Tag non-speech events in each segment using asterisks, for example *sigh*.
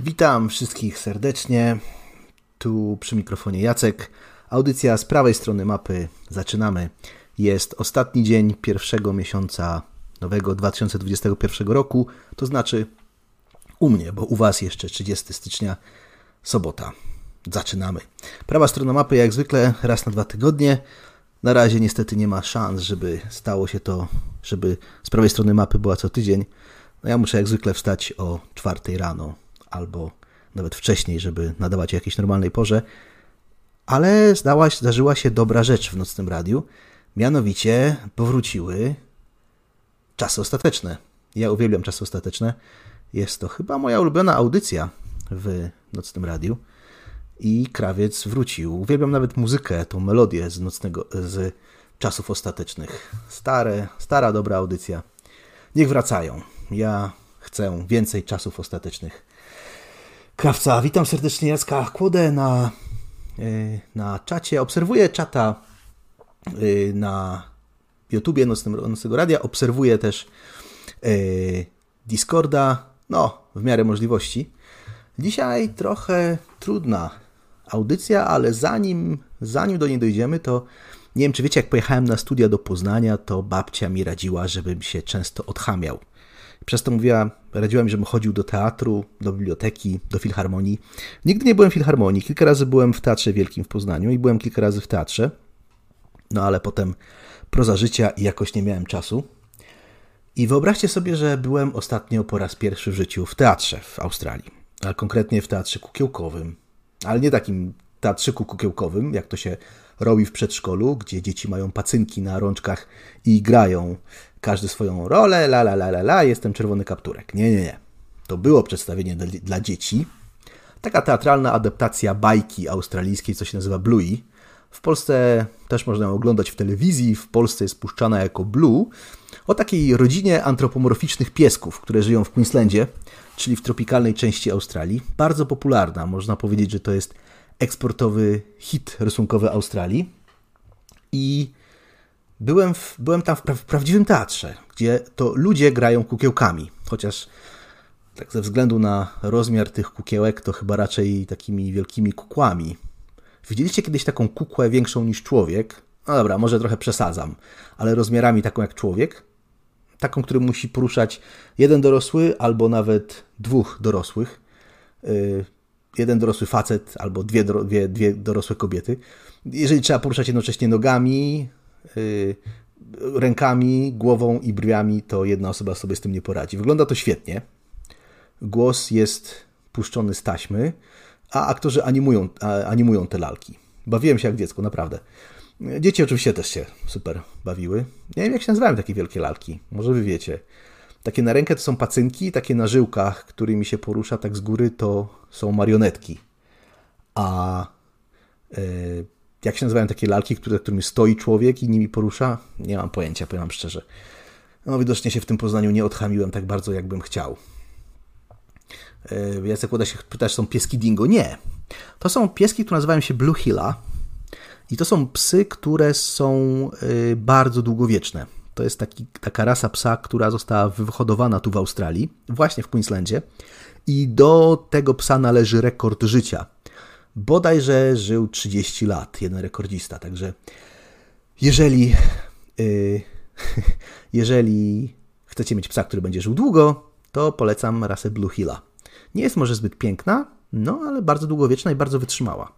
Witam wszystkich serdecznie. Tu przy mikrofonie Jacek. Audycja z prawej strony mapy. Zaczynamy. Jest ostatni dzień pierwszego miesiąca nowego 2021 roku, to znaczy u mnie, bo u Was jeszcze 30 stycznia, sobota. Zaczynamy. Prawa strona mapy, jak zwykle, raz na dwa tygodnie. Na razie niestety nie ma szans, żeby stało się to, żeby z prawej strony mapy była co tydzień. No ja muszę jak zwykle wstać o czwartej rano albo nawet wcześniej, żeby nadawać o jakiejś normalnej porze. Ale zdała, zdarzyła się dobra rzecz w nocnym radiu. Mianowicie powróciły czasy ostateczne. Ja uwielbiam czasy ostateczne. Jest to chyba moja ulubiona audycja w nocnym radiu. I krawiec wrócił. Uwielbiam nawet muzykę, tą melodię z nocnego, z czasów ostatecznych. Stare, stara, dobra audycja. Niech wracają. Ja chcę więcej czasów ostatecznych. Krawca, witam serdecznie Jacka Kłodę na, e, na czacie. Obserwuję czata e, na YouTubie Nocnego, Radia. Obserwuję też e, Discorda, no, w miarę możliwości. Dzisiaj trochę trudna audycja, ale zanim, zanim do niej dojdziemy, to nie wiem, czy wiecie, jak pojechałem na studia do Poznania, to babcia mi radziła, żebym się często odchamiał. Przez to mówiła, radziła mi, żebym chodził do teatru, do biblioteki, do filharmonii. Nigdy nie byłem w filharmonii. Kilka razy byłem w Teatrze Wielkim w Poznaniu i byłem kilka razy w teatrze. No ale potem proza życia i jakoś nie miałem czasu. I wyobraźcie sobie, że byłem ostatnio po raz pierwszy w życiu w teatrze w Australii, a konkretnie w teatrze kukiełkowym. Ale nie takim teatrzyku kukiełkowym, jak to się robi w przedszkolu, gdzie dzieci mają pacynki na rączkach i grają każdy swoją rolę, la la la la la, jestem czerwony kapturek. Nie, nie, nie. To było przedstawienie dla, dzieci. Taka teatralna adaptacja bajki australijskiej, co się nazywa Bluey. W Polsce też można ją oglądać w telewizji, w Polsce jest puszczana jako Blue, o takiej rodzinie antropomorficznych piesków, które żyją w Queenslandzie, czyli w tropikalnej części Australii. Bardzo popularna, można powiedzieć, że to jest eksportowy hit rysunkowy Australii. I byłem, w, byłem tam w, pra w prawdziwym teatrze, gdzie to ludzie grają kukiełkami, chociaż tak ze względu na rozmiar tych kukiełek, to chyba raczej takimi wielkimi kukłami. Widzieliście kiedyś taką kukłę większą niż człowiek? No dobra, może trochę przesadzam, ale rozmiarami taką jak człowiek? Taką, który musi poruszać jeden dorosły albo nawet dwóch dorosłych. Yy, jeden dorosły facet albo dwie, dwie, dwie dorosłe kobiety. Jeżeli trzeba poruszać jednocześnie nogami, rękami, głową i brwiami, to jedna osoba sobie z tym nie poradzi. Wygląda to świetnie. Głos jest puszczony z taśmy, a aktorzy animują, animują te lalki. Bawiłem się jak dziecko, naprawdę. Dzieci oczywiście też się super bawiły. Nie wiem, jak się nazywają takie wielkie lalki. Może wy wiecie. Takie na rękę to są pacynki, takie na żyłkach, którymi się porusza tak z góry, to są marionetki. A yy, jak się nazywają takie lalki, które, którymi stoi człowiek i nimi porusza? Nie mam pojęcia, powiem szczerze. No widocznie się w tym Poznaniu nie odchamiłem tak bardzo, jakbym chciał. Yy, Jacek Łoda się pytasz, są pieski dingo? Nie. To są pieski, które nazywają się Blue Hilla i to są psy, które są yy, bardzo długowieczne. To jest taki, taka rasa psa, która została wyhodowana tu w Australii, właśnie w Queenslandzie. I do tego psa należy rekord życia. Bodajże żył 30 lat, jeden rekordzista. Także jeżeli, yy, *laughs* jeżeli chcecie mieć psa, który będzie żył długo, to polecam rasę Blue Hilla. Nie jest może zbyt piękna, no ale bardzo długowieczna i bardzo wytrzymała.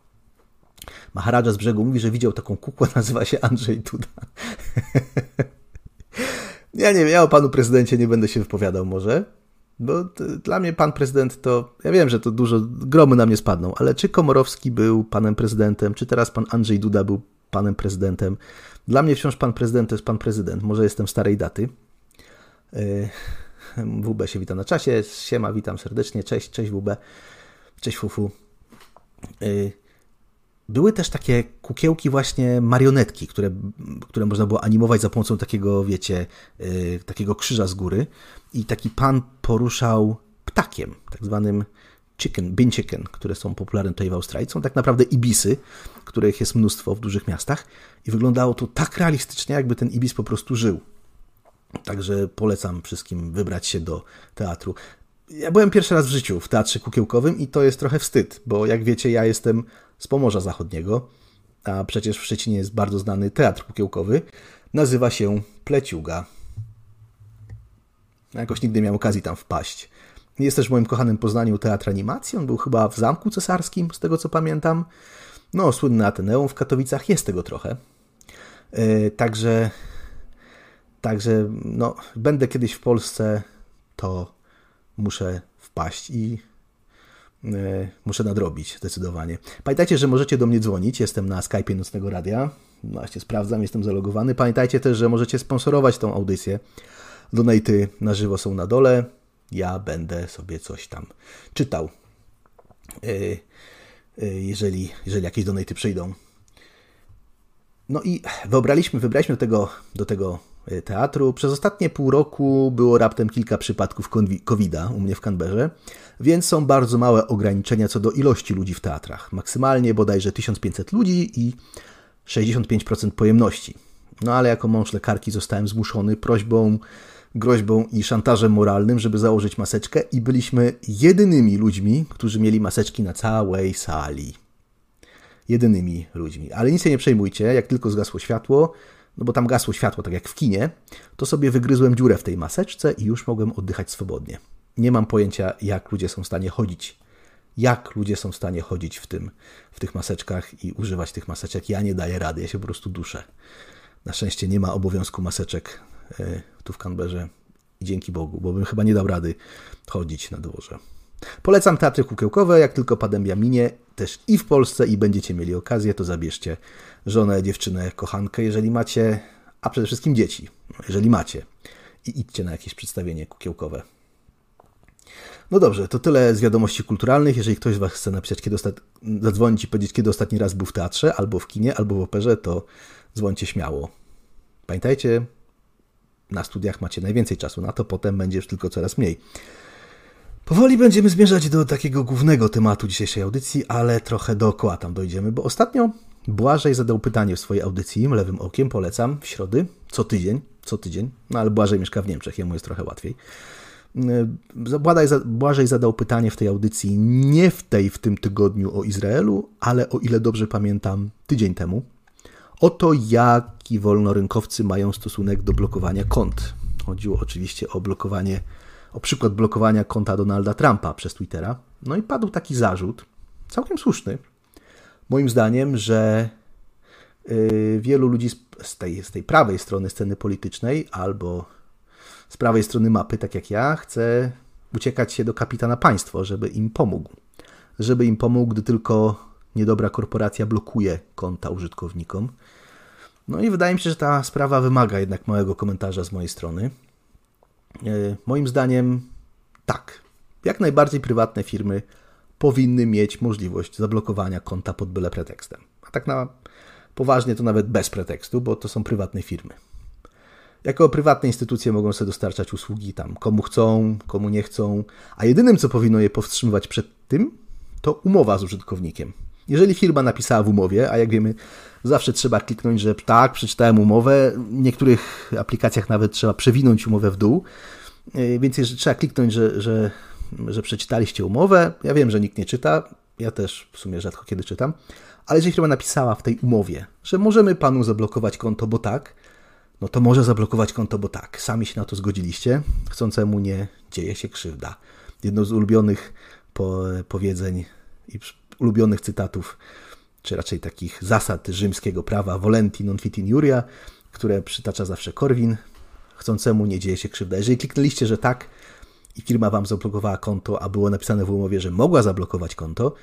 Maharadża z brzegu mówi, że widział taką kukłę, *laughs* nazywa się Andrzej Duda. *laughs* ja nie wiem, ja o panu prezydencie nie będę się wypowiadał może, bo dla mnie pan prezydent to, ja wiem, że to dużo, gromy na mnie spadną, ale czy Komorowski był panem prezydentem, czy teraz pan Andrzej Duda był panem prezydentem, dla mnie wciąż pan prezydent to jest pan prezydent, może jestem starej daty. *laughs* WB się wita na czasie, siema, witam serdecznie, cześć, cześć WB, cześć Fufu. Były też takie kukiełki, właśnie marionetki, które, które można było animować za pomocą takiego, wiecie, yy, takiego krzyża z góry. I taki pan poruszał ptakiem, tak zwanym chicken, bin chicken, które są popularne tutaj w Australii. Są tak naprawdę ibisy, których jest mnóstwo w dużych miastach. I wyglądało to tak realistycznie, jakby ten ibis po prostu żył. Także polecam wszystkim wybrać się do teatru. ja byłem pierwszy raz w życiu w teatrze kukiełkowym i to jest trochę wstyd, bo jak wiecie, ja jestem z Pomorza Zachodniego, a przecież w Szczecinie jest bardzo znany teatr kukiełkowy. Nazywa się Pleciuga. Jakoś nigdy miałem okazji tam wpaść. Jest też w moim kochanym Poznaniu teatr animacji. On był chyba w Zamku Cesarskim, z tego co pamiętam. No, słynny Ateneum w Katowicach, jest tego trochę. Yy, także, także, no, będę kiedyś w Polsce, to muszę wpaść i yy, muszę nadrobić zdecydowanie. Pamiętajcie, że możecie do mnie dzwonić. Jestem na Skype'ie Nocnego Radia. Właśnie sprawdzam, jestem zalogowany. Pamiętajcie też, że możecie sponsorować tą audycję. Donaty na żywo są na dole. Ja będę sobie coś tam czytał. Yy, jeżeli, jeżeli jakieś donaty przyjdą. No i wybraliśmy, wybraliśmy do tego, do tego y, teatru. Przez ostatnie pół roku było raptem kilka przypadków COVID-a u mnie w Canberrze, więc są bardzo małe ograniczenia co do ilości ludzi w teatrach. Maksymalnie bodajże 1500 ludzi i 65% pojemności. No ale jako mąż lekarki zostałem zmuszony prośbą, groźbą i szantażem moralnym, żeby założyć maseczkę i byliśmy jedynymi ludźmi, którzy mieli maseczki na całej sali jedynymi ludźmi. Ale nic się nie przejmujcie, jak tylko zgasło światło, no bo tam gasło światło, tak jak w kinie, to sobie wygryzłem dziurę w tej maseczce i już mogłem oddychać swobodnie. Nie mam pojęcia, jak ludzie są w stanie chodzić. Jak ludzie są w stanie chodzić w, tym, w tych maseczkach i używać tych maseczek. Ja nie daję rady, ja się po prostu duszę. Na szczęście nie ma obowiązku maseczek tu w Canberrze. Dzięki Bogu, bo bym chyba nie dał rady chodzić na dworze. Polecam teatry kukiełkowe, jak tylko pandemia minie, też i w Polsce i będziecie mieli okazję, to zabierzcie żonę, dziewczynę, kochankę, jeżeli macie, a przede wszystkim dzieci, jeżeli macie. I idźcie na jakieś przedstawienie kukiełkowe. No dobrze, to tyle z wiadomości kulturalnych. Jeżeli ktoś z Was chce napisać, kiedy ostat... zadzwonić i powiedzieć, kiedy ostatni raz był w teatrze, albo w kinie, albo w operze, to dzwońcie śmiało. Pamiętajcie, na studiach macie najwięcej czasu na to, potem będzie już tylko coraz mniej. Powoli będziemy zmierzać do takiego głównego tematu dzisiejszej audycji, ale trochę dookoła tam dojdziemy, bo ostatnio Błażej zadał pytanie w swojej audycji, lewym okiem, polecam, w środy, co tydzień, co tydzień, no ale Błażej mieszka w Niemczech, jemu jest trochę łatwiej. Błażej zadał pytanie w tej audycji, nie w tej w tym tygodniu o Izraelu, ale o ile dobrze pamiętam, tydzień temu. O to, jaki wolnorynkowcy mają stosunek do blokowania kont. Chodziło oczywiście o blokowanie o przykład blokowania konta Donalda Trumpa przez Twittera. No i padł taki zarzut, całkiem słuszny, moim zdaniem, że y, wielu ludzi z tej, z tej prawej strony sceny politycznej albo z prawej strony mapy, tak jak ja, chce uciekać się do kapitana państwo, żeby im pomógł. Żeby im pomógł, gdy tylko niedobra korporacja blokuje konta użytkownikom. No i wydaje mi się, że ta sprawa wymaga jednak małego komentarza z mojej strony. E, moim zdaniem tak. Jak najbardziej prywatne firmy powinny mieć możliwość zablokowania konta pod byle pretekstem. A tak na poważnie to nawet bez pretekstu, bo to są prywatne firmy. Jako prywatne instytucje mogą sobie dostarczać usługi tam komu chcą, komu nie chcą, a jedynym co powinno je powstrzymywać przed tym, to umowa z użytkownikiem. Jeżeli firma napisała w umowie, a jak wiemy, zawsze trzeba kliknąć, że tak, przeczytałem umowę, w niektórych aplikacjach nawet trzeba przewinąć umowę w dół, e, więc jeżeli trzeba kliknąć, że, że, że przeczytaliście umowę, ja wiem, że nikt nie czyta, ja też w sumie rzadko kiedy czytam, ale jeżeli firma napisała w tej umowie, że możemy panu zablokować konto, bo tak, no to może zablokować konto, bo tak. Sami się na to zgodziliście. Chcącemu nie dzieje się krzywda. Jedno z ulubionych po, powiedzeń i ulubionych cytatów, czy raczej takich zasad rzymskiego prawa volenti non fit injuria, które przytacza zawsze Korwin. Chcącemu nie dzieje się krzywda. Jeżeli kliknęliście, że tak i firma wam zablokowała konto, a było napisane w umowie, że mogła zablokować konto,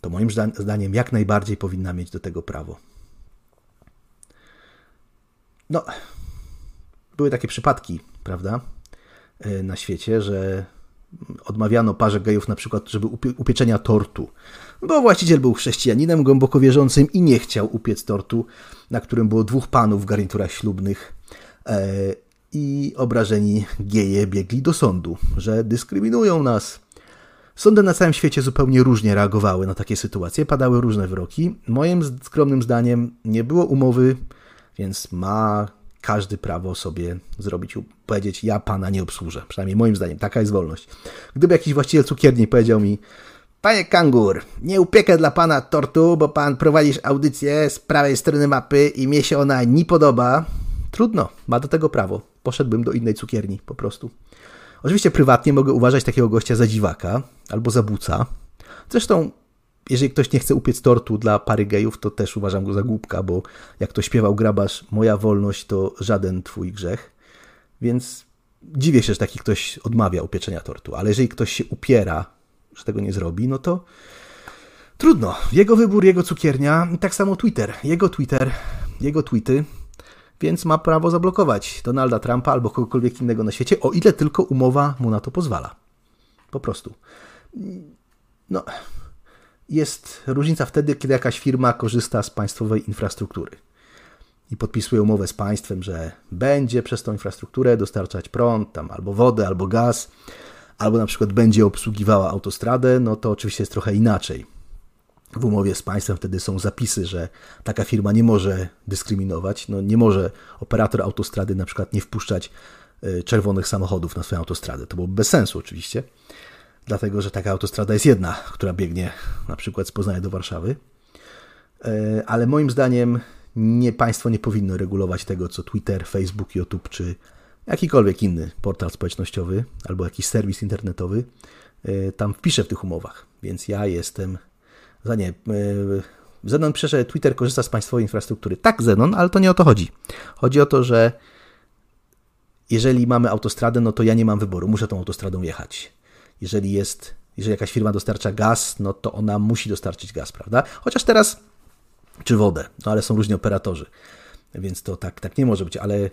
to moim zdaniem jak najbardziej powinna mieć do tego prawo. No, były takie przypadki, prawda, e, na świecie, że odmawiano parze gejów na przykład, żeby upieczenia tortu, bo właściciel był chrześcijaninem głęboko wierzącym i nie chciał upiec tortu, na którym było dwóch panów w garniturach ślubnych e, i obrażeni geje biegli do sądu, że dyskryminują nas. Sądy na całym świecie zupełnie różnie reagowały na takie sytuacje, padały różne wyroki. Moim skromnym zdaniem nie było umowy, więc ma każdy prawo sobie zrobić, powiedzieć, ja pana nie obsłużę. Przynajmniej moim zdaniem, taka jest wolność. Gdyby jakiś właściciel cukierni powiedział mi, Panie Kangur, nie upiekę dla pana tortu, bo pan prowadzisz audycję z prawej strony mapy i mnie się ona nie podoba. Trudno, ma do tego prawo. Poszedłbym do innej cukierni, po prostu. Oczywiście prywatnie mogę uważać takiego gościa za dziwaka albo za buca. Zresztą, jeżeli ktoś nie chce upiec tortu dla pary gejów, to też uważam go za głupka, bo jak to śpiewał grabarz, moja wolność to żaden twój grzech. Więc dziwię się, że taki ktoś odmawia upieczenia tortu, ale jeżeli ktoś się upiera że tego nie zrobi, no to trudno. Jego wybór, jego cukiernia i tak samo Twitter. Jego Twitter, jego tweety, więc ma prawo zablokować Donalda Trumpa albo kogokolwiek innego na świecie, o ile tylko umowa mu na to pozwala. Po prostu. No, jest różnica wtedy, kiedy jakaś firma korzysta z państwowej infrastruktury i podpisuje umowę z państwem, że będzie przez tą infrastrukturę dostarczać prąd, tam albo wodę, albo gaz, albo na przykład będzie obsługiwała autostradę, no to oczywiście jest trochę inaczej. W umowie z państwem wtedy są zapisy, że taka firma nie może dyskryminować, no nie może operator autostrady na przykład nie wpuszczać y, czerwonych samochodów na swoją autostradę. To byłoby bez sensu oczywiście, dlatego że taka autostrada jest jedna, która biegnie na przykład z Poznania do Warszawy. Y, ale moim zdaniem nie, państwo nie powinno regulować tego, co Twitter, Facebook, YouTube czy jakikolwiek inny portal społecznościowy albo jakiś serwis internetowy e, tam wpisze w tych umowach. Więc ja jestem za nie. E, Zenon pisze, że Twitter korzysta z państwowej infrastruktury. Tak, Zenon, ale to nie o to chodzi. Chodzi o to, że jeżeli mamy autostradę, no to ja nie mam wyboru, muszę tą autostradą jechać. Jeżeli jest, jeżeli jakaś firma dostarcza gaz, no to ona musi dostarczyć gaz, prawda? Chociaż teraz, czy wodę, no ale są różni operatorzy, więc to tak, tak nie może być, ale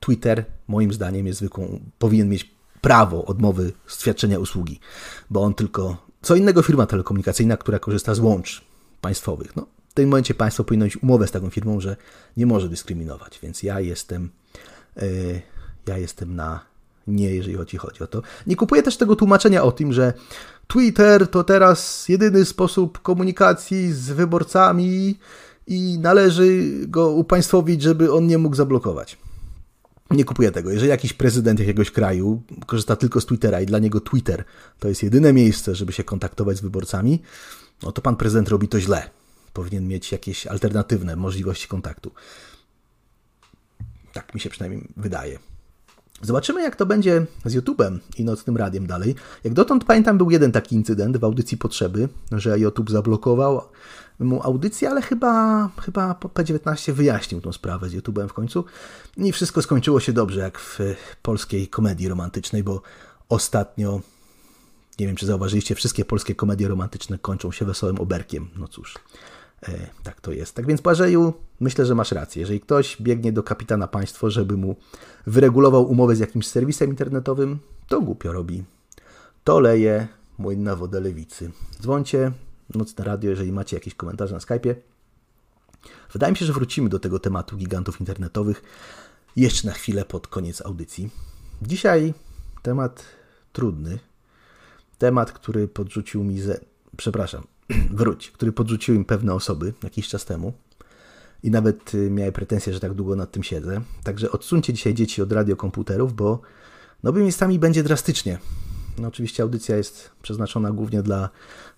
Twitter, moim zdaniem, jest zwykłą, powinien mieć prawo odmowy świadczenia usługi, bo on tylko, co innego firma telekomunikacyjna, która korzysta z łącz państwowych. No, w tym momencie państwo powinno mieć umowę z taką firmą, że nie może dyskryminować, więc ja jestem, yy, ja jestem na nie, jeżeli chodzi, chodzi o to. Nie kupuję też tego tłumaczenia o tym, że Twitter to teraz jedyny sposób komunikacji z wyborcami i należy go upaństwowić, żeby on nie mógł zablokować. Nie kupuję tego. Jeżeli jakiś prezydent jakiegoś kraju korzysta tylko z Twittera i dla niego Twitter to jest jedyne miejsce, żeby się kontaktować z wyborcami, no to pan prezydent robi to źle. Powinien mieć jakieś alternatywne możliwości kontaktu. Tak mi się przynajmniej wydaje. Zobaczymy, jak to będzie z YouTube'em i nocnym radiem dalej. Jak dotąd pamiętam, był jeden taki incydent w audycji Potrzeby, że YouTube zablokował mu audycję, ale chyba, chyba P19 wyjaśnił tą sprawę z YouTube'em w końcu. I wszystko skończyło się dobrze, jak w polskiej komedii romantycznej, bo ostatnio, nie wiem czy zauważyliście, wszystkie polskie komedie romantyczne kończą się wesołym oberkiem. No cóż, tak to jest. Tak więc, Błażeju, myślę, że masz rację. Jeżeli ktoś biegnie do kapitana państwo, żeby mu wyregulował umowę z jakimś serwisem internetowym, to głupio robi. To leje młyn na wodę lewicy. Dzwoncie, Nocne Radio, jeżeli macie jakieś komentarze na Skype'ie. Wydaje mi się, że wrócimy do tego tematu gigantów internetowych jeszcze na chwilę pod koniec audycji. Dzisiaj temat trudny. Temat, który podrzucił mi ze... Przepraszam, *clears throat* wróć, który podrzuciły mi pewne osoby jakiś czas temu i nawet y, miały pretensje, że tak długo nad tym siedzę. Także odsuńcie dzisiaj dzieci od radiokomputerów, bo nowymi miejscami będzie drastycznie. No oczywiście audycja jest przeznaczona głównie dla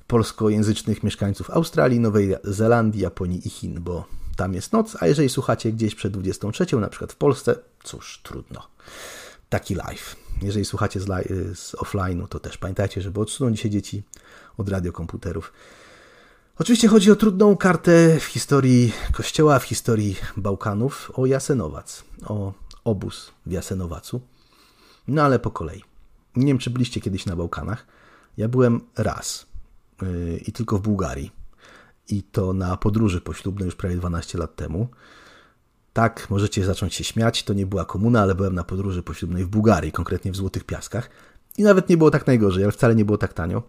polskojęzycznych mieszkańców Australii, Nowej Zelandii, Japonii i Chin, bo tam jest noc, a jeżeli słuchacie gdzieś przed 23, na przykład w Polsce, cóż, trudno. Taki live. Jeżeli słuchacie z, z offline'u, to też pamiętajcie, żeby odsunąć się dzieci od radiokomputerów. Oczywiście chodzi o trudną kartę w historii Kościoła, w historii Bałkanów, o Jasenowac, o obóz w Jasenowacu. No ale po kolei. Nie wiem, czy byliście kiedyś na Bałkanach. Ja byłem raz. Y, i tylko w Bułgarii. I to na podróży poślubnej już prawie 12 lat temu. Tak, możecie zacząć się śmiać, to nie była komuna, ale byłem na podróży poślubnej w Bułgarii, konkretnie w Złotych Piaskach. I nawet nie było tak najgorzej, ale wcale nie było tak tanio.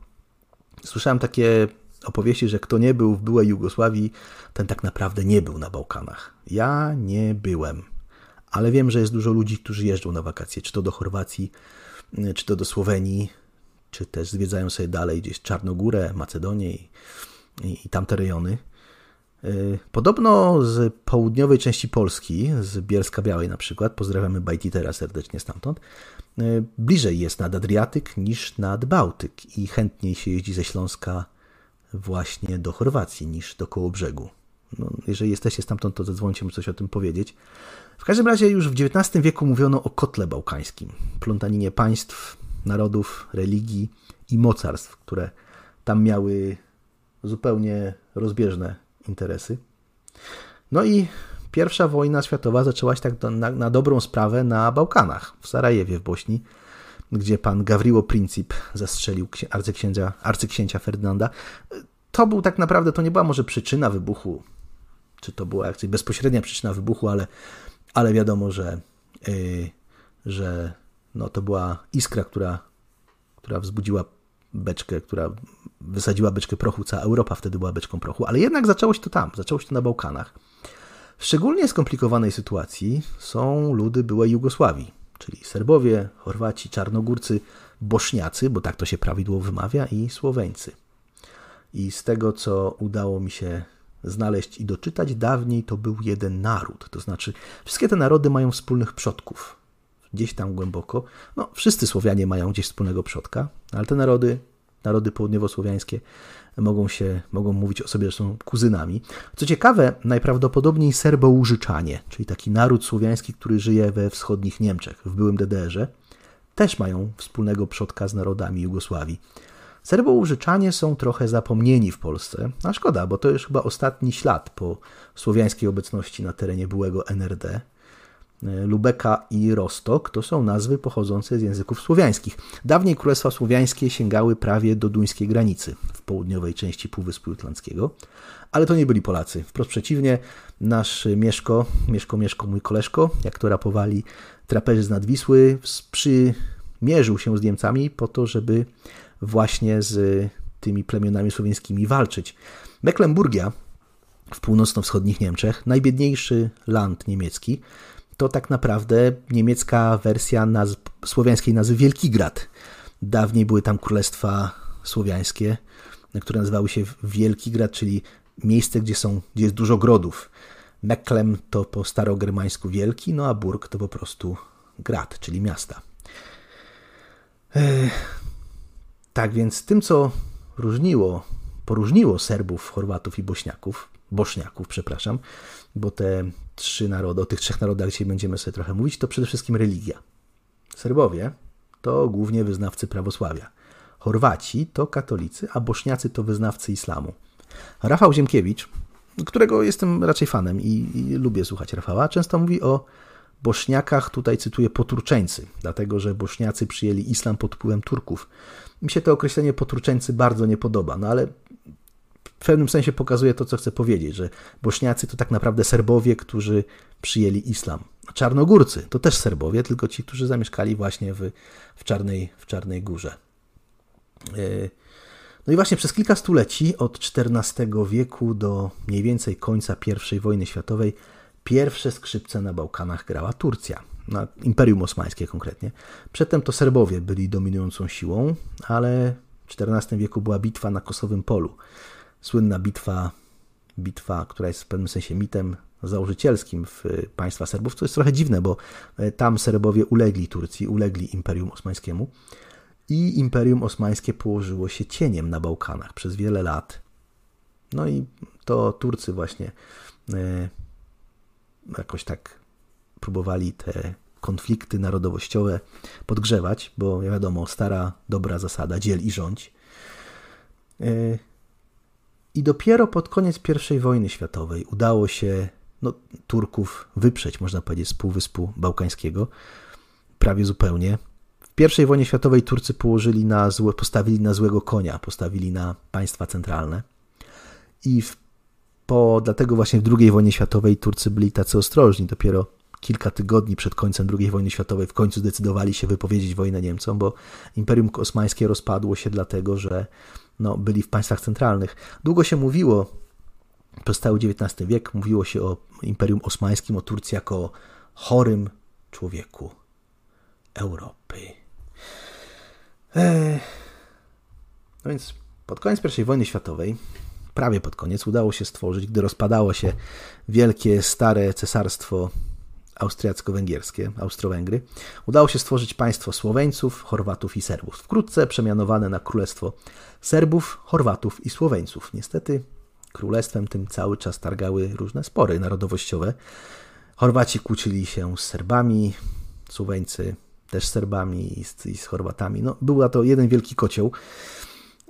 Słyszałem takie opowieści, że kto nie był w byłej Jugosławii, ten tak naprawdę nie był na Bałkanach. Ja nie byłem, ale wiem, że jest dużo ludzi, którzy jeżdżą na wakacje, czy to do Chorwacji, czy to do Słowenii, czy też zwiedzają sobie dalej gdzieś Czarnogórę, Macedonię i, i, i tamte rejony. Podobno z południowej części Polski, z Bielska Białej na przykład, pozdrawiamy Bajtitera serdecznie stamtąd, bliżej jest nad Adriatyk niż nad Bałtyk i chętniej się jeździ ze Śląska właśnie do Chorwacji niż do Kołobrzegu. No, jeżeli jesteście stamtąd, to zadzwońcie, mu coś o tym powiedzieć. W każdym razie już w XIX wieku mówiono o kotle bałkańskim, plątaninie państw, narodów, religii i mocarstw, które tam miały zupełnie rozbieżne interesy. No i pierwsza wojna światowa zaczęła się tak na, na dobrą sprawę na Bałkanach, w Sarajewie w Bośni, gdzie pan Gawriło Princip zastrzelił arcyksięcia, arcyksięcia Ferdynanda. To był tak naprawdę, to nie była może przyczyna wybuchu, czy to była jakaś bezpośrednia przyczyna wybuchu, ale, ale wiadomo, że, yy, że no, to była iskra, która, która wzbudziła beczkę, która wysadziła beczkę prochu. Cała Europa wtedy była beczką prochu, ale jednak zaczęło się to tam, zaczęło się to na Bałkanach. W szczególnie skomplikowanej sytuacji są ludy byłej Jugosławii, czyli Serbowie, Chorwaci, Czarnogórcy, Bośniacy, bo tak to się prawidłowo wymawia, i Słoweńcy. I z tego, co udało mi się znaleźć i doczytać, dawniej to był jeden naród. To znaczy, wszystkie te narody mają wspólnych przodków. Gdzieś tam głęboko. No, wszyscy Słowianie mają gdzieś wspólnego przodka, ale te narody, narody południowosłowiańskie, mogą się, mogą mówić o sobie, że są kuzynami. Co ciekawe, najprawdopodobniej Serbo-Łużyczanie, czyli taki naród słowiański, który żyje we wschodnich Niemczech, w byłym DDR-ze, też mają wspólnego przodka z narodami Jugosławii. Serbo-Łużyczanie są trochę zapomnieni w Polsce, a szkoda, bo to już chyba ostatni ślad po słowiańskiej obecności na terenie byłego NRD. Lubeka i Rostok to są nazwy pochodzące z języków słowiańskich. Dawniej królestwa słowiańskie sięgały prawie do duńskiej granicy w południowej części Półwyspu Jutlandzkiego, ale to nie byli Polacy. Wprost przeciwnie, nasz Mieszko, Mieszko, Mieszko, mój koleżko, jak to rapowali traperzy z Nadwisły, sprzymierzył się z Niemcami po to, żeby właśnie z tymi plemionami słowiańskimi walczyć. Mecklenburgia w północno-wschodnich Niemczech, najbiedniejszy land niemiecki, to tak naprawdę niemiecka wersja nazw, słowiańskiej nazwy Wielkigrad. Dawniej były tam królestwa słowiańskie, które nazywały się Wielkigrad, czyli miejsce, gdzie, są, gdzie jest dużo grodów. Meklem to po starogermańsku wielki, no a Burg to po prostu grad, czyli miasta. Tak więc tym, co różniło, poróżniło Serbów, Chorwatów i Bośniaków, Bośniaków, przepraszam, bo te trzy narody, o tych trzech narodach dzisiaj będziemy sobie trochę mówić, to przede wszystkim religia. Serbowie to głównie wyznawcy prawosławia. Chorwaci to katolicy, a Bośniacy to wyznawcy islamu. Rafał Ziemkiewicz, którego jestem raczej fanem i, i lubię słuchać Rafała, często mówi o Bośniakach, tutaj cytuję poturczeńcy, dlatego że Bośniacy przyjęli islam pod wpływem Turków. Mi się to określenie poturczeńcy bardzo nie podoba, no ale w pewnym sensie pokazuje to, co chcę powiedzieć, że Bośniacy to tak naprawdę Serbowie, którzy przyjęli islam. Czarnogórcy to też Serbowie, tylko ci, którzy zamieszkali właśnie w, w, Czarnej, w Czarnej Górze. E, no i właśnie przez kilka stuleci, od XIV wieku do mniej więcej końca I wojny światowej, pierwsze skrzypce na Bałkanach grała Turcja, na Imperium Osmańskie konkretnie. Przedtem to Serbowie byli dominującą siłą, ale w XIV wieku była bitwa na Kosowym Polu słynna bitwa, bitwa, która jest w pewnym sensie mitem założycielskim w państwa Serbów, co jest trochę dziwne, bo e, tam Serbowie ulegli Turcji, ulegli Imperium Osmańskiemu i Imperium Osmańskie położyło się cieniem na Bałkanach przez wiele lat. No i to Turcy właśnie e, jakoś tak próbowali te konflikty narodowościowe podgrzewać, bo wiadomo, stara, dobra zasada dziel i rządź. I dopiero pod koniec I wojny światowej udało się no, Turków wyprzeć, można powiedzieć, z Półwyspu Bałkańskiego prawie zupełnie. W I wojnie światowej Turcy położyli na złe, postawili na złego konia, postawili na państwa centralne. I w, po, dlatego właśnie w II wojnie światowej Turcy byli tacy ostrożni. Dopiero kilka tygodni przed końcem II wojny światowej w końcu zdecydowali się wypowiedzieć wojnę Niemcom, bo Imperium Osmańskie rozpadło się dlatego, że no, byli w państwach centralnych. Długo się mówiło, przez cały XIX wiek, mówiło się o Imperium Osmańskim, o Turcji jako o chorym człowieku Europy. No więc pod koniec I wojny światowej prawie pod koniec udało się stworzyć, gdy rozpadało się wielkie, stare cesarstwo austriacko-węgierskie, Austro-Węgry, udało się stworzyć państwo Słoweńców, Chorwatów i Serbów, wkrótce przemianowane na Królestwo Serbów, Chorwatów i Słoweńców. Niestety królestwem tym cały czas targały różne spory narodowościowe. Chorwaci kłócili się z Serbami, Słoweńcy też z Serbami i z, i z Chorwatami. No, była to jeden wielki kocioł.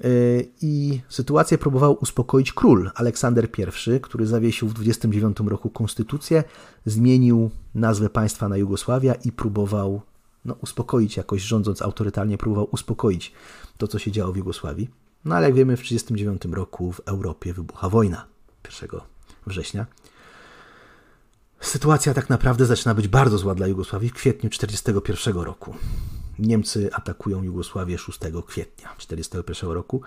Y, I sytuację próbował uspokoić król Aleksander I, który zawiesił w 29 roku konstytucję, zmienił nazwę państwa na Jugosławia i próbował no, uspokoić jakoś, rządząc autorytarnie, próbował uspokoić to, co się działo w Jugosławii. No ale jak wiemy, w 1939 roku w Europie wybucha wojna 1 września. Sytuacja tak naprawdę zaczyna być bardzo zła dla Jugosławii w kwietniu 1941 roku. Niemcy atakują Jugosławię 6 kwietnia 1941 roku.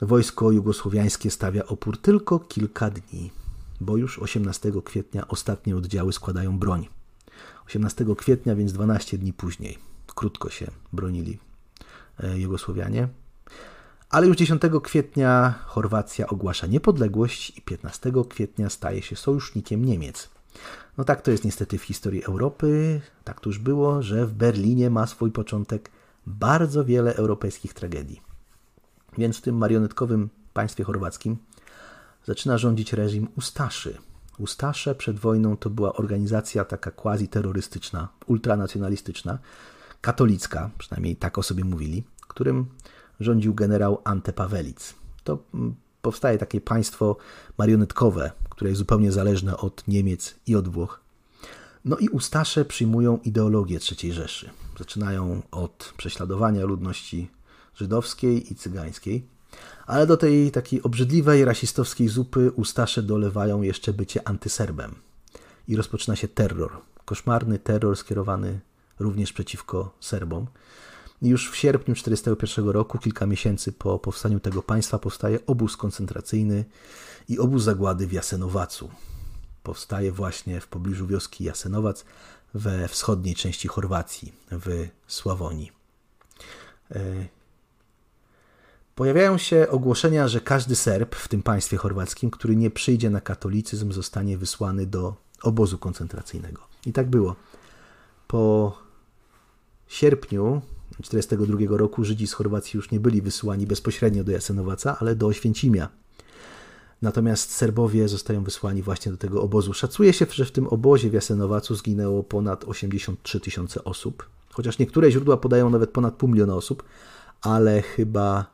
Wojsko jugosłowiańskie stawia opór tylko kilka dni, bo już 18 kwietnia ostatnie oddziały składają broń. 18 kwietnia, więc 12 dni później. Krótko się bronili e, Jugosłowianie. Ale już 10 kwietnia Chorwacja ogłasza niepodległość i 15 kwietnia staje się sojusznikiem Niemiec. No tak to jest niestety w historii Europy. Tak to już było, że w Berlinie ma swój początek bardzo wiele europejskich tragedii. Więc w tym marionetkowym państwie chorwackim zaczyna rządzić reżim Ustaszy. Ustasze przed wojną to była organizacja taka quasi-terrorystyczna, ultranacjonalistyczna, katolicka, przynajmniej tak o sobie mówili, którym rządził generał Ante Pawelic. To mm, powstaje takie państwo marionetkowe, które jest zupełnie zależne od Niemiec i od Włoch. No i Ustasze przyjmują ideologię III Rzeszy. Zaczynają od prześladowania ludności żydowskiej i cygańskiej, ale do tej takiej obrzydliwej, rasistowskiej zupy Ustasze dolewają jeszcze bycie antyserbem. I rozpoczyna się terror. Koszmarny terror skierowany również przeciwko Serbom. Już w sierpniu 1941 roku, kilka miesięcy po powstaniu tego państwa, powstaje obóz koncentracyjny i obóz zagłady w Jasenowacu. Powstaje właśnie w pobliżu wioski Jasenowac we wschodniej części Chorwacji, w Sławonii. E, pojawiają się ogłoszenia, że każdy Serb w tym państwie chorwackim, który nie przyjdzie na katolicyzm, zostanie wysłany do obozu koncentracyjnego. I tak było. Po sierpniu 1942 roku Żydzi z Chorwacji już nie byli wysyłani bezpośrednio do Jasenowaca, ale do Oświęcimia. Natomiast Serbowie zostają wysłani właśnie do tego obozu. Szacuje się, że w tym obozie w Jasenowacu zginęło ponad 83 tysiące osób. Chociaż niektóre źródła podają nawet ponad pół miliona osób, ale chyba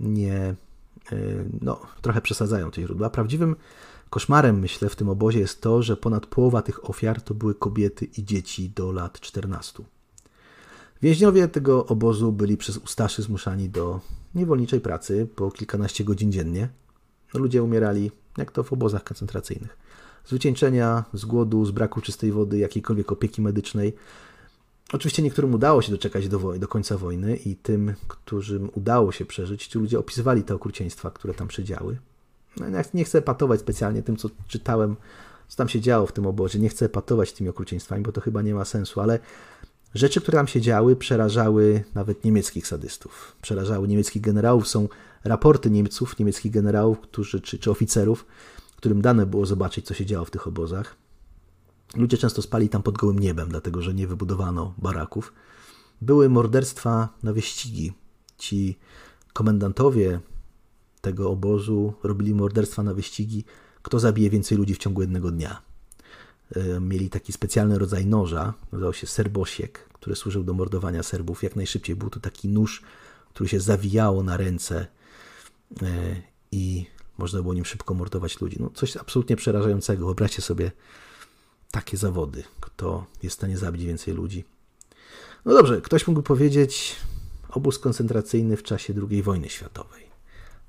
nie, e, no, trochę przesadzają te źródła. Prawdziwym koszmarem, myślę, w tym obozie jest to, że ponad połowa tych ofiar to były kobiety i dzieci do lat 14. Więźniowie tego obozu byli przez Ustaszy zmuszani do niewolniczej pracy po kilkanaście godzin dziennie. Ludzie umierali, jak to w obozach koncentracyjnych. Z wycieńczenia, z głodu, z braku czystej wody, jakiejkolwiek opieki medycznej. Oczywiście niektórym udało się doczekać do, do końca wojny i tym, którym udało się przeżyć, ci ludzie opisywali te okrucieństwa, które tam przedziały. No, nie chcę patować specjalnie tym, co czytałem, co tam się działo w tym obozie. Nie chcę patować tymi okrucieństwami, bo to chyba nie ma sensu, ale Rzeczy, które tam się działy, przerażały nawet niemieckich sadystów. Przerażały niemieckich generałów. Są raporty Niemców, niemieckich generałów, którzy, czy, czy oficerów, którym dane było zobaczyć, co się działo w tych obozach. Ludzie często spali tam pod gołym niebem, dlatego że nie wybudowano baraków. Były morderstwa na wyścigi. Ci komendantowie tego obozu robili morderstwa na wyścigi, kto zabije więcej ludzi w ciągu jednego dnia. E, mieli taki specjalny rodzaj noża, nazywał się serbosiek, który służył do mordowania Serbów. Jak najszybciej był to taki nóż, który się zawijało na ręce e, i można było nim szybko mordować ludzi. No, coś absolutnie przerażającego. Wyobraźcie sobie takie zawody. Kto jest w stanie zabić więcej ludzi? No dobrze, ktoś mógłby powiedzieć obóz koncentracyjny w czasie II wojny światowej.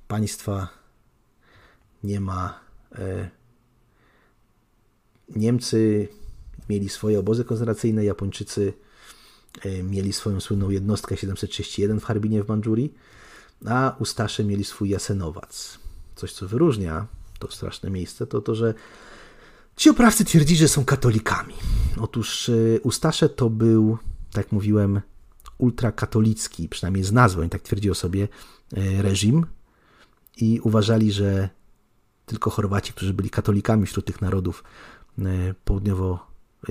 Państwa nie ma e, Niemcy mieli swoje obozy koncentracyjne, Japończycy e, mieli swoją słynną jednostkę 731 w Harbinie w Mandżurii, a Ustasze mieli swój Jasenowac. Coś, co wyróżnia to straszne miejsce, to to, że ci oprawcy twierdzi, że są katolikami. Otóż e, Ustasze to był, tak mówiłem, ultrakatolicki, przynajmniej z nazwy, oni tak twierdzi o sobie, e, reżim i uważali, że tylko Chorwaci, którzy byli katolikami wśród tych narodów południowo,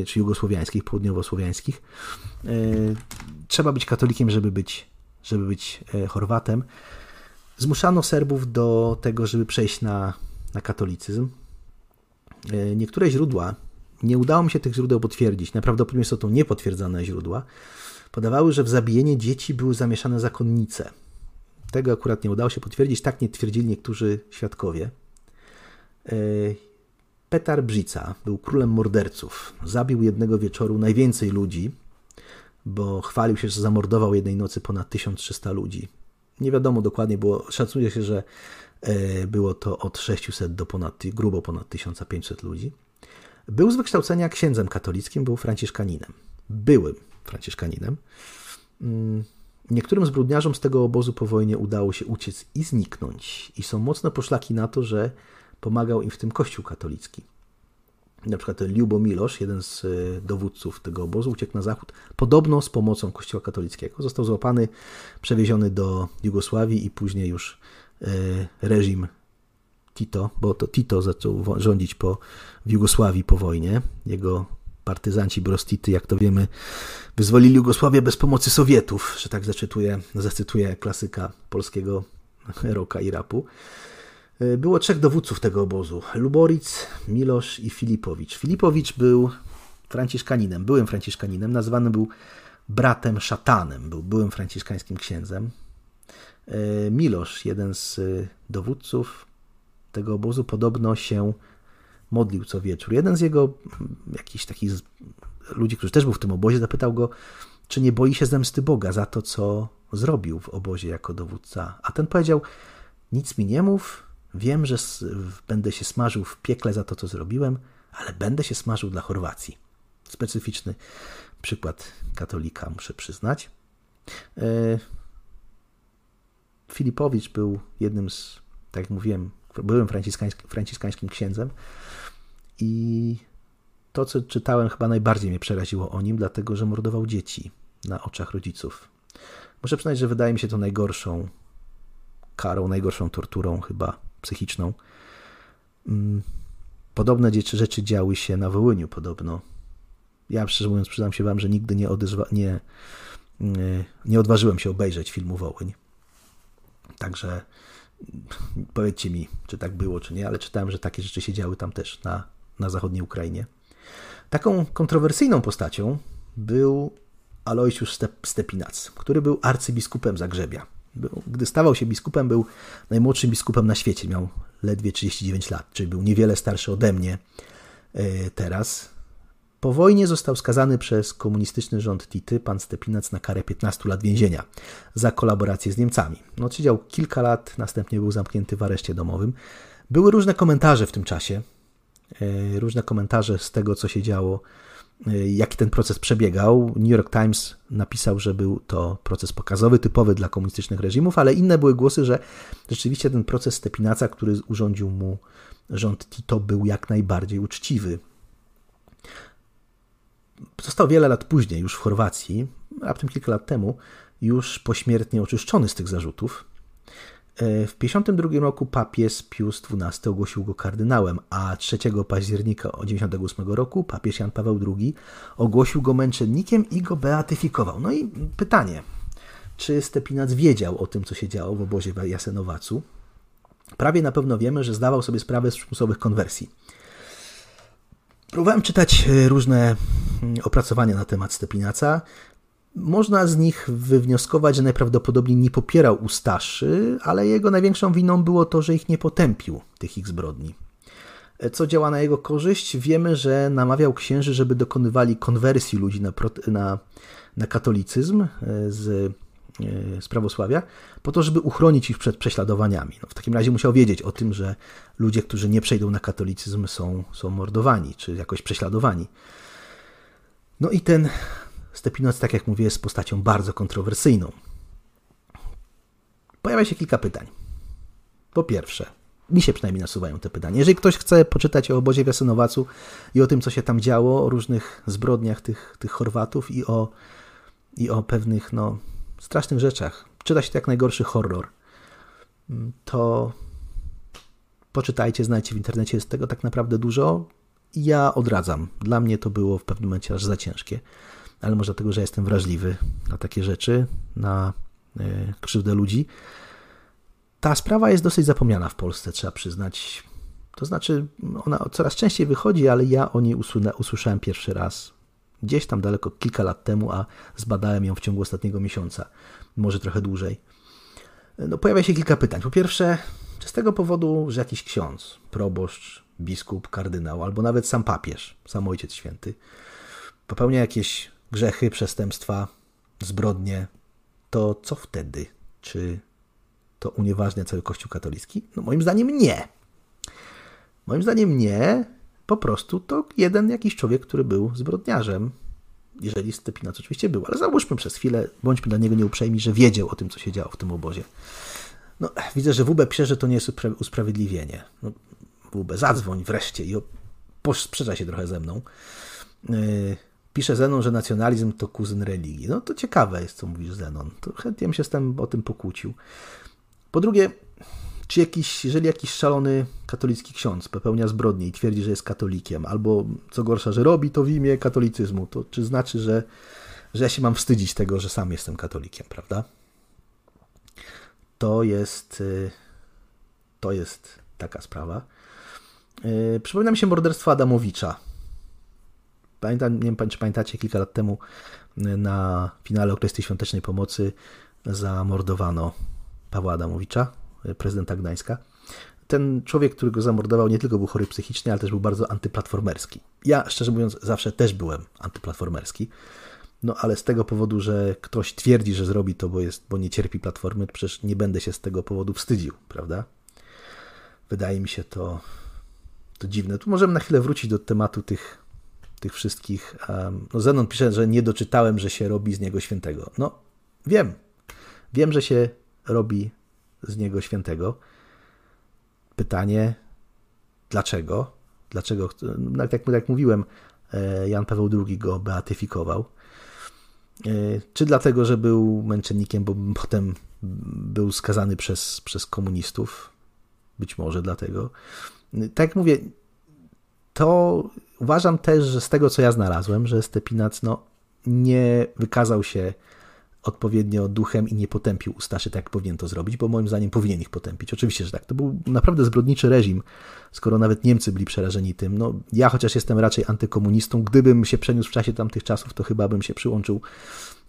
czy jugosłowiańskich, południowo-słowiańskich. Trzeba być katolikiem, żeby być, żeby być Chorwatem. Zmuszano Serbów do tego, żeby przejść na, na katolicyzm. Niektóre źródła, nie udało mi się tych źródeł potwierdzić, najprawdopodobniej są to niepotwierdzone źródła, podawały, że w zabijanie dzieci były zamieszane zakonnice. Tego akurat nie udało się potwierdzić, tak nie twierdzili niektórzy świadkowie. Petar Brzica był królem morderców. Zabił jednego wieczoru najwięcej ludzi, bo chwalił się, że zamordował jednej nocy ponad 1300 ludzi. Nie wiadomo dokładnie, było, szacuje się, że e, było to od 600 do ponad, grubo ponad 1500 ludzi. Był z wykształcenia księdzem katolickim, był franciszkaninem. Byłym franciszkaninem. Mm, niektórym zbrodniarzom z tego obozu po wojnie udało się uciec i zniknąć. I są mocne poszlaki na to, że pomagał im w tym Kościół katolicki. Na przykład Liubo Milosz, jeden z e, dowódców tego obozu, uciekł na zachód, podobno z pomocą Kościoła katolickiego. Został złapany, przewieziony do Jugosławii i później już e, reżim Tito, bo to Tito zaczął rządzić po, w Jugosławii po wojnie. Jego partyzanci Brostity, jak to wiemy, wyzwolili Jugosławię bez pomocy Sowietów, że tak zacytuję, zacytuję klasyka polskiego *laughs* roka i rapu. Było trzech dowódców tego obozu: Luboric, Milosz i Filipowicz. Filipowicz był franciszkaninem, byłym franciszkaninem, nazwany był bratem szatanem, był byłym franciszkańskim księdzem. Milosz, jeden z dowódców tego obozu, podobno się modlił co wieczór. Jeden z jego jakichś takich ludzi, którzy też był w tym obozie, zapytał go, czy nie boi się zemsty Boga za to, co zrobił w obozie jako dowódca. A ten powiedział: Nic mi nie mów, wiem, że będę się smażył w piekle za to, co zrobiłem, ale będę się smażył dla Chorwacji. Specyficzny przykład katolika, muszę przyznać. E, Filipowicz był jednym z, tak jak mówiłem, byłym franciszkańskim księdzem. I to, co czytałem, chyba najbardziej mnie przeraziło o nim, dlatego że mordował dzieci na oczach rodziców. Muszę przyznać, że wydaje mi się to najgorszą karą, najgorszą torturą, chyba psychiczną. Mm, podobne rzeczy działy się na Wołyniu podobno. Ja szczerze mówiąc przyznam się wam, że nigdy nie, odezwa, nie, nie odważyłem się obejrzeć filmu Wołyń. Także powiedzcie mi, czy tak było, czy nie, ale czytałem, że takie rzeczy się działy tam też na na zachodniej Ukrainie. Taką kontrowersyjną postacią był Alojsiusz Stepinac, który był arcybiskupem Zagrzebia. Gdy stawał się biskupem, był najmłodszym biskupem na świecie. Miał ledwie 39 lat, czyli był niewiele starszy ode mnie e, teraz. Po wojnie został skazany przez komunistyczny rząd Tity, pan Stepinac, na karę 15 lat więzienia za kolaborację z Niemcami. No, siedział kilka lat, następnie był zamknięty w areszcie domowym. Były różne komentarze w tym czasie. E, różne komentarze z tego, co się działo, jaki ten proces przebiegał. New York Times napisał, że był to proces pokazowy, typowy dla komunistycznych reżimów, ale inne były głosy, że rzeczywiście ten proces Stepinaca, który urządził mu rząd Tito, był jak najbardziej uczciwy. Został wiele lat później, już w Chorwacji, raptem kilka lat temu, już pośmiertnie oczyszczony z tych zarzutów. E, w 1952 roku papież Pius XII ogłosił go kardynałem, a 3 października 1998 roku papież Jan Paweł II ogłosił go męczennikiem i go beatyfikował. No i pytanie, czy Stepinac wiedział o tym, co się działo w obozie w Jasenowacu? Prawie na pewno wiemy, że zdawał sobie sprawę z przymusowych konwersji. Próbowałem czytać e, różne mm, opracowania na temat Stepinaca. Można z nich wywnioskować, że najprawdopodobniej nie popierał ustaszy, ale jego największą winą było to, że ich nie potępił, tych ich zbrodni. Co działa na jego korzyść? Wiemy, że namawiał księży, żeby dokonywali konwersji ludzi na, na, na katolicyzm e, z, e, z prawosławia, po to, żeby uchronić ich przed prześladowaniami. No, w takim razie musiał wiedzieć o tym, że ludzie, którzy nie przejdą na katolicyzm, są, są mordowani czy jakoś prześladowani. No i ten Stepinac, tak jak mówię, jest postacią bardzo kontrowersyjną. Pojawia się kilka pytań. Po pierwsze, mi się przynajmniej nasuwają te pytania. Jeżeli ktoś chce poczytać o obozie w Jasenowacu i o tym, co się tam działo, o różnych zbrodniach tych, tych Chorwatów i o, i o pewnych no, strasznych rzeczach, czyta się to jak najgorszy horror, to poczytajcie, znajcie w internecie, jest tego tak naprawdę dużo. Ja odradzam. Dla mnie to było w pewnym momencie aż za ciężkie, ale może dlatego, że jestem wrażliwy na takie rzeczy, na e, krzywdę ludzi. Ta sprawa jest dosyć zapomniana w Polsce, trzeba przyznać. To znaczy, ona coraz częściej wychodzi, ale ja o niej usłyszałem pierwszy raz gdzieś tam daleko kilka lat temu, a zbadałem ją w ciągu ostatniego miesiąca, może trochę dłużej. No, pojawia się kilka pytań. Po pierwsze, czy z tego powodu, że jakiś ksiądz, proboszcz, biskup, kardynał, albo nawet sam papież, sam Ojciec Święty, popełnia jakieś grzechy, przestępstwa, zbrodnie, to co wtedy? Czy to unieważnia cały Kościół katolicki? No moim zdaniem nie. Moim zdaniem nie. Po prostu to jeden jakiś człowiek, który był zbrodniarzem. Jeżeli Stepinac oczywiście był, ale załóżmy przez chwilę, bądźmy dla niego nieuprzejmi, że wiedział o tym, co się działo w tym obozie. No, widzę, że WB pisze, że to nie jest usprawiedliwienie. No, WB, zadzwoń wreszcie i sprzecza się trochę ze mną. Yy, pisze Zenon, że nacjonalizm to kuzyn religii. No to ciekawe jest, co mówisz Zenon. To chętnie bym się z tym o tym pokłócił. Po drugie, czy jakiś, jeżeli jakiś szalony katolicki ksiądz popełnia zbrodnię i twierdzi, że jest katolikiem, albo co gorsza, że robi to w imię katolicyzmu, to czy znaczy, że, że ja się mam wstydzić tego, że sam jestem katolikiem, prawda? To jest, y, to jest taka sprawa. Y, przypomina mi się morderstwo Adamowicza. Pamiętam, nie wiem, czy pamiętacie, kilka lat temu y, na finale Okresy Świątecznej Pomocy zamordowano Pawła Adamowicza, prezydenta Gdańska. Ten człowiek, który go zamordował, nie tylko był chory psychicznie, ale też był bardzo antyplatformerski. Ja, szczerze mówiąc, zawsze też byłem antyplatformerski. No ale z tego powodu, że ktoś twierdzi, że zrobi to, bo, jest, bo nie cierpi platformy, to przecież nie będę się z tego powodu wstydził, prawda? Wydaje mi się to, to dziwne. Tu możemy na chwilę wrócić do tematu tych, tych wszystkich. No Zenon pisze, że nie doczytałem, że się robi z niego świętego. No, wiem. Wiem, że się robi z niego świętego. Pytanie, dlaczego? Dlaczego, no, tak jak mówiłem, e, Jan Paweł II go beatyfikował. E, czy dlatego, że był męczennikiem, bo potem był skazany przez, przez komunistów? Być może dlatego. Tak jak mówię, to uważam też, że z tego, co ja znalazłem, że Stepinac no, nie wykazał się odpowiednio duchem i nie potępił Ustaszy tak, jak powinien to zrobić, bo moim zdaniem powinien ich potępić. Oczywiście, że tak. To był naprawdę zbrodniczy reżim, skoro nawet Niemcy byli przerażeni tym. No, ja chociaż jestem raczej antykomunistą, gdybym się przeniósł w czasie tamtych czasów, to chyba bym się przyłączył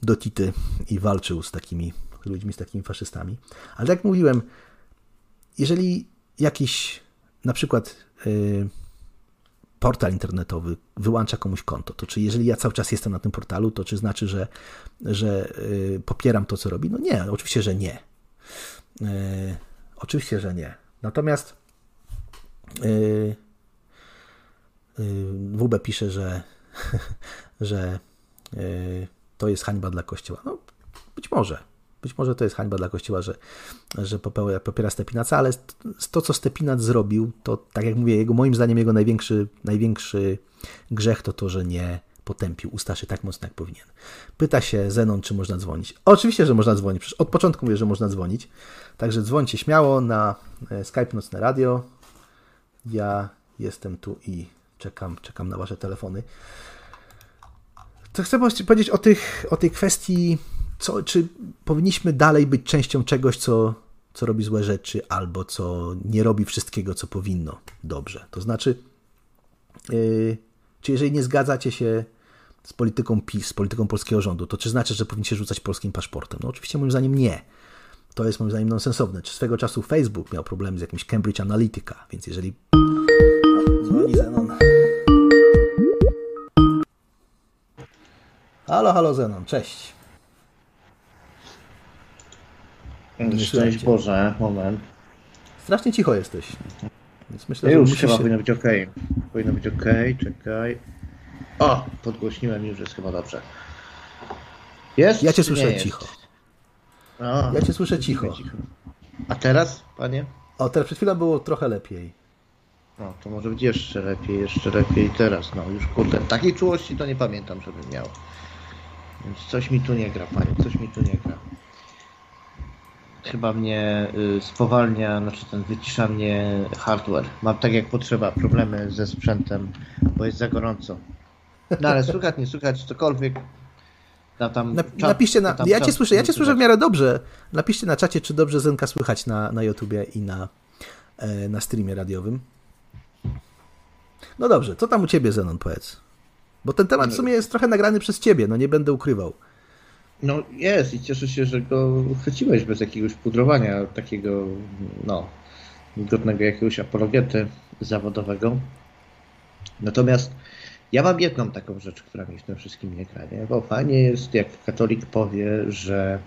do Tity i walczył z takimi ludźmi, z takimi faszystami. Ale tak jak mówiłem, jeżeli jakiś na przykład yy, portal internetowy wyłącza komuś konto, to czy jeżeli ja cały czas jestem na tym portalu, to czy znaczy, że, że y, popieram to, co robi? No nie, oczywiście, że nie. Y, oczywiście, że nie. Natomiast y, WB pisze, że, *laughs* że to jest hańba dla Kościoła. No, być może. Być może to jest hańba dla Kościoła, że, że popełnia, popiera Stepinaca, ale to, co Stepinac zrobił, to tak jak mówię, jego, moim zdaniem jego największy, największy grzech to to, że nie potępił Ustaszy tak mocno, jak powinien. Pyta się Zenon, czy można dzwonić. Oczywiście, że można dzwonić. Przecież od początku mówię, że można dzwonić. Także dzwońcie śmiało na e, Skype Nocne Radio. Ja jestem tu i czekam, czekam na wasze telefony. To chcę powiedzieć o, tych, o tej kwestii co, czy powinniśmy dalej być częścią czegoś, co, co robi złe rzeczy, albo co nie robi wszystkiego, co powinno dobrze. To znaczy, yy, czy jeżeli nie zgadzacie się z polityką PiS, z polityką polskiego rządu, to czy znaczy, że powinniście rzucać polskim paszportem? No oczywiście moim zdaniem nie. To jest moim zdaniem nonsensowne. Czy swego czasu Facebook miał problemy z jakimś Cambridge Analytica, więc jeżeli... Dzwoni Zenon. Halo, halo Zenon, cześć. Szczęść Boże, moment. Strasznie cicho jesteś. Więc myślę, że już chyba się... powinno być ok. Powinno być ok, czekaj. O, podgłośniłem już, jest chyba dobrze. Jest? Ja cię słyszę cicho. O, ja cię słyszę cicho. cicho. A teraz, panie? O, teraz przed chwilą było trochę lepiej. No, to może być jeszcze lepiej, jeszcze lepiej teraz. No, już kurde, takiej czułości to nie pamiętam, żebym miał. Więc coś mi tu nie gra, panie, coś mi tu nie gra. Chyba mnie y, spowalnia, znaczy ten wycisza mnie hardware. Mam tak jak potrzeba, problemy ze sprzętem, bo jest za gorąco. No ale słychać, nie słychać, cokolwiek. Na tam czat, napiszcie na. Ja cię słyszę, ja cię słyszę w miarę dobrze. Napiszcie na czacie, czy dobrze Zenka słychać na, na YouTubie i na, e, na streamie radiowym. No dobrze, co tam u ciebie, Zenon, powiedz? Bo ten temat w sumie jest trochę nagrany przez ciebie, no nie będę ukrywał. No jest i cieszę się, że go chwyciłeś bez jakiegoś pudrowania takiego, no, godnego jakiegoś apologety zawodowego. Natomiast ja mam jedną taką rzecz, która mi w tym wszystkim nie gra, nie? bo fajnie jest, jak katolik powie, że,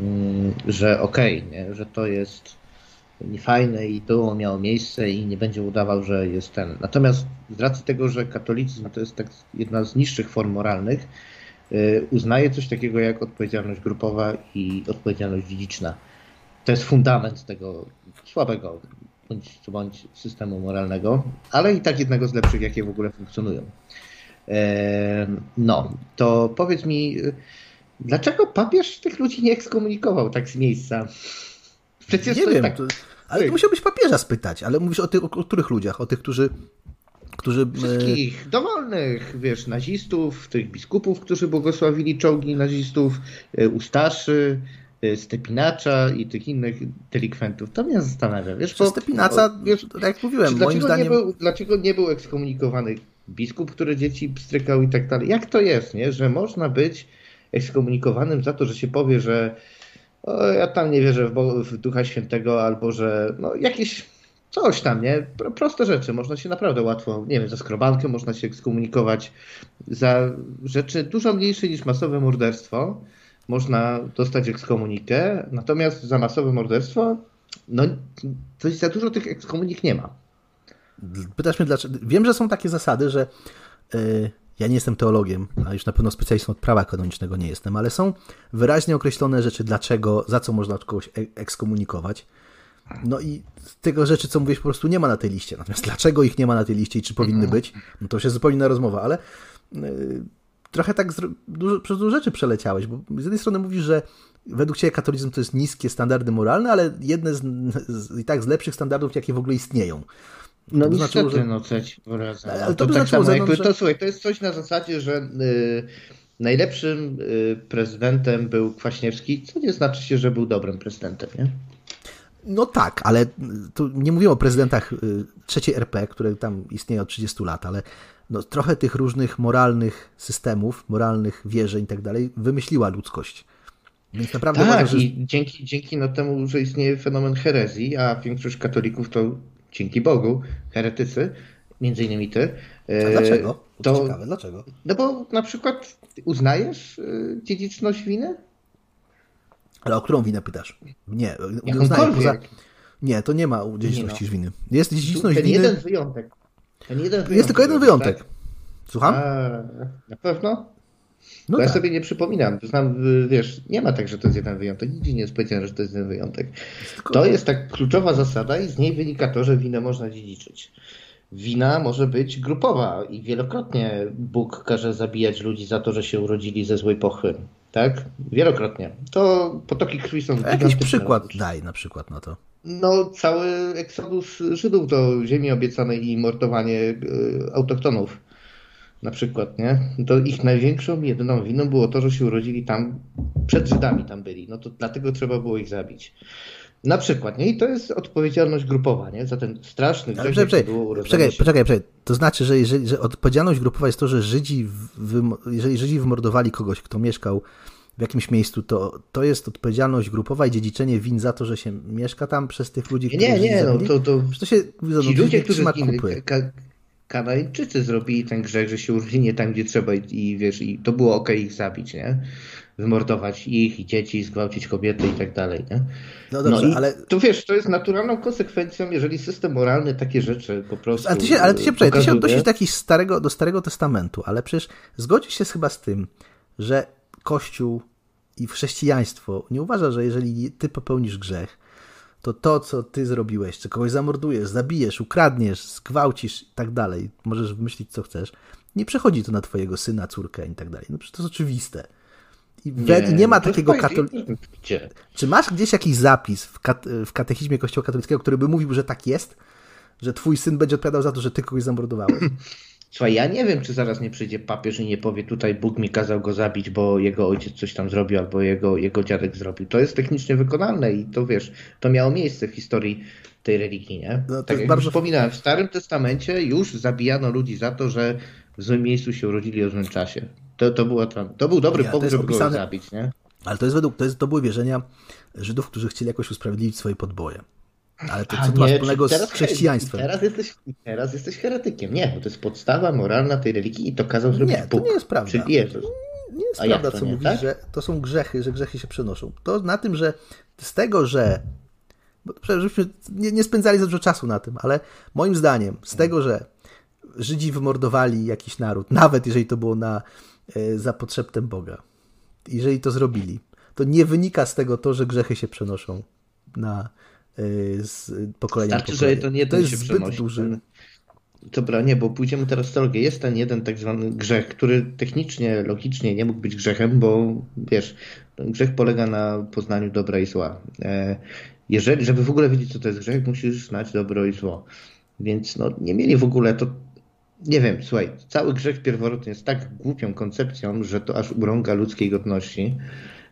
mm, że okej, okay, że to jest niefajne i to miało miejsce i nie będzie udawał, że jest ten. Natomiast z racji tego, że katolicyzm to jest tak jedna z niższych form moralnych, uznaje coś takiego jak odpowiedzialność grupowa i odpowiedzialność dziedziczna. To jest fundament tego słabego bądź, bądź systemu moralnego, ale i tak jednego z lepszych, jakie w ogóle funkcjonują. No, to powiedz mi, dlaczego papież tych ludzi nie ekskomunikował tak z miejsca? Przecież nie wiem, tak... to, ale to musiałbyś papieża spytać, ale mówisz o tych, o których ludziach? O tych, którzy którzy... E, Wszystkich dowolnych, wiesz, nazistów, tych biskupów, którzy błogosławili czołgi nazistów, e, Ustaszy, e, Stepinacza i tych innych delikwentów. To mnie zastanawia, wiesz, bo... Stepinaca, wiesz, tak jak mówiłem, moim zdaniem... Nie był, dlaczego nie był ekskomunikowany biskup, który dzieci pstrykał i tak dalej? Jak to jest, nie? Że można być ekskomunikowanym za to, że się powie, że o, ja tam nie wierzę w, Boga, w Ducha Świętego, albo że no, jakieś coś tam, nie? Proste rzeczy. Można się naprawdę łatwo, nie wiem, za skrobankę można się skomunikować, za rzeczy dużo mniejsze niż masowe morderstwo można dostać ekskomunikę, natomiast za masowe morderstwo no, to za dużo tych ekskomunik nie ma. Pytasz mnie dlaczego. Wiem, że są takie zasady, że yy, ja nie jestem teologiem, a już na pewno specjalistą od prawa kanonicznego nie jestem, ale są wyraźnie określone rzeczy, dlaczego, za co można kogoś ekskomunikować. No i tego rzeczy, co mówisz, po prostu nie ma na tej liście. Natomiast dlaczego ich nie ma na tej liście i czy powinny mhm. być, no to jest zupełnie inna rozmowa, ale yy, trochę tak dużo, przez dużo rzeczy przeleciałeś, bo z jednej strony mówisz, że według Ciebie katolicyzm to jest niskie standardy moralne, ale jedne z, z, i tak z lepszych standardów, jakie w ogóle istnieją. No to niestety, znaczyło, że... no co ci poradzę. Ale to, to tak samo jakby, że... to słuchaj, to jest coś na zasadzie, że y, najlepszym y, prezydentem był Kwaśniewski, co nie znaczy się, że był dobrym prezydentem, nie? No tak, ale tu nie mówimy o prezydentach y, trzeciej RP, które tam istnieją od 30 lat, ale no, trochę tych różnych moralnych systemów, moralnych wierzeń i tak dalej wymyśliła ludzkość. Więc naprawdę tak, uważam, że... i dzięki, dzięki no temu, że istnieje fenomen herezji, a większość katolików to dzięki Bogu, heretycy, między innymi ty. A dlaczego? To, ciekawe, dlaczego? No bo na przykład uznajesz y, dziedziczność winy? Ale o którą winę pytasz? Nie, uznaję poza... Nie, to nie ma dziedziczności nie no. winy. Jest dziedziczność Ten winy... jeden wyjątek. Ten jeden wyjątek. Jest tylko jeden wyjątek. Tak? Słucham? A, na pewno? No tak. ja sobie nie przypominam. Znam, wiesz, nie ma tak, że to jest jeden wyjątek. Nigdzie nie jest powiedziane, że to jest jeden wyjątek. To jest tak kluczowa zasada i z niej wynika to, że winę można dziedziczyć. Wina może być grupowa i wielokrotnie Bóg każe zabijać ludzi za to, że się urodzili ze złej pochwy. Tak? Wielokrotnie. To potoki krwi są Jakiś przykład daj na przykład na to. No, cały eksodus Żydów do ziemi obiecanej i mordowanie e, autochtonów na przykład, nie? To ich największą, jedyną winą było to, że się urodzili tam, przed Żydami tam byli, no to dlatego trzeba było ich zabić. Na przykład, nie? I to jest odpowiedzialność grupowa, nie? Za ten straszny grzech, poczekaj, poczekaj, poczekaj, poczekaj. To znaczy, że, jeżeli, że odpowiedzialność grupowa jest to, że Żydzi, jeżeli Żydzi wymordowali kogoś, kto mieszkał w jakimś miejscu, to, to jest odpowiedzialność grupowa i dziedziczenie win za to, że się mieszka tam przez tych ludzi, którzy Nie, nie, no to, to, to się, no, ci ludzie, którzy kupy. Kanadyjczycy zrobili ten grzech, że się urodzili nie tam, gdzie trzeba i, i wiesz, i to było ok ich zabić, nie? Wymordować ich i dzieci, zgwałcić kobiety i tak dalej, nie? No dobrze, no ale... Tu wiesz, to jest naturalną konsekwencją, jeżeli system moralny takie rzeczy po prostu Ale ty się, ale ty się, pokazuje... ty się odnosisz do, starego, do Starego Testamentu, ale przecież zgodzisz się chyba z tym, że Kościół i chrześcijaństwo nie uważa, że jeżeli ty popełnisz grzech, to to, co ty zrobiłeś, czy kogoś zamordujesz, zabijesz, ukradniesz, zgwałcisz i tak dalej, możesz wymyślić, co chcesz, nie przechodzi to na twojego syna, córkę i tak dalej. No przecież to jest oczywiste. Nie, nie ma takiego katolicyzmu. Czy masz gdzieś jakiś zapis w, kat w katechizmie Kościoła katolickiego, który by mówił, że tak jest? Że twój syn będzie odpowiadał za to, że ty kogoś zamordowałeś? *clears throat* Słuchaj, ja nie wiem, czy zaraz nie przyjdzie papież i nie powie, tutaj Bóg mi kazał go zabić, bo jego ojciec coś tam zrobił, albo jego, jego dziadek zrobił. To jest technicznie wykonalne i to wiesz, to miało miejsce w historii tej religii, nie? No, tak jak bardzo... wspominałem, w Starym Testamencie już zabijano ludzi za to, że w złym miejscu się urodzili o złym czasie. To, to, była, to był dobry powód, żeby opisane... go zabić, nie? Ale to jest według, to, jest, to były wierzenia Żydów, którzy chcieli jakoś usprawiedliwić swoje podboje. Ale to co to ma wspólnego z chrześcijaństwem? Teraz jesteś, teraz jesteś heretykiem. Nie, bo to jest podstawa moralna tej religii i to kazał zrobić Nie, Bóg, to nie jest prawda. Czyli Jezus. Nie jest A prawda, co nie, mówisz, tak? że to są grzechy, że grzechy się przenoszą. To na tym, że z tego, że bo żebyśmy nie, nie spędzali za dużo czasu na tym, ale moim zdaniem z tego, że Żydzi wymordowali jakiś naród, nawet jeżeli to było na, za potrzebem Boga, jeżeli to zrobili, to nie wynika z tego to, że grzechy się przenoszą na Y, z pokolenia Starczy, że to nie to jest zbyt przenosi. duży. Dobra, nie, bo pójdziemy teraz w teologię. Jest ten jeden tak zwany grzech, który technicznie, logicznie nie mógł być grzechem, bo wiesz, grzech polega na poznaniu dobra i zła. E, jeżeli, żeby w ogóle wiedzieć, co to jest grzech, musisz znać dobro i zło. Więc no, nie mieli w ogóle to. Nie wiem, słuchaj, cały grzech pierworodny jest tak głupią koncepcją, że to aż urąga ludzkiej godności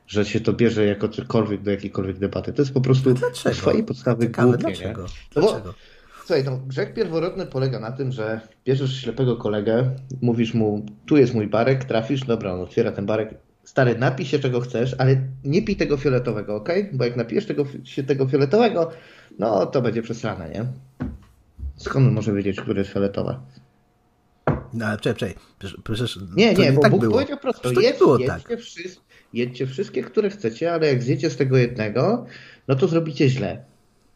że się to bierze jako cokolwiek do jakiejkolwiek debaty. To jest po prostu dlaczego? swojej podstawy Ciekawe, głupie. Dlaczego? Nie? No dlaczego? Bo, słuchaj, no, grzech pierworodny polega na tym, że bierzesz ślepego kolegę, mówisz mu, tu jest mój barek, trafisz, dobra, on otwiera ten barek, stary, napij się czego chcesz, ale nie pij tego fioletowego, ok? Bo jak napijesz tego, się tego fioletowego, no to będzie przesrane, nie? Skąd może wiedzieć, które jest fioletowe? No ale czekaj, przecież, przecież Nie, nie, bo tak Bóg było. powiedział prosto, jedź, było jedźcie, tak. wszyscy, jedźcie wszystkie, które chcecie, ale jak zjecie z tego jednego, no to zrobicie źle.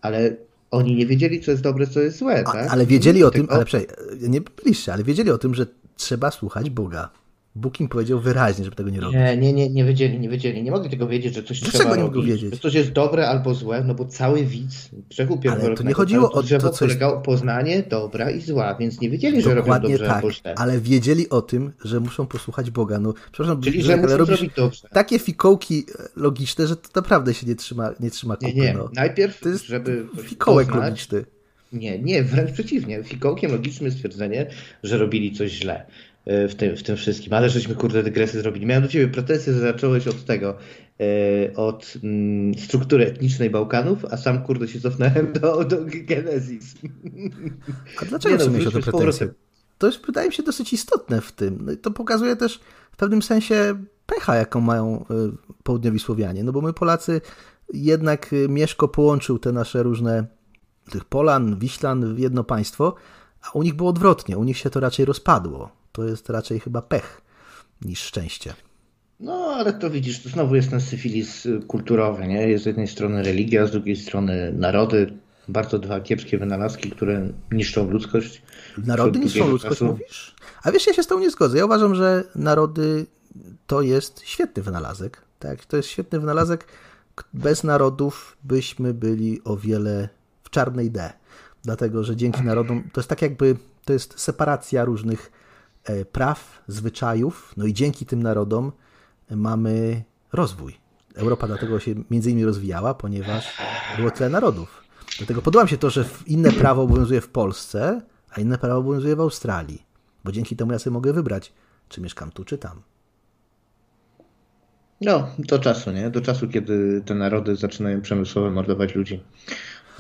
Ale oni nie wiedzieli, co jest dobre, co jest złe, A, tak? Ale wiedzieli o tym, ale przecież, nie byliście, ale wiedzieli o tym, że trzeba słuchać Boga. Bóg im powiedział wyraźnie, żeby tego nie robić. Nie, nie, nie, nie wiedzieli, nie wiedzieli. Nie mogli tego wiedzieć, że coś Dlaczego trzeba nie robić. Wiedzieć? Że coś jest dobre albo złe, no bo cały widz grzechu pierworodnego, to nie chodziło o to, coś... poznanie dobra i zła, więc nie wiedzieli, że robią dobrze tak, albo źle. ale wiedzieli o tym, że muszą posłuchać Boga. No, przepraszam, Czyli, że muszą robić dobrze. Takie fikołki e, logiczne, że to naprawdę się nie trzyma, nie trzyma kupy. Nie, nie. No. Najpierw, to jest żeby fikołek poznać, logiczny. Nie, nie, wręcz przeciwnie. Fikołkiem logicznym jest stwierdzenie, że robili coś źle. E, w tym, w tym wszystkim. Ale żeśmy, kurde, dygresy zrobili. Miałem do ciebie pretensje, że zacząłeś od tego, e, od mm, struktury etnicznej Bałkanów, a sam, kurde, się cofnąłem do, do Genezis. A dlaczego Nie, no, mieć o to pretensje? To jest, wydaje mi się, dosyć istotne w tym. No to pokazuje też w pewnym sensie pecha, jaką mają e, południowi Słowianie. No bo my Polacy jednak Mieszko połączył te nasze różne tych Polan, Wiślan w jedno państwo, a u nich było odwrotnie. U nich się to raczej rozpadło to jest raczej chyba pech niż szczęście. No, ale to widzisz, to znowu jest ten syfilis kulturowy, nie? Jest z jednej strony religia, z drugiej strony narody. Bardzo dwa kiepskie wynalazki, które niszczą ludzkość. Narody niszczą ludzkość, czasu. mówisz? A wiesz, ja się z tą nie zgodzę. Ja uważam, że narody to jest świetny wynalazek. Tak, to jest świetny wynalazek. Bez narodów byśmy byli o wiele w czarnej D. Dlatego, że dzięki narodom to jest tak jakby, to jest separacja różnych praw, zwyczajów, no i dzięki tym narodom mamy rozwój. Europa dlatego się między innymi rozwijała, ponieważ było tyle narodów. Dlatego podoba mi się to, że inne prawo obowiązuje w Polsce, a inne prawo obowiązuje w Australii. Bo dzięki temu ja sobie mogę wybrać, czy mieszkam tu, czy tam. No, do czasu, nie? Do czasu, kiedy te narody zaczynają przemysłowo mordować ludzi.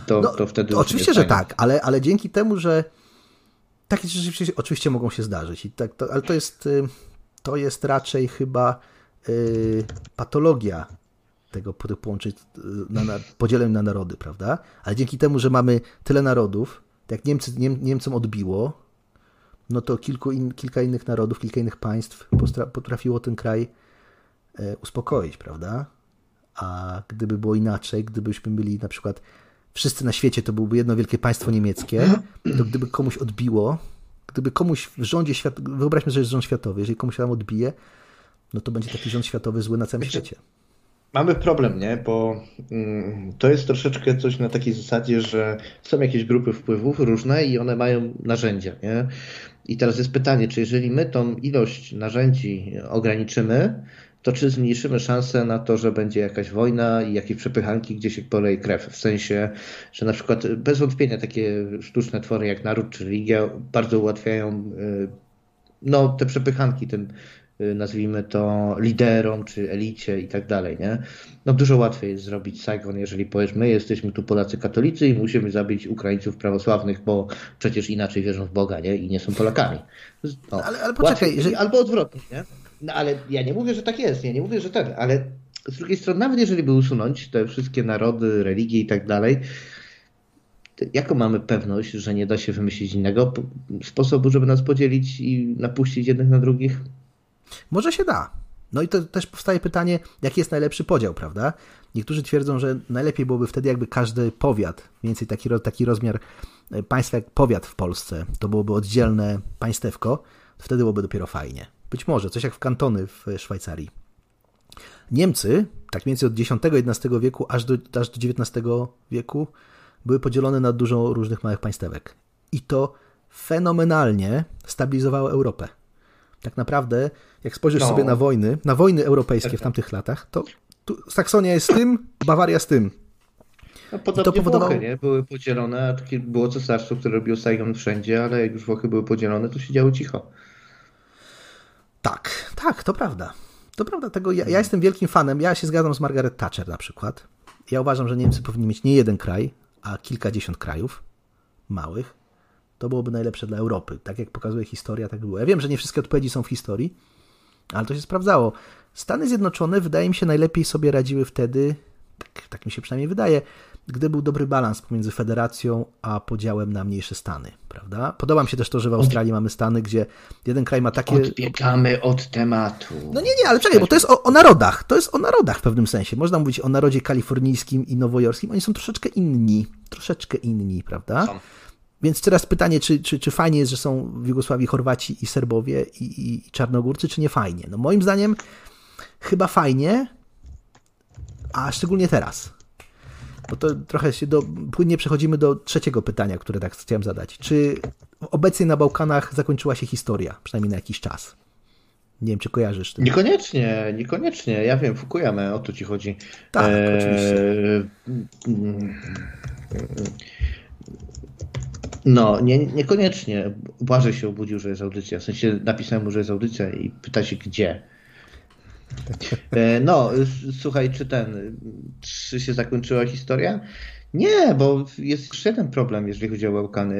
To, no, to wtedy. To oczywiście, że tak, ale, ale dzięki temu, że takie rzeczy oczywiście mogą się zdarzyć, i tak, to, ale to jest, y, to jest raczej chyba y, patologia tego połączeń y, na, na, na narody, prawda? Ale dzięki temu, że mamy tyle narodów, jak Niemcy, Niem, Niemcom odbiło, no to kilku in, kilka innych narodów, kilka innych państw potrafiło ten kraj e, uspokoić, prawda? A gdyby było inaczej, gdybyśmy byli na przykład wszyscy na świecie to byłoby jedno wielkie państwo niemieckie, to gdyby komuś odbiło, gdyby komuś w rządzie światowym, wyobraźmy, że jest rząd światowy, jeżeli komuś tam odbije, no to będzie taki rząd światowy zły na całym świecie. Mamy problem, nie? Bo mm, to jest troszeczkę coś na takiej zasadzie, że są jakieś grupy wpływów różne i one mają narzędzia, nie? I teraz jest pytanie, czy jeżeli my tą ilość narzędzi ograniczymy, to czy zmniejszymy szansę na to, że będzie jakaś wojna i jakieś przepychanki, gdzie się poleje krew? W sensie, że na przykład bez wątpienia takie sztuczne twory jak naród czy religia bardzo ułatwiają no, te przepychanki tym Y, nazwijmy to liderom, czy elicie i tak dalej, nie? No dużo łatwiej jest zrobić Saigon, jeżeli powiesz, my jesteśmy tu Polacy katolicy i musimy zabić Ukraińców prawosławnych, bo przecież inaczej wierzą w Boga, nie? I nie są Polakami. No, ale, ale poczekaj. Łatwiej, że... Albo odwrotnie, nie? No ale ja nie mówię, że tak jest, ja nie mówię, że tak, ale z drugiej strony, nawet jeżeli by usunąć te wszystkie narody, religie i tak dalej, jaką mamy pewność, że nie da się wymyślić innego sposobu, żeby nas podzielić i napuścić jednych na drugich? Może się da. No i to też powstaje pytanie, jaki jest najlepszy podział, prawda? Niektórzy twierdzą, że najlepiej byłoby wtedy, jakby każdy powiat, mniej więcej taki, taki rozmiar e, państwa jak powiat w Polsce, to byłoby oddzielne państewko, wtedy byłoby dopiero fajnie. Być może, coś jak w kantony w Szwajcarii. Niemcy, tak mniej więcej od X-XI wieku aż do, aż do XIX wieku, były podzielone na dużo różnych małych państewek. I to fenomenalnie stabilizowało Europę tak naprawdę, jak spojrzysz no. sobie na wojny, na wojny europejskie w tamtych latach, to Saksonia jest z tym, Bawaria z tym. No, podobnie to powodowało... Włochy nie? były podzielone, a było cesarstwo, które robiło Saigon wszędzie, ale jak już Włochy były podzielone, to się działo cicho. Tak, tak, to prawda. To prawda, tego ja, ja jestem wielkim fanem. Ja się zgadzam z Margaret Thatcher na przykład. Ja uważam, że Niemcy powinni mieć nie jeden kraj, a kilkadziesiąt krajów małych to byłoby najlepsze dla Europy. Tak jak pokazuje historia, tak było. Ja wiem, że nie wszystkie odpowiedzi są w historii, ale to się sprawdzało. Stany Zjednoczone, wydaje mi się, najlepiej sobie radziły wtedy, tak, tak mi się przynajmniej wydaje, gdy był dobry balans pomiędzy federacją a podziałem na mniejsze stany, prawda? Podoba mi się też to, że w Australii mamy stany, gdzie jeden kraj ma takie... Odbiegamy od tematu. No nie, nie, ale czekaj, bo to jest o, o, narodach. To jest o narodach w pewnym sensie. Można mówić o narodzie kalifornijskim i nowojorskim. Oni są troszeczkę inni. Troszeczkę inni, prawda? Są. Więc teraz pytanie, czy, czy, czy fajnie jest, że są w Jugosławii Chorwaci i Serbowie i, i Czarnogórcy, czy nie fajnie? No moim zdaniem chyba fajnie, a szczególnie teraz. Bo to trochę się do, płynnie przechodzimy do trzeciego pytania, które tak chciałem zadać. Czy obecnie na Bałkanach zakończyła się historia, przynajmniej na jakiś czas? Nie wiem, czy kojarzysz. Tym. Niekoniecznie, niekoniecznie. Ja wiem, Fukuyama, o to ci chodzi. Tak, eee, oczywiście. No, nie, niekoniecznie. Błażej się obudził, że jest audycja. W sensie napisałem mu, że jest audycja i pyta się gdzie. E, no, słuchaj, czy ten, czy się zakończyła historia? Nie, bo jest jeszcze jeden problem, jeżeli chodzi o Bałkany,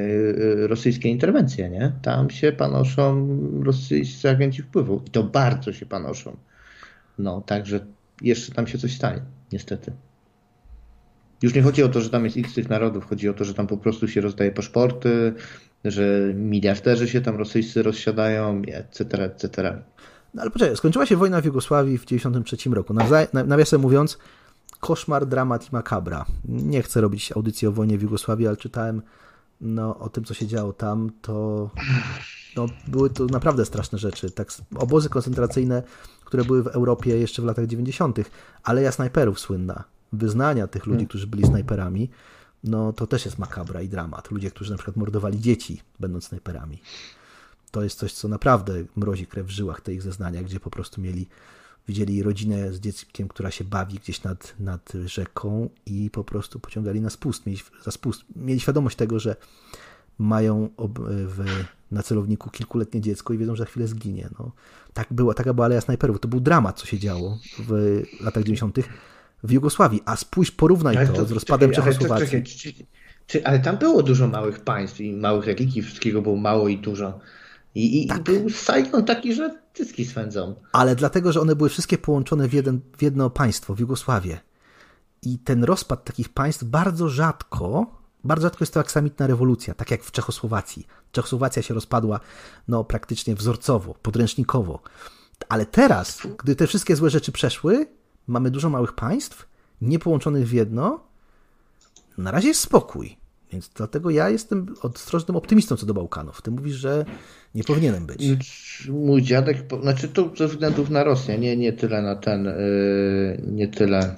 e, rosyjskie interwencje, nie? Tam się panoszą rosyjscy agenci wpływu i to bardzo się panoszą. No, także jeszcze tam się coś stanie, niestety. Już nie chodzi o to, że tam jest x tych narodów, chodzi o to, że tam po prostu się rozdaje paszporty, że miliarderzy się tam rosyjscy rozsiadają, etc., etc. No ale poczekaj, skończyła się wojna w Jugosławii w 1993 roku. Nawiasem mówiąc, koszmar, dramat i makabra. Nie chcę robić audycji o wojnie w Jugosławii, ale czytałem no, o tym, co się działo tam, to no, były to naprawdę straszne rzeczy. Tak, obozy koncentracyjne, które były w Europie jeszcze w latach 90., ale ja snajperów słynna wyznania tych ludzi, hmm. którzy byli snajperami, no to też jest makabra i dramat. Ludzie, którzy na przykład mordowali dzieci, będąc snajperami. To jest coś, co naprawdę mrozi krew w żyłach, te ich zeznania, gdzie po prostu mieli, widzieli rodzinę z dzieckiem, która się bawi gdzieś nad, nad rzeką i po prostu pociągali na spust, mieli, za spust. Mieli świadomość tego, że mają ob, w, na celowniku kilkuletnie dziecko i wiedzą, że za chwilę zginie. No, tak była, taka była aleja snajperów. To był dramat, co się działo w latach 90 w Jugosławii, a spójrz, porównaj to, to, z rozpadem czekaj, Czechosłowacji. Czekaj, czy, czy, ale tam było dużo małych państw i małych religii, wszystkiego było mało i dużo. I, i tak. był Saigon taki, że cycki swędzą. Ale dlatego, że one były wszystkie połączone w, jeden, w jedno państwo, w Jugosławię. I ten rozpad takich państw bardzo rzadko, bardzo rzadko jest to aksamitna rewolucja, tak jak w Czechosłowacji. Czechosłowacja się rozpadła no, praktycznie wzorcowo, podręcznikowo. Ale teraz, gdy te wszystkie złe rzeczy przeszły, mamy dużo małych państw, niepołączonych w jedno. Na razie jest spokój. Więc dlatego ja jestem ostrożnym optymistą co do Bałkanów. Ty mówisz, że nie powinienem być. Mój dziadek, znaczy to ze względów na Rosję, nie, nie tyle na ten, yy, nie tyle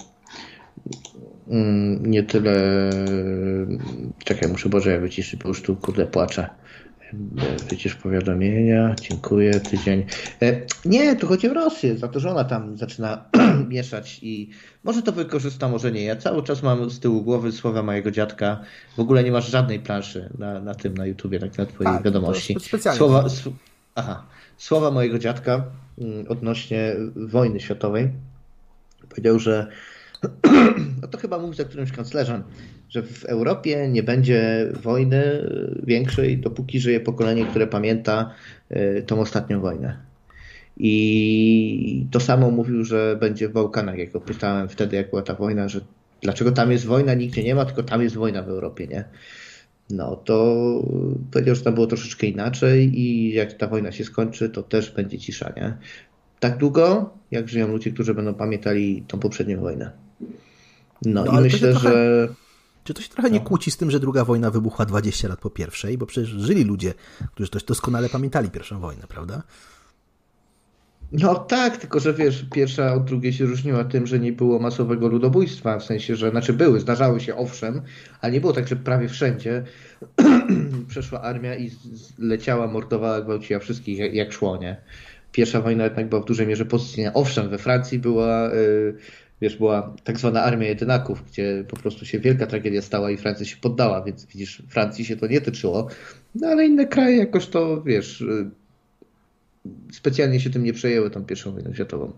mm, nie tyle czekaj, muszę Boże ja wyciszyć, bo już tu kurde płaczę Wycisz powiadomienia, dziękuję, tydzień. E, nie, tu chodzi o Rosję, za to, że ona tam zaczyna *clears throat* mieszać i może to wykorzysta, może nie. Ja cały czas mam z tyłu głowy słowa mojego dziadka. W ogóle nie masz żadnej planszy na, na tym, na YouTubie, tak na twojej tak, wiadomości. Słowa, aha, słowa mojego dziadka mm, odnośnie wojny światowej. Powiedział, że *clears throat* no to chyba mówił za którymś kanclerzem, że w Europie nie będzie wojny większej, dopóki żyje pokolenie, które pamięta e, tą ostatnią wojnę. I to samo mówił, że będzie w Bałkanach, jak go pytałem wtedy, jak była ta wojna, że dlaczego tam jest wojna, nigdzie nie ma, tylko tam jest wojna w Europie, nie? No to powiedział, że tam było troszeczkę inaczej i jak ta wojna się skończy, to też będzie cisza, nie? Tak długo, jak żyją ludzie, którzy będą pamiętali tą poprzednią wojnę. No, no i myślę, trochę, że. Czy to się trochę no. nie kłóci z tym, że druga wojna wybuchła 20 lat po pierwszej? Bo przecież żyli ludzie, którzy też doskonale pamiętali pierwszą wojnę, prawda? No tak, tylko że wiesz, pierwsza od drugiej się różniła tym, że nie było masowego ludobójstwa, w sensie, że, znaczy były, zdarzały się owszem, ale nie było tak, że prawie wszędzie *clears throat* przeszła armia i leciała, mordowała, gwałciła wszystkich jak, jak szło, nie? Pierwsza wojna jednak była w dużej mierze pozycyjna. Owszem, we Francji była... Wiesz, była tak zwana armia jedynaków, gdzie po prostu się wielka tragedia stała i Francja się poddała, więc widzisz, Francji się to nie tyczyło, no ale inne kraje jakoś to, wiesz, y, specjalnie się tym nie przejęły tą pierwszą wojną światową.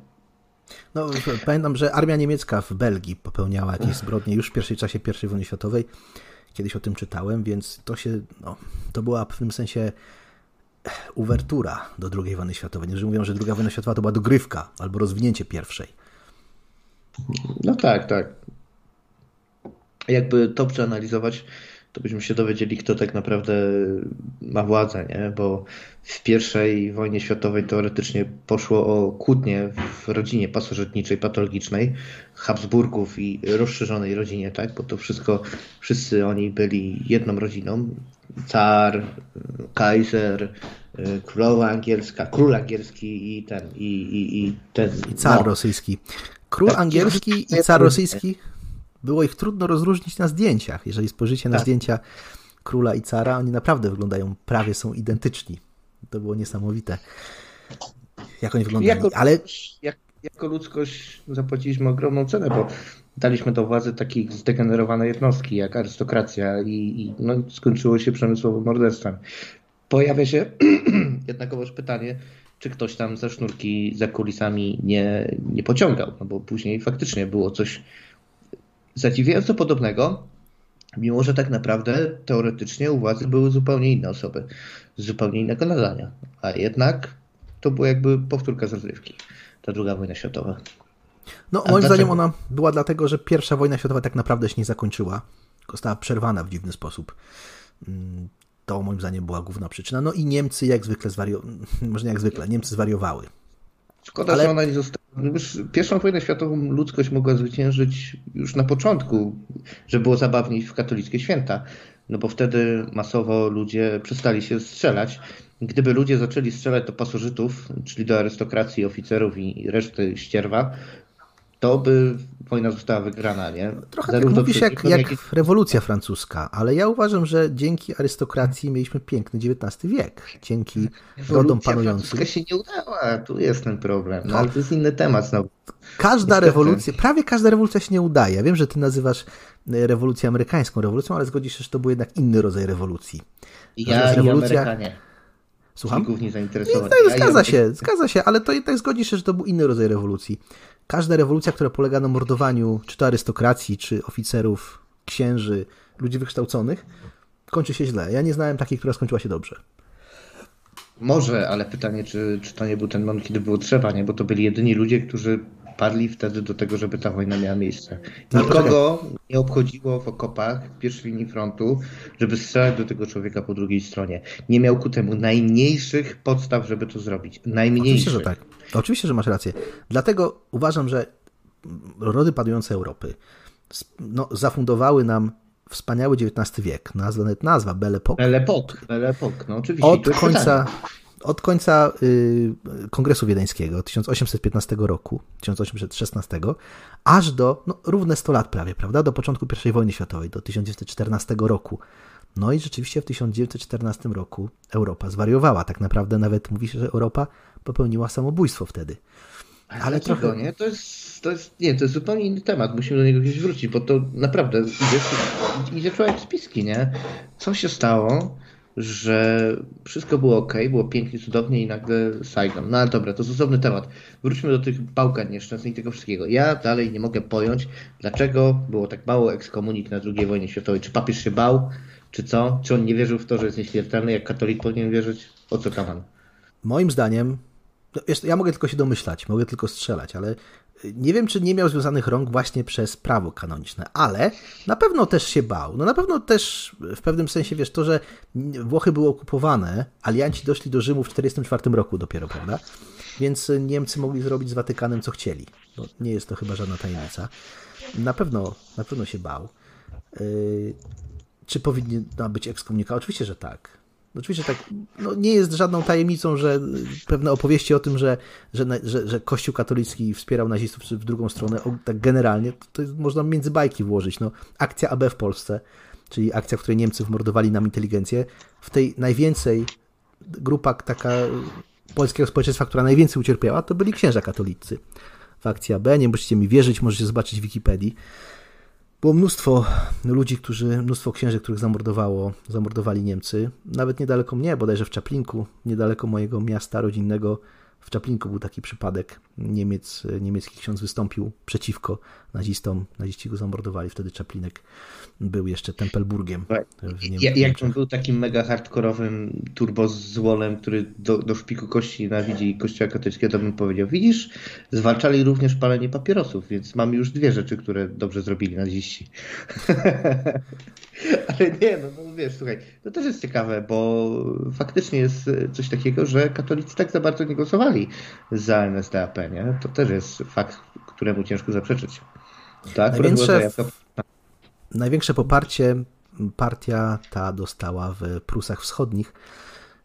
No, pamiętam, że armia niemiecka w Belgii popełniała jakieś zbrodnie już w pierwszej czasie I wojny światowej. Kiedyś o tym czytałem, więc to się, no, to była w pewnym sensie uwertura do II wojny światowej. Niektórzy mówią, że II wojna światowa to była dogrywka albo rozwinięcie pierwszej. No tak, tak. Jakby to przeanalizować, to byśmy się dowiedzieli, kto tak naprawdę ma władzę, nie? Bo w pierwszej wojnie światowej teoretycznie poszło o kłótnie w rodzinie pasożytniczej, patologicznej Habsburgów i rozszerzonej rodzinie, tak? Bo to wszystko, wszyscy oni byli jedną rodziną. Car, kaiser, królowa angielska, król angielski i ten, i, i, i ten. I car no. rosyjski. Król tak, angielski i car rosyjski, było ich trudno rozróżnić na zdjęciach. Jeżeli spojrzycie na tak. zdjęcia króla i cara, oni naprawdę wyglądają, prawie są identyczni. To było niesamowite, jak oni wyglądają. Jako, Ale... Jak, jako ludzkość zapłaciliśmy ogromną cenę, bo daliśmy do władzy takich zdegenerowane jednostki jak arystokracja i, i no, skończyło się przemysłowym morderstwem. Pojawia się *clears throat* jednakowoż pytanie, czy ktoś tam za sznurki za kulisami nie, nie pociągał, no bo później faktycznie było coś zadziwiająco podobnego, mimo że tak naprawdę teoretycznie u władzy były zupełnie inne osoby, z zupełnie innego nadania, a jednak to była jakby powtórka z rozrywki, ta druga wojna światowa. No, a moim dlaczego? zdaniem ona była dlatego, że pierwsza wojna światowa tak naprawdę się nie zakończyła, została przerwana w dziwny sposób. To moim zdaniem była główna przyczyna. No i Niemcy jak zwykle zwariowali, *laughs* może nie jak zwykle, Niemcy zwariowały. Szkoda, Ale... że ona nie została. Już pierwszą wojnę światową ludzkość mogła zwyciężyć już na początku, że było zabawniej w katolickie święta. No bo wtedy masowo ludzie przestali się strzelać. Gdyby ludzie zaczęli strzelać do pasożytów, czyli do arystokracji, oficerów i reszty ścierwa, to by wojna została wygrana, nie? Trochę Zarówno tak mówisz jak, jak, jak rewolucja francuska, ale ja uważam, że dzięki arystokracji mieliśmy piękny XIX wiek. Dzięki rodom panującym. się nie udała, tu jest ten problem, no, ale to jest inny temat znowu. Każda rewolucja, prawie każda rewolucja się nie udaje. Ja wiem, że ty nazywasz e, rewolucję amerykańską rewolucją, ale zgodzisz się, że to był jednak inny rodzaj rewolucji. Ja rewolucja... i Amerykanie. Słucham? Nie, nie, zgadza się, zgadza się, ale to jednak zgodzisz się, że to był inny rodzaj rewolucji każda rewolucja, która polega na mordowaniu czy to arystokracji, czy oficerów, księży, ludzi wykształconych, kończy się źle. Ja nie znałem takiej, która skończyła się dobrze. Może, ale pytanie, czy, czy to nie był ten moment, kiedy było trzeba, nie? Bo to byli jedyni ludzie, którzy padli wtedy do tego, żeby ta wojna miała miejsce. No, Nikogo nie obchodziło w okopach w pierwszej linii frontu, żeby strzelać do tego człowieka po drugiej stronie. Nie miał ku temu najmniejszych podstaw, żeby to zrobić. Najmniejszych. Oczywiście, że tak. Oczywiście, że masz rację. Dlatego uważam, że rody padujące Europy no, zafundowały nam wspaniały XIX wiek. Nazwa, nawet nazwa Belle Époque. Belle Époque, Belle Époque, no oczywiście. Od końca, od końca y, Kongresu Wiedeńskiego 1815 roku, 1816, aż do no, równe 100 lat prawie, prawda? Do początku I wojny światowej, do 1914 roku. No i rzeczywiście w 1914 roku Europa zwariowała. Tak naprawdę nawet mówi się, że Europa popełniła samobójstwo wtedy. Ale, Ale trochę... nie? To jest, to jest, nie, to jest zupełnie inny temat. Musimy do niego gdzieś wrócić, bo to naprawdę idzie, idzie człowiek z piski, nie? Co się stało, że wszystko było ok, było pięknie, cudownie i nagle Saigon. No ale dobra, to jest osobny temat. Wróćmy do tych bałkań nieszczęsnych i tego wszystkiego. Ja dalej nie mogę pojąć, dlaczego było tak mało ekskomunik na II wojnie światowej. Czy papież się bał, czy co? Czy on nie wierzył w to, że jest nieśmiertelny, jak katolik powinien wierzyć? O co kaman? Moim zdaniem, ja mogę tylko się domyślać, mogę tylko strzelać, ale nie wiem, czy nie miał związanych rąk właśnie przez prawo kanoniczne, ale na pewno też się bał. No na pewno też w pewnym sensie, wiesz, to, że Włochy były okupowane, alianci doszli do Rzymu w 1944 roku dopiero, prawda? Więc Niemcy mogli zrobić z Watykanem co chcieli. No, nie jest to chyba żadna tajemnica. Na pewno, na pewno się bał. Yy, czy powinien być ekskomunikowany? Oczywiście, że tak. Oczywiście tak, no nie jest żadną tajemnicą, że pewne opowieści o tym, że, że, że, że Kościół katolicki wspierał nazistów w drugą stronę, tak generalnie, to, jest, można między bajki włożyć. No, akcja AB w Polsce, czyli akcja, w której Niemcy wmordowali nam inteligencję, w tej najwięcej grupa taka polskiego społeczeństwa, która najwięcej ucierpiała, to byli księża katolicy w akcji AB. Nie musicie mi wierzyć, możecie zobaczyć w Wikipedii. Było mnóstwo ludzi, którzy, mnóstwo księży, których zamordowało, zamordowali Niemcy. Nawet niedaleko mnie, bodajże w Czaplinku, niedaleko mojego miasta rodzinnego, w Czaplinku był taki przypadek. Niemiec, niemiecki ksiądz wystąpił przeciwko nazistom. Naziści go zamordowali. Wtedy Czaplinek był jeszcze Tempelburgiem. Ja, jak on był takim mega hardkorowym turbozłolem, który do, do szpiku kości nienawidzi Kościoła katolickiego, to bym powiedział, widzisz, zwalczali również palenie papierosów, więc mamy już dwie rzeczy, które dobrze zrobili naziści. *laughs* Ale nie, no, no wiesz, słuchaj, to też jest ciekawe, bo faktycznie jest coś takiego, że katolicy tak za bardzo nie głosowali za NSDAP, To też jest fakt, któremu ciężko zaprzeczyć. Tak, największe, największe poparcie partia ta dostała w Prusach Wschodnich.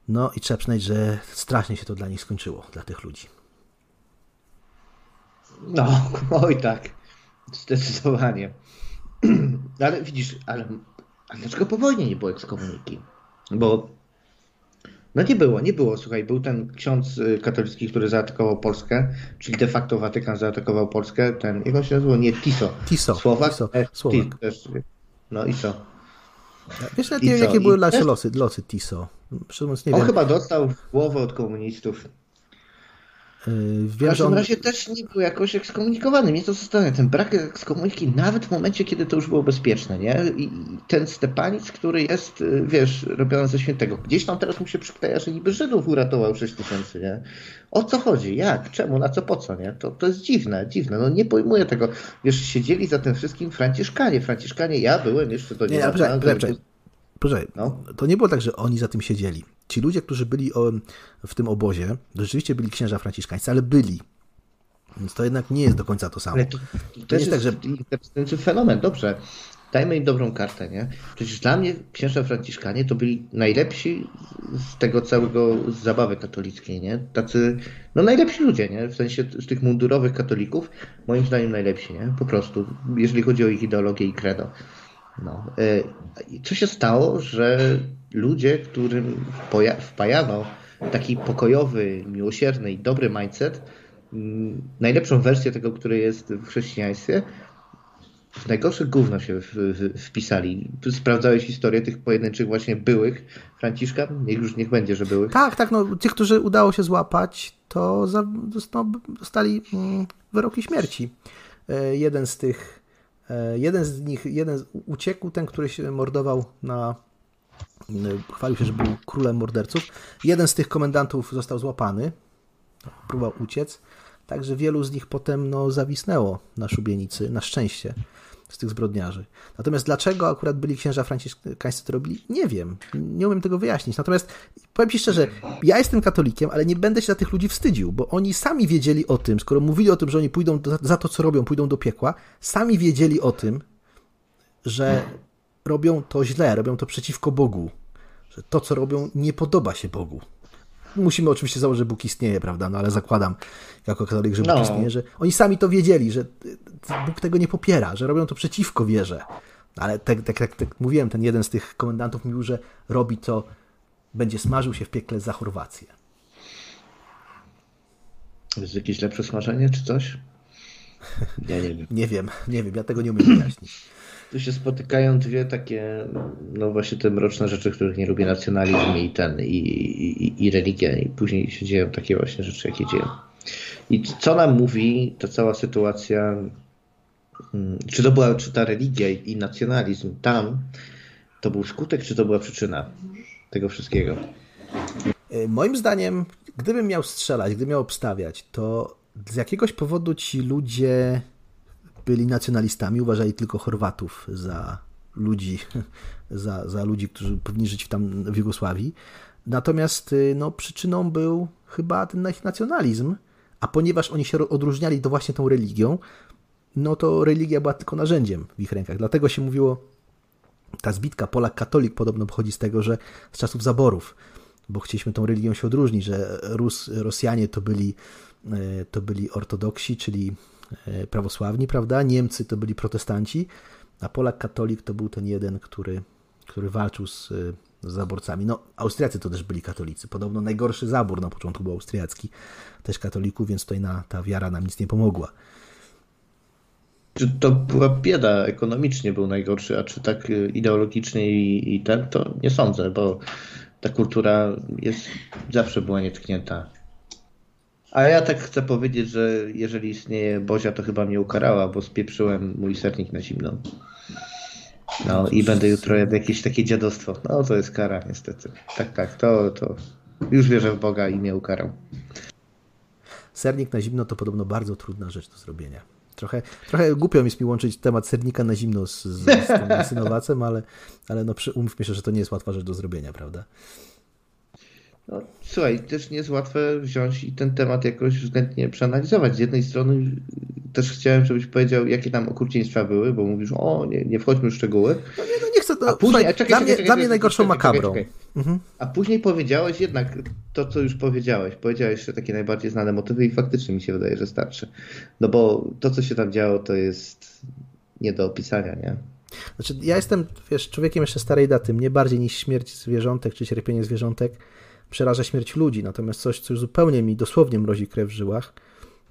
No i trzeba przyznać, że strasznie się to dla nich skończyło, dla tych ludzi. No, *laughs* oj tak, zdecydowanie. *clears throat* Ale widzisz, ale a dlaczego po wojnie nie było ekskomuniki? Bo no nie było, nie było. Słuchaj, był ten ksiądz y, katolicki, który zaatakował Polskę, czyli de facto Watykan zaatakował Polskę. Ten, jak on się nazywał? Nie, Tiso. Tiso. Słowak? Tiso. E, Słowak. Też, no i co? Wiesz, wiem, jakie były nasze losy, losy Tiso. Nie on wiem. chyba dostał w głowę od komunistów. Yy, w każdym on... razie też nie był jakoś ekskomunikowany. Mnie to zastanawia, ten brak ekskomuniki nawet w momencie, kiedy to już było bezpieczne, nie? I ten Stepanic, który jest, y, wiesz, robiony ze świętego. Gdzieś tam teraz mu się przykleja, że niby Żydów uratował 6 tysięcy, nie? O co chodzi? Jak? Czemu? Na co? Po co, nie? To, to jest dziwne, dziwne. No nie pojmuję tego. Wiesz, siedzieli za tym wszystkim Franciszkanie. Franciszkanie, ja byłem jeszcze do niego. Nie, Proszę, no. to nie było tak, że oni za tym siedzieli. Ci ludzie, którzy byli w tym obozie, rzeczywiście byli księża franciszkańscy, ale byli. Więc to jednak nie jest do końca to samo. Ale to, to, to jest, jest tak, że... interesujący fenomen. Dobrze, dajmy im dobrą kartę, nie? Przecież dla mnie księża franciszkanie to byli najlepsi z tego całego z zabawy katolickiej, nie? Tacy, no najlepsi ludzie, nie? W sensie z tych mundurowych katolików, moim zdaniem najlepsi, nie? Po prostu, jeżeli chodzi o ich ideologię i credo. No. E, co się stało, że ludzie, którym wpajano taki pokojowy, miłosierny i dobry mindset, mm, najlepszą wersję tego, który jest w chrześcijaństwie, w najgorsze gówno się wpisali. Sprawdzałeś historię tych pojedynczych właśnie byłych Franciszka? Niech już niech będzie, że byłych. Tak, tak. No, tych, którzy udało się złapać, to dostali mm, wyroki śmierci. E, jeden z tych jeden z nich, jeden uciekł, ten, który się mordował na e, chwalił się, że był królem morderców. Jeden z tych komendantów został złapany, próbował uciec, także wielu z nich potem no, zawisnęło na szubienicy, na szczęście z tych zbrodniarzy. Natomiast dlaczego akurat byli księża franciszkańscy to robili? Nie wiem. Nie umiem tego wyjaśnić. Natomiast powiem Ci szczerze, ja jestem katolikiem, ale nie będę się za tych ludzi wstydził, bo oni sami wiedzieli o tym, skoro mówili o tym, że oni pójdą do, za to, co robią, pójdą do piekła, sami wiedzieli o tym, że robią to źle, robią to przeciwko Bogu. Że to, co robią, nie podoba się Bogu musimy oczywiście założyć, że Bóg istnieje, prawda? No ale zakładam jako katolik, że Bóg no. istnieje, że oni sami to wiedzieli, że Bóg tego nie popiera, że robią to przeciwko wierze. Ale tak, tak, tak, tak mówiłem, ten jeden z tych komendantów mówił, że robi to, będzie smażył się w piekle za Chorwację. Jest jakieś lepsze smażenie czy coś? Ja nie wiem. *laughs* nie wiem, nie wiem, ja tego nie umiem wyjaśnić. Tu się spotykają dwie takie, no właśnie te mroczne rzeczy, których nie lubię, nacjonalizm i ten, i, i, i religia. I później się dzieją takie właśnie rzeczy, jakie dzieją. I co nam mówi ta cała sytuacja, mm, czy to była, czy ta religia i nacjonalizm tam, to był skutek, czy to była przyczyna tego wszystkiego? E, moim zdaniem, gdybym miał strzelać, gdybym miał obstawiać, to z jakiegoś powodu ci ludzie byli nacjonalistami, uważali tylko Chorwatów za ludzi, *laughs* za, za ludzi, którzy powinni żyć tam w Jugosławii. Natomiast y, no, przyczyną był chyba ten ich nacjonalizm, a ponieważ oni się odróżniali to właśnie tą religią, no to religia była tylko narzędziem w ich rękach. Dlatego się mówiło, ta zbitka Polak-katolik podobno pochodzi z tego, że z czasów zaborów, bo chcieliśmy tą religią się odróżnić, że Rus, Rosjanie to byli, y, to byli ortodoksi, czyli prawosławni, prawda? Niemcy to byli protestanci, a Polak katolik to był ten jeden, który, który walczył z, z zaborcami. No, Austriacy to też byli katolicy. Podobno najgorszy zabór na początku był austriacki, też katolików, więc tutaj na, ta wiara nam nic nie pomogła. Czy to była bieda ekonomicznie był najgorszy, a czy tak ideologicznie i, i ten, to nie sądzę, bo ta kultura jest, zawsze była nietknięta. A ja tak chcę powiedzieć, że jeżeli istnieje Bozia, to chyba mnie ukarała, bo spieprzyłem mój sernik na zimno. No i będę jutro jadł jakieś takie dziadostwo. No to jest kara niestety. Tak, tak, to, to już wierzę w Boga i mnie ukarał. Sernik na zimno to podobno bardzo trudna rzecz do zrobienia. Trochę, trochę głupio jest mi łączyć temat sernika na zimno z, z, z tym insynowacem, ale, ale no, umówmy się, że to nie jest łatwa rzecz do zrobienia, prawda? No, słuchaj, też nie jest łatwe wziąć i ten temat jakoś względnie przeanalizować. Z jednej strony też chciałem, żebyś powiedział, jakie tam okrucieństwa były, bo mówisz, o, nie, nie wchodźmy w szczegóły. No nie, no nie chcę, to, a później, słuchaj, czekaj, dla, czekaj, mnie, dla mnie najgorszą makabrą. Mhm. A później powiedziałeś jednak to, co już powiedziałeś. Powiedziałeś że takie najbardziej znane motywy i faktycznie mi się wydaje, że starczy. No bo to, co się tam działo, to jest nie do opisania, nie? Znaczy, ja jestem, wiesz, człowiekiem jeszcze starej daty. Mnie bardziej niż śmierć zwierzątek czy cierpienie zwierzątek przeraża śmierć ludzi, natomiast coś, co już zupełnie mi dosłownie mrozi krew w żyłach,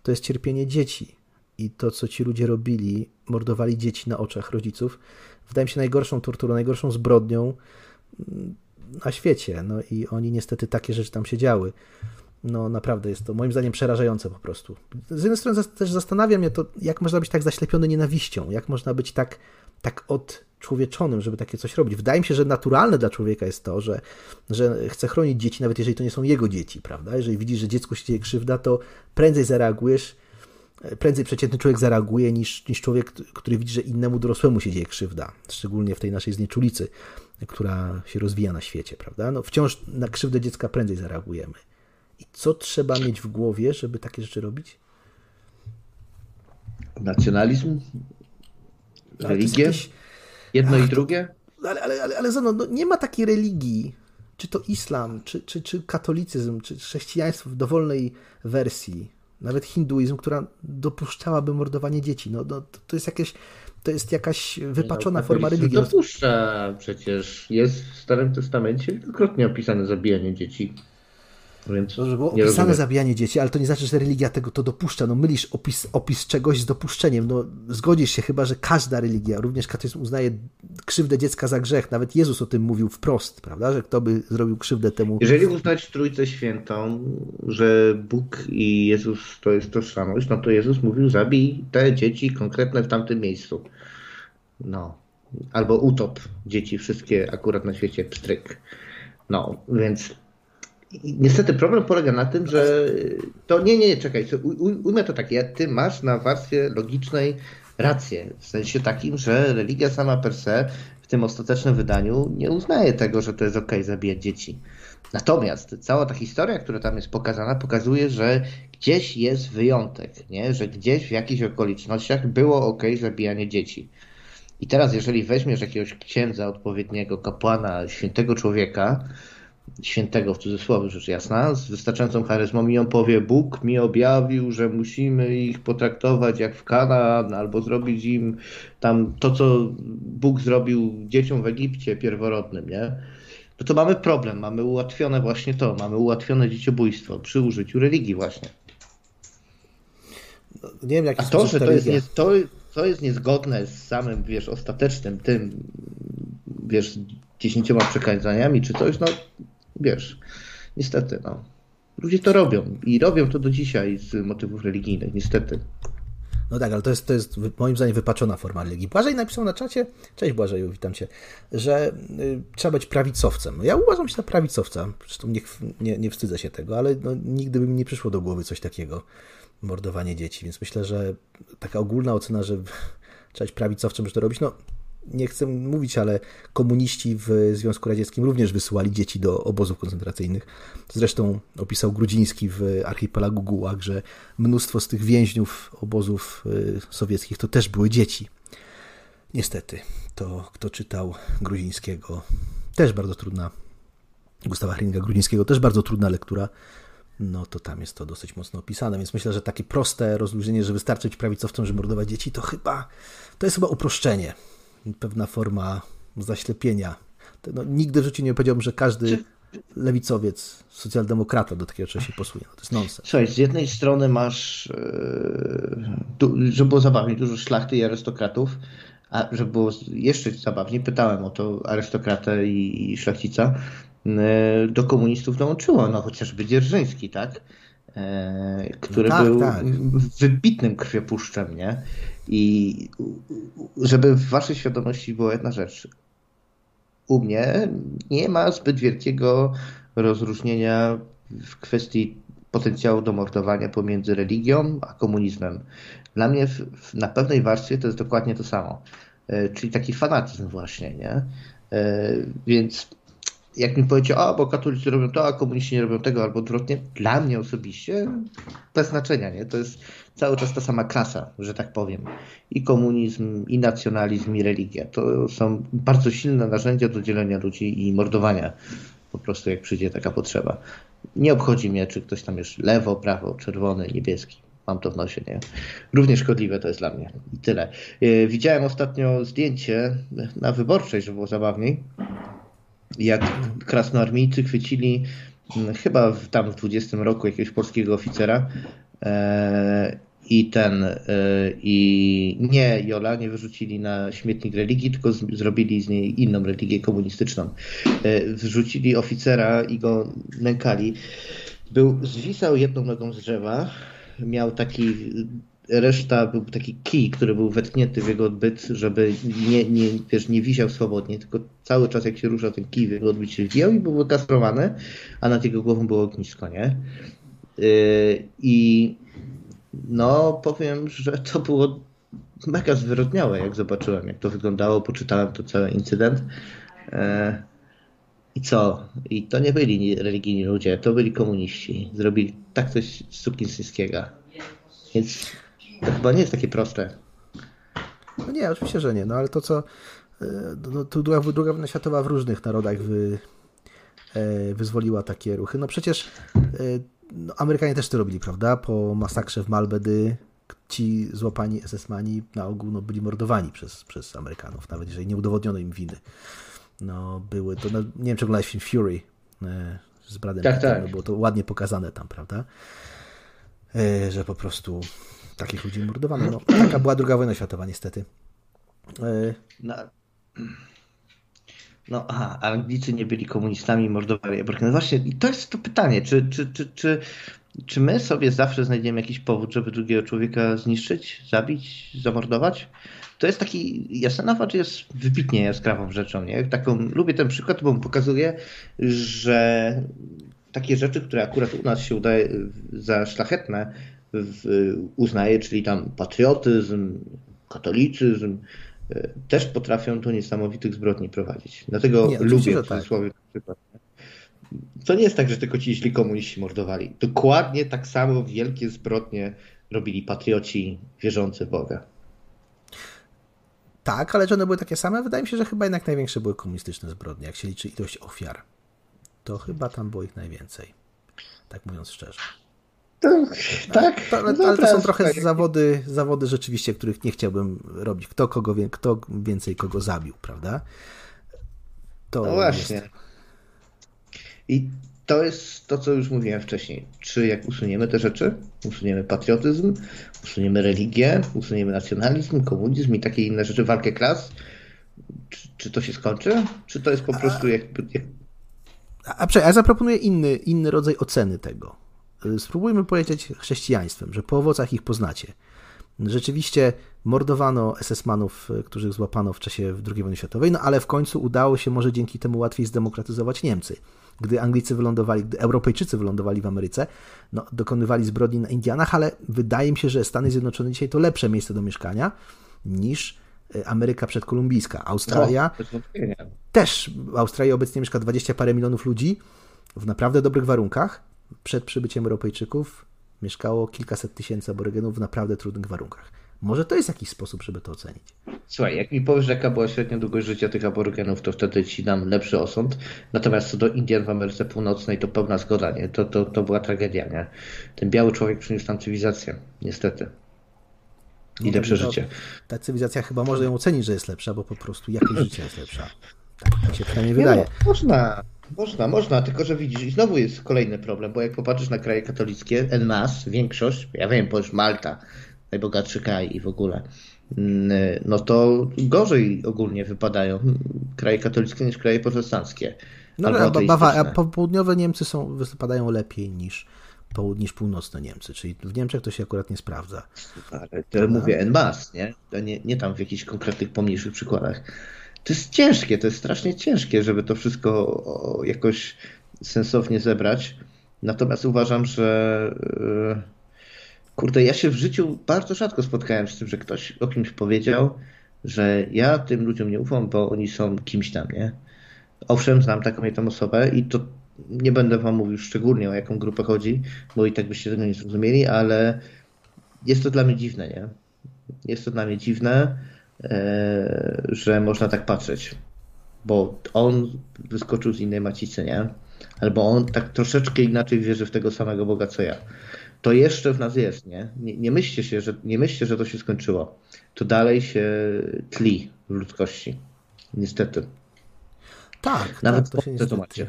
to jest cierpienie dzieci. I to, co ci ludzie robili, mordowali dzieci na oczach rodziców, wydaje mi się najgorszą torturą, najgorszą zbrodnią mm, na świecie. No i oni niestety takie rzeczy tam się działy. No naprawdę jest to moim zdaniem przerażające po prostu. Z jednej strony też zastanawia mnie to, jak można być tak zaślepiony nienawiścią, jak można być tak, tak od człowieczonym, żeby takie coś robić. Wydaje mi się, że naturalne dla człowieka jest to, że, że chce chronić dzieci, nawet jeżeli to nie są jego dzieci, prawda? Jeżeli widzisz, że dziecku się dzieje krzywda, to prędzej zareagujesz, prędzej przeciętny człowiek zareaguje niż, niż człowiek, który widzi, że innemu dorosłemu się dzieje krzywda, szczególnie w tej naszej znieczulicy, która się rozwija na świecie, prawda? No, wciąż na krzywdę dziecka prędzej zareagujemy. I co trzeba mieć w głowie, żeby takie rzeczy robić? Nacjonalizm? Religię? Jedno i drugie? Ale, ale, ale, ale Zano, no nie ma takiej religii, czy to islam, czy, czy, czy katolicyzm, czy chrześcijaństwo w dowolnej wersji, nawet hinduizm, która dopuszczałaby mordowanie dzieci. No, no to, to jest jakieś, to jest jakaś wypaczona no, forma religii. Dopuszcza przecież. Jest w Starym Testamencie wielokrotnie opisane zabijanie dzieci. Więc było opisane rozumiem. zabijanie dzieci, ale to nie znaczy, że religia tego to dopuszcza. No mylisz opis, opis czegoś z dopuszczeniem. No zgodzisz się chyba, że każda religia, również katolicyzm uznaje krzywdę dziecka za grzech. Nawet Jezus o tym mówił wprost, prawda, że kto by zrobił krzywdę temu. Jeżeli uznać Trójcę Świętą, że Bóg i Jezus to jest tożsamość, no to Jezus mówił zabij te dzieci konkretne w tamtym miejscu. No. Albo utop dzieci wszystkie akurat na świecie, pstryk. No, więc niestety problem polega na tym, że to nie, nie, czekaj, ujmę to tak, ja, ty masz na warstwie logicznej rację, w sensie takim, że religia sama per se w tym ostatecznym wydaniu nie uznaje tego, że to jest ok zabijać dzieci. Natomiast cała ta historia, która tam jest pokazana, pokazuje, że gdzieś jest wyjątek, nie? że gdzieś w jakichś okolicznościach było ok zabijanie dzieci. I teraz, jeżeli weźmiesz jakiegoś księdza odpowiedniego, kapłana, świętego człowieka, świętego w cudzysłowie rzecz jasna, z wystarczającą charyzmą i on powie, Bóg mi objawił, że musimy ich potraktować jak w Kanaan, albo zrobić im tam to, co Bóg zrobił dzieciom w Egipcie pierworodnym, nie? No to mamy problem, mamy ułatwione właśnie to, mamy ułatwione dzieciobójstwo przy użyciu religii właśnie. No, nie wiem, jak A to, że to jest, nie, to, to jest niezgodne z samym, wiesz, ostatecznym tym, wiesz, dziesięcioma przekazaniami czy coś, no wiesz, niestety, no. Ludzie to robią i robią to do dzisiaj z motywów religijnych, niestety. No tak, ale to jest, to jest moim zdaniem wypaczona forma religii. Błażej napisał na czacie, cześć Błażeju, witam Cię, że y, trzeba być prawicowcem. Ja uważam się za prawicowca, zresztą nie, nie, nie wstydzę się tego, ale no, nigdy by mi nie przyszło do głowy coś takiego, mordowanie dzieci, więc myślę, że taka ogólna ocena, że trzeba być prawicowcem, żeby to robić, no nie chcę mówić, ale komuniści w Związku Radzieckim również wysyłali dzieci do obozów koncentracyjnych. Zresztą opisał Grudziński w archipelagu Gułag, że mnóstwo z tych więźniów obozów y, sowieckich to też były dzieci. Niestety, to kto czytał Grudzińskiego, też bardzo trudna, Gustawa Hringa Grudzińskiego, też bardzo trudna lektura, no to tam jest to dosyć mocno opisane, więc myślę, że takie proste rozluźnienie, że wystarczy być prawicowcem, żeby mordować dzieci, to chyba, to jest chyba uproszczenie pewna forma zaślepienia. No, nigdy w życiu nie powiedziałbym, że każdy lewicowiec, socjaldemokrata do takiego czegoś się posuje. No, to jest nonsens. Słuchaj, z jednej strony masz, yy, żeby było zabawnie, dużo szlachty i arystokratów, a żeby było jeszcze zabawniej, pytałem o to arystokratę i, i szlachcica, yy, do komunistów dołączyło, no chociażby Dzierżyński, tak? Yy, który no tak, był tak. wybitnym krwiopuszczem, nie? I żeby w waszej świadomości była jedna rzecz. U mnie nie ma zbyt wielkiego rozróżnienia w kwestii potencjału do mordowania pomiędzy religią a komunizmem. Dla mnie w, w, na pewnej warstwie to jest dokładnie to samo. E, czyli taki fanatyzm właśnie, nie? E, więc jak mi powiecie, a bo katolicy robią to, a komuniści nie robią tego, albo odwrotnie, dla mnie osobiście bez znaczenia, nie? To jest cały czas ta sama klasa, że tak powiem. I komunizm, i nacjonalizm, i religia. To są bardzo silne narzędzia do dzielenia ludzi i mordowania po prostu, jak przyjdzie taka potrzeba. Nie obchodzi mnie, czy ktoś tam jest lewo, prawo, czerwony, niebieski. Mam to w nosie, nie? Równie szkodliwe to jest dla mnie. I tyle. E, widziałem ostatnio zdjęcie na wyborczej, żeby było zabawniej jak krasnoarmijcy chwycili mm, chyba w, tam w 20 roku jakiegoś polskiego oficera e, i ten e, i nie Jola nie wyrzucili na śmietnik religii, tylko z, zrobili z niej inną religię komunistyczną. E, wrzucili oficera i go nękali. Był, zwisał jedną nogą z drzewa, miał taki reszta był taki kij, który był wetknięty w jego odbyt, żeby nie, nie, wiesz, nie wisiał swobodnie, tylko cały czas jak się ruszał ten kij w jego odbyt się wbijał i był wykastrowany, a nad jego głową było ognisko, nie? Yy, I no powiem, że to było mega zwyrodniałe, jak zobaczyłem, jak to wyglądało, poczytałem to cały incydent. Yy, I co? I to nie byli religijni ludzie, to byli komuniści. Zrobili tak coś sukinsyńskiego. Więc to chyba nie jest takie proste. No nie, oczywiście, że nie, no ale to co e, no, to druga, druga wojna światowa w różnych narodach wy, e, wyzwoliła takie ruchy. No przecież e, no, Amerykanie też to robili, prawda? Po masakrze w Malbedy ci złapani SS-mani na ogół no, byli mordowani przez, przez Amerykanów, nawet jeżeli nie udowodniono im winy. No były to, no, nie wiem czy oglądałeś film Fury z Bradem tak, tak. No, było to ładnie pokazane tam, prawda? Że po prostu takich ludzi mordowano. No, taka była druga wojna światowa, niestety. E, no, no aha, Anglicy nie byli komunistami, mordowali No Właśnie, i to jest to pytanie, czy, czy, czy, czy, czy my sobie zawsze znajdziemy jakiś powód, żeby drugiego człowieka zniszczyć, zabić, zamordować? To jest taki, Jasenować jest wybitnie jaskrawą rzeczą, nie? Taką, lubię ten przykład, bo on pokazuje, że takie rzeczy, które akurat u nas się udaje za szlachetne, uznaje, czyli tam patriotyzm, katolicyzm, też potrafią do niesamowitych zbrodni prowadzić. Dlatego nie, lubię w cudzysłowie tak. przykład. To nie jest tak, że tylko ci źli komuniści mordowali. Dokładnie tak samo wielkie zbrodnie robili patrioci wierzący w Boga. Tak, ale czy one były takie same? Wydaje mi się, że chyba jednak największe były komunistyczne zbrodnie, jak się liczy ilość ofiar to chyba tam było ich najwięcej. Tak mówiąc szczerze. To, tak, to, ale, ale to są trochę zawody, zawody rzeczywiście, których nie chciałbym robić. Kto, kogo, kto więcej kogo zabił, prawda? To no właśnie. Jest... I to jest to, co już mówiłem wcześniej. Czy jak usuniemy te rzeczy, usuniemy patriotyzm, usuniemy religię, usuniemy nacjonalizm, komunizm i takie inne rzeczy, walkę klas, czy, czy to się skończy? Czy to jest po prostu jakby... Jak... A, a, a zaproponuję inny, inny rodzaj oceny tego. Spróbujmy powiedzieć chrześcijaństwem, że po owocach ich poznacie. Rzeczywiście mordowano SS-manów, których złapano w czasie II wojny światowej, no ale w końcu udało się może dzięki temu łatwiej zdemokratyzować Niemcy gdy Anglicy wylądowali, gdy Europejczycy wylądowali w Ameryce, no, dokonywali zbrodni na Indianach, ale wydaje mi się, że Stany Zjednoczone dzisiaj to lepsze miejsce do mieszkania niż e, Ameryka przedkolumbijska. Australia no, też. W Australii obecnie mieszka 20 parę milionów ludzi w naprawdę dobrych warunkach. Przed przybyciem Europejczyków mieszkało kilkaset tysięcy aborygenów w naprawdę trudnych warunkach. Może to jest jakiś sposób, żeby to ocenić. Słuchaj, jak mi powiesz, jaka była średnia długość życia tych aborygenów, to wtedy ci dam lepszy osąd. Natomiast co do Indian w Ameryce Północnej, to pełna zgoda, nie? To, to, to była tragedia, nie? Ten biały człowiek przyniósł tam cywilizację, niestety. I no, lepsze życie. Ta cywilizacja chyba można ją ocenić, że jest lepsza, bo po prostu jakość życia jest lepsza. Tak mi się przynajmniej wydaje. No, można, można, można, tylko że widzisz, i znowu jest kolejny problem, bo jak popatrzysz na kraje katolickie, en masse, większość, ja wiem, powiesz Malta, najbogatszy kraj i w ogóle, mm, no to gorzej ogólnie wypadają kraje katolickie niż kraje protestanckie. No, ale Bawa, a południowe Niemcy są, wypadają lepiej niż, niż północne Niemcy, czyli w Niemczech to się akurat nie sprawdza. Ale to Prawda? mówię en masse, nie? To nie? Nie tam w jakichś konkretnych, pomniejszych przykładach. To jest ciężkie, to jest strasznie ciężkie, żeby to wszystko jakoś sensownie zebrać. Natomiast uważam, że yy, Kurde, ja się w życiu bardzo rzadko spotkałem z tym, że ktoś o kimś powiedział, że ja tym ludziom nie ufam, bo oni są kimś tam, nie? Owszem, znam taką jedną osobę i to nie będę wam mówił szczególnie o jaką grupę chodzi, bo i tak byście tego nie zrozumieli, ale jest to dla mnie dziwne, nie? Jest to dla mnie dziwne, e, że można tak patrzeć, bo on wyskoczył z innej macicy, nie? Albo on tak troszeczkę inaczej wierzy w tego samego Boga co ja to jeszcze w nas jest, nie? Nie, nie, myślcie się, że, nie myślcie, że to się skończyło. To dalej się tli w ludzkości. Niestety. Tak, nawet tak, to się niestety, to macie.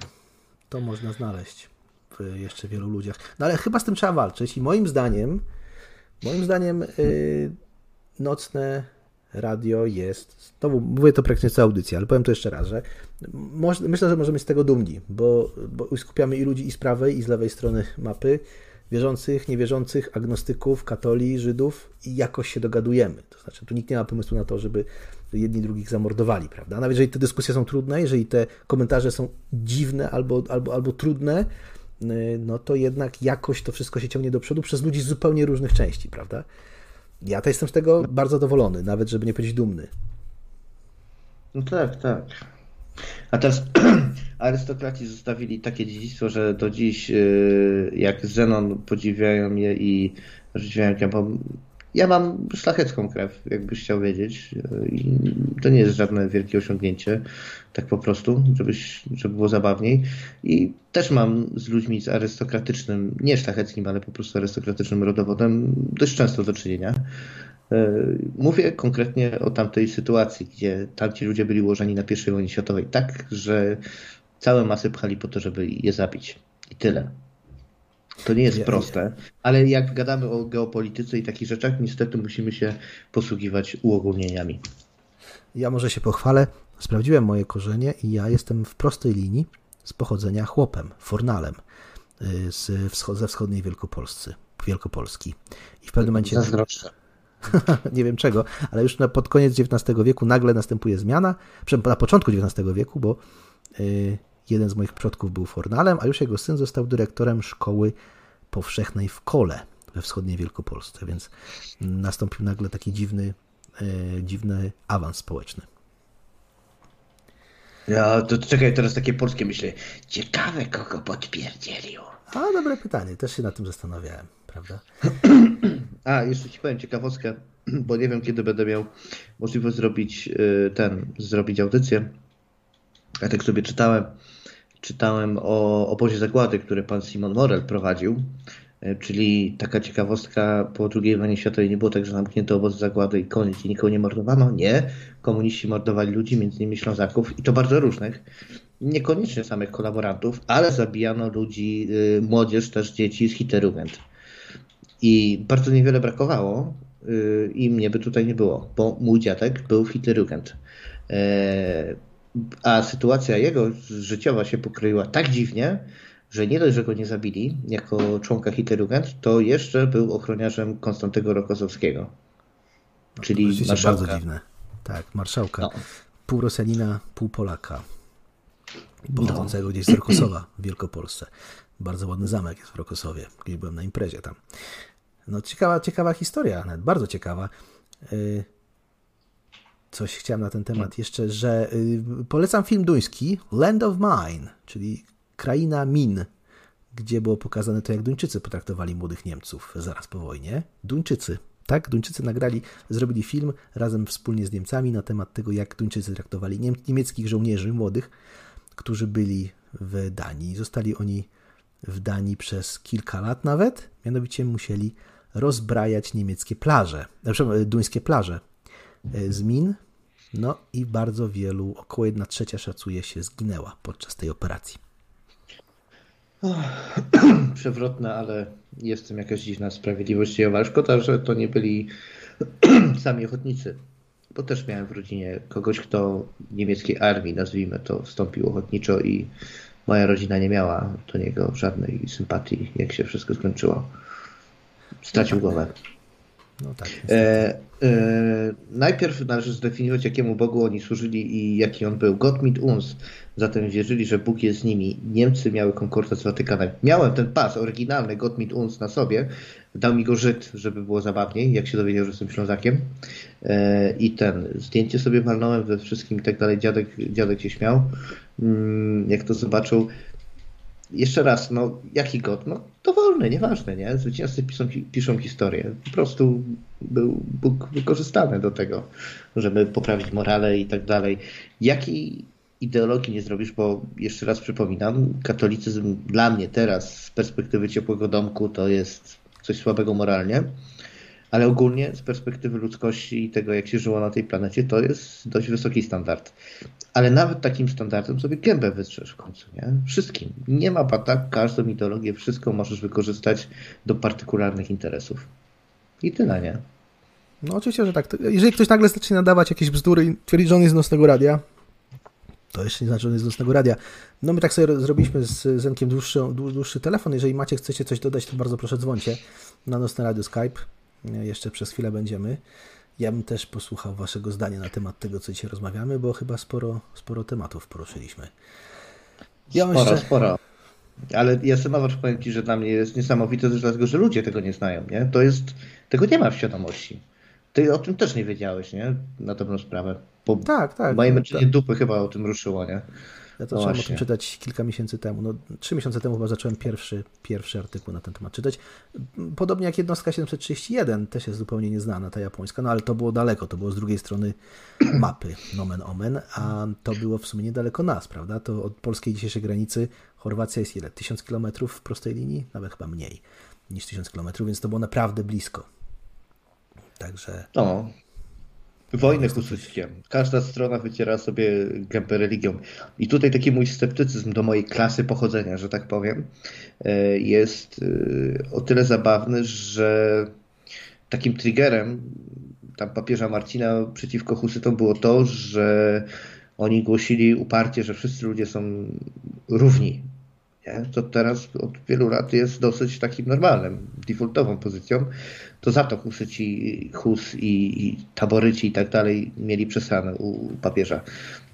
To można znaleźć w jeszcze wielu ludziach. No ale chyba z tym trzeba walczyć i moim zdaniem moim zdaniem yy, nocne radio jest, znowu mówię to praktycznie co audycja, ale powiem to jeszcze raz, że myślę, że możemy być z tego dumni, bo, bo skupiamy i ludzi i z prawej i z lewej strony mapy wierzących, niewierzących, agnostyków, katoli, Żydów i jakoś się dogadujemy. To znaczy, tu nikt nie ma pomysłu na to, żeby jedni drugich zamordowali, prawda? Nawet jeżeli te dyskusje są trudne, jeżeli te komentarze są dziwne albo, albo, albo trudne, y, no to jednak jakoś to wszystko się ciągnie do przodu przez ludzi z zupełnie różnych części, prawda? Ja to jestem z tego bardzo zadowolony, nawet żeby nie powiedzieć dumny. No tak, tak. A teraz *clears throat* arystokraci zostawili takie dziedzictwo, że do dziś y, jak Zenon podziwiają je i podziwiają ja mam szlachecką krew, jakbyś chciał wiedzieć. Y, I to nie jest żadne wielkie osiągnięcie, tak po prostu, żebyś, żeby było zabawniej. I też mam z ludźmi z arystokratycznym, nie szlacheckim, ale po prostu arystokratycznym rodowodem dość często do czynienia. E, mówię konkretnie o tamtej sytuacji, gdzie tamci ludzie byli ułożeni na I wojnie światowej tak, że całe masy pchali po to, żeby je zabić. I tyle. To nie jest proste, ale jak gadamy o geopolityce i takich rzeczach, niestety musimy się posługiwać uogólnieniami. Ja może się pochwalę. Sprawdziłem moje korzenie i ja jestem w prostej linii z pochodzenia chłopem, fornalem y, z, ze wschodniej Wielkopolscy, Wielkopolski. I w pewnym momencie... Zazdroszczę. *laughs* nie wiem czego, ale już na, pod koniec XIX wieku nagle następuje zmiana, na początku XIX wieku, bo y, jeden z moich przodków był fornalem, a już jego syn został dyrektorem szkoły powszechnej w Kole we wschodniej Wielkopolsce, więc nastąpił nagle taki dziwny, y, dziwny awans społeczny. Ja, to czekaj, teraz takie polskie myślę. Ciekawe, kogo podpierdzielił. A, dobre pytanie, też się nad tym zastanawiałem prawda? *clears throat* A, jeszcze ci powiem ciekawostkę, *clears throat* bo nie wiem, kiedy będę miał możliwość zrobić y, ten, zrobić audycję. Ja tak sobie czytałem czytałem o obozie zagłady, który pan Simon Morel prowadził. E, czyli taka ciekawostka, po II wojnie światowej nie było tak, że zamknięto obóz zagłady i koniec i nikogo nie mordowano. Nie. Komuniści mordowali ludzi, między innymi Ślązaków i to bardzo różnych. Niekoniecznie samych kolaborantów, ale zabijano ludzi, y, młodzież, też dzieci z Hitlerjugend. I bardzo niewiele brakowało y, i mnie by tutaj nie było, bo mój dziadek był w Hitlerjugend. A sytuacja jego życiowa się pokroiła tak dziwnie, że nie dość, że go nie zabili jako członka Hitlerjugend, to jeszcze był ochroniarzem Konstantego Rokozowskiego. No, czyli marszałka. bardzo dziwne. Tak, marszałka. No. Pół Rosjanina, pół Polaka. Pochodzącego no. gdzieś z Rokosowa w Wielkopolsce. Bardzo ładny zamek jest w Rokosowie. Kiedyś byłem na imprezie tam. No ciekawa, ciekawa historia, nawet bardzo ciekawa. Y, coś chciałem na ten temat jeszcze, że y, polecam film duński Land of Mine, czyli Kraina Min, gdzie było pokazane to, jak Duńczycy potraktowali młodych Niemców zaraz po wojnie. Duńczycy, tak? Duńczycy nagrali, zrobili film razem wspólnie z Niemcami na temat tego, jak Duńczycy traktowali niemieckich żołnierzy młodych, którzy byli w Danii. Zostali oni w Danii przez kilka lat nawet, mianowicie musieli rozbrajać niemieckie plaże, znaczy duńskie plaże e, z min, no i bardzo wielu, około 1 trzecia szacuje się, zginęła podczas tej operacji. *clears throat* przewrotne, ale jest tym jakaś dziwna sprawiedliwość dziejowa. Szkoda, że to nie byli *clears throat* sami ochotnicy, bo też miałem w rodzinie kogoś, kto w niemieckiej armii, nazwijmy to, wstąpił ochotniczo i moja rodzina nie miała do niego żadnej sympatii, jak się wszystko skończyło. Stracił głowę. No tak. E, e, najpierw należy zdefiniować, jakiemu Bogu oni służyli i jaki on był. Gott mit uns. Zatem wierzyli, że Bóg jest z nimi. Niemcy miały konkordat z Watykanem. Miałem ten pas oryginalny, Gott mit uns na sobie. Dał mi go Żyd, żeby było zabawniej, jak się dowiedział, że jestem Ślązakiem. E, I ten, zdjęcie sobie walnąłem we wszystkim i tak dalej. Dziadek, dziadek się śmiał. Mm, jak to zobaczył, jeszcze raz, no jaki god? No dowolny, nieważne, nie? Zwycięzcy piszą, piszą historię. Po prostu był Bóg wykorzystany do tego, żeby poprawić morale i tak dalej. Jakiej ideologii nie zrobisz, bo jeszcze raz przypominam, katolicyzm dla mnie teraz z perspektywy ciepłego domku to jest coś słabego moralnie ale ogólnie z perspektywy ludzkości i tego, jak się żyło na tej planecie, to jest dość wysoki standard. Ale nawet takim standardem sobie gębę wytrzesz w końcu, nie? Wszystkim. Nie ma bata, każdą ideologię, wszystko możesz wykorzystać do partykularnych interesów. I tyle, nie? No oczywiście, że tak. Jeżeli ktoś nagle zacznie nadawać jakieś bzdury i twierdzi, że on jest z nocnego radia, to jeszcze nie znaczy, że on jest z nocnego radia. No my tak sobie zrobiliśmy z Zenkiem dłuższy, dłuższy telefon. Jeżeli macie, chcecie coś dodać, to bardzo proszę dzwońcie na Nocne Radio Skype jeszcze przez chwilę będziemy. Ja bym też posłuchał Waszego zdania na temat tego, co dzisiaj rozmawiamy, bo chyba sporo, sporo tematów poruszyliśmy. Ja sporo, jeszcze... sporo. Ale ja sama powiem Ci, że dla mnie jest niesamowite też dlatego, że ludzie tego nie znają. Nie? To jest, tego nie ma w świadomości. Ty o tym też nie wiedziałeś, nie? Na dobrą sprawę. Bo tak, tak. Moje męczenie tak. dupy chyba o tym ruszyło, nie? Ja to no zacząłem o tym czytać kilka miesięcy temu. No, trzy miesiące temu chyba zacząłem pierwszy, pierwszy artykuł na ten temat czytać. Podobnie jak jednostka 731, też jest zupełnie nieznana, ta japońska, no ale to było daleko, to było z drugiej strony *clears throat* mapy, nomen omen, a to było w sumie niedaleko nas, prawda? To od polskiej dzisiejszej granicy Chorwacja jest ile? Tysiąc kilometrów w prostej linii? Nawet chyba mniej niż tysiąc kilometrów, więc to było naprawdę blisko. Także... No, Wojny husyckie. Każda strona wyciera sobie gębę religią. I tutaj taki mój sceptycyzm do mojej klasy pochodzenia, że tak powiem, e, jest e, o tyle zabawny, że takim triggerem tam papieża Marcina przeciwko husytom było to, że oni głosili uparcie, że wszyscy ludzie są równi nie? to teraz od wielu lat jest dosyć takim normalnym, defaultową pozycją, to za to Husyci, Hus i, i taboryci i tak dalej mieli przesrane u papieża.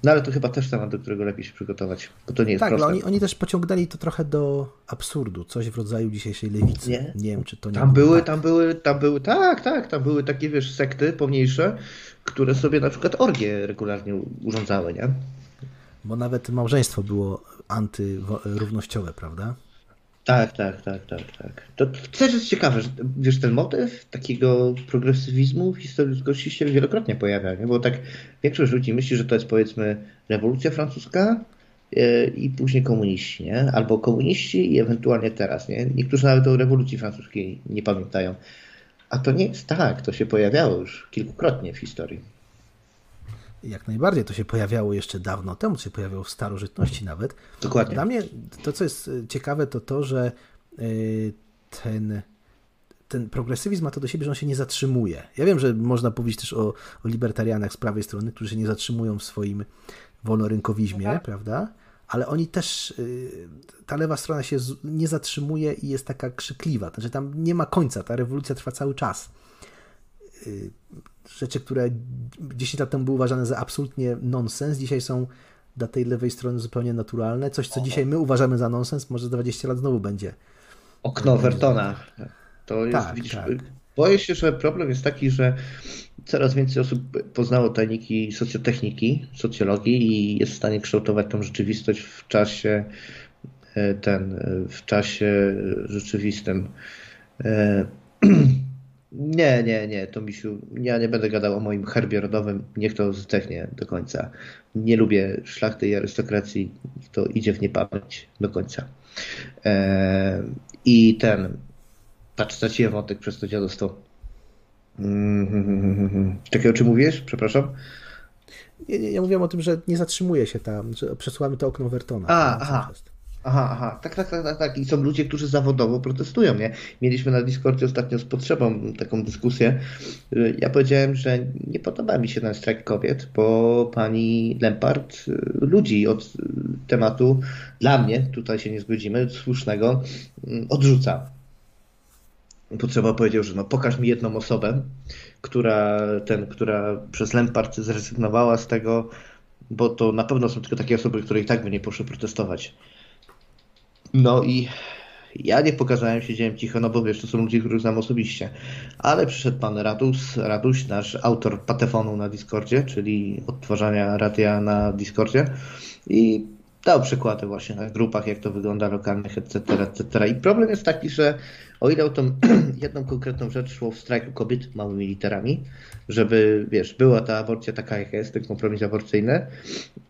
No ale to chyba też temat, do którego lepiej się przygotować, bo to nie jest tak, proste. Tak, oni, oni też pociągnęli to trochę do absurdu, coś w rodzaju dzisiejszej lewicy. Nie, nie wiem, czy to nie tam były, tak. tam były, tam były, tak, tak, tam były takie, wiesz, sekty pomniejsze, które sobie na przykład orgie regularnie urządzały, nie? Bo nawet małżeństwo było antyrównościowe, prawda? Tak, tak, tak, tak, tak. To też jest ciekawe, że wiesz, ten motyw takiego progresywizmu w historii ludzkości się wielokrotnie pojawia, nie? bo tak większość ludzi myśli, że to jest powiedzmy rewolucja francuska, e, i później komuniści, nie? Albo komuniści i ewentualnie teraz, nie? Niektórzy nawet o rewolucji francuskiej nie pamiętają. A to nie jest tak, to się pojawiało już kilkukrotnie w historii. Jak najbardziej to się pojawiało jeszcze dawno temu, to się pojawiało w starożytności nawet. Dokładnie. Dla mnie to, co jest ciekawe, to to, że ten ten progresywizm ma to do siebie, że on się nie zatrzymuje. Ja wiem, że można powiedzieć też o, o libertarianach z prawej strony, którzy się nie zatrzymują w swoim wolnorynkowizmie, okay. prawda? Ale oni też, y, ta lewa strona się nie zatrzymuje i jest taka krzykliwa. Znaczy tam nie ma końca, ta rewolucja trwa cały czas. Y, rzeczy, które 10 lat temu były uważane za absolutnie nonsens, dzisiaj są dla tej lewej strony zupełnie naturalne. Coś, co dzisiaj my uważamy za nonsens, może za 20 lat znowu będzie. Okno Vertona. To jest, tak, widzisz, tak. boję się, że problem jest taki, że coraz więcej osób poznało tajniki socjotechniki, socjologii i jest w stanie kształtować tą rzeczywistość w czasie e, ten, e, w czasie rzeczywistym. *clears throat* Nie, nie, nie, to misiu, ja nie będę gadał o moim herbie rodowym, niech to zdechnie do końca. Nie lubię szlachty i arystokracji, to idzie w niepamięć do końca. I ten, Patrz, straciłem wątek przez to dziadostwo. Mm-hmm. Czekaj, o czym mówisz? Przepraszam. Nie, nie, ja mówiłem o tym, że nie zatrzymuje się tam, że przesuwamy to okno Wertona. A, aha. Aha, aha, tak, tak, tak, tak, tak. I są ludzie, którzy zawodowo protestują, nie? Mieliśmy na Discordzie ostatnio z potrzebą taką dyskusję. Ja powiedziałem, że nie podoba mi się ten strajk kobiet, bo pani Lempart y, ludzi od tematu, dla mnie, tutaj się nie zgodzimy, słusznego, y, odrzuca potrzeba powiedział, że no pokaż mi jedną osobę, która, ten, która przez Lempart zrezygnowała z tego, bo to na pewno są tylko takie osoby, które i tak by nie poszły protestować. No i ja nie pokazałem, siedziałem cicho, no bo wiesz, to są ludzie, których znam osobiście. Ale przyszedł pan Radus, Raduś, nasz autor patefonu na Discordzie, czyli odtwarzania radia na Discordzie i dał przykłady właśnie na grupach, jak to wygląda lokalnych, etc., etc. I problem jest taki, że o ile o tą *clears throat* jedną konkretną rzecz szło w strajku kobiet małymi literami, żeby, wiesz, była ta aborcja taka, jaka jest, ten kompromis aborcyjny,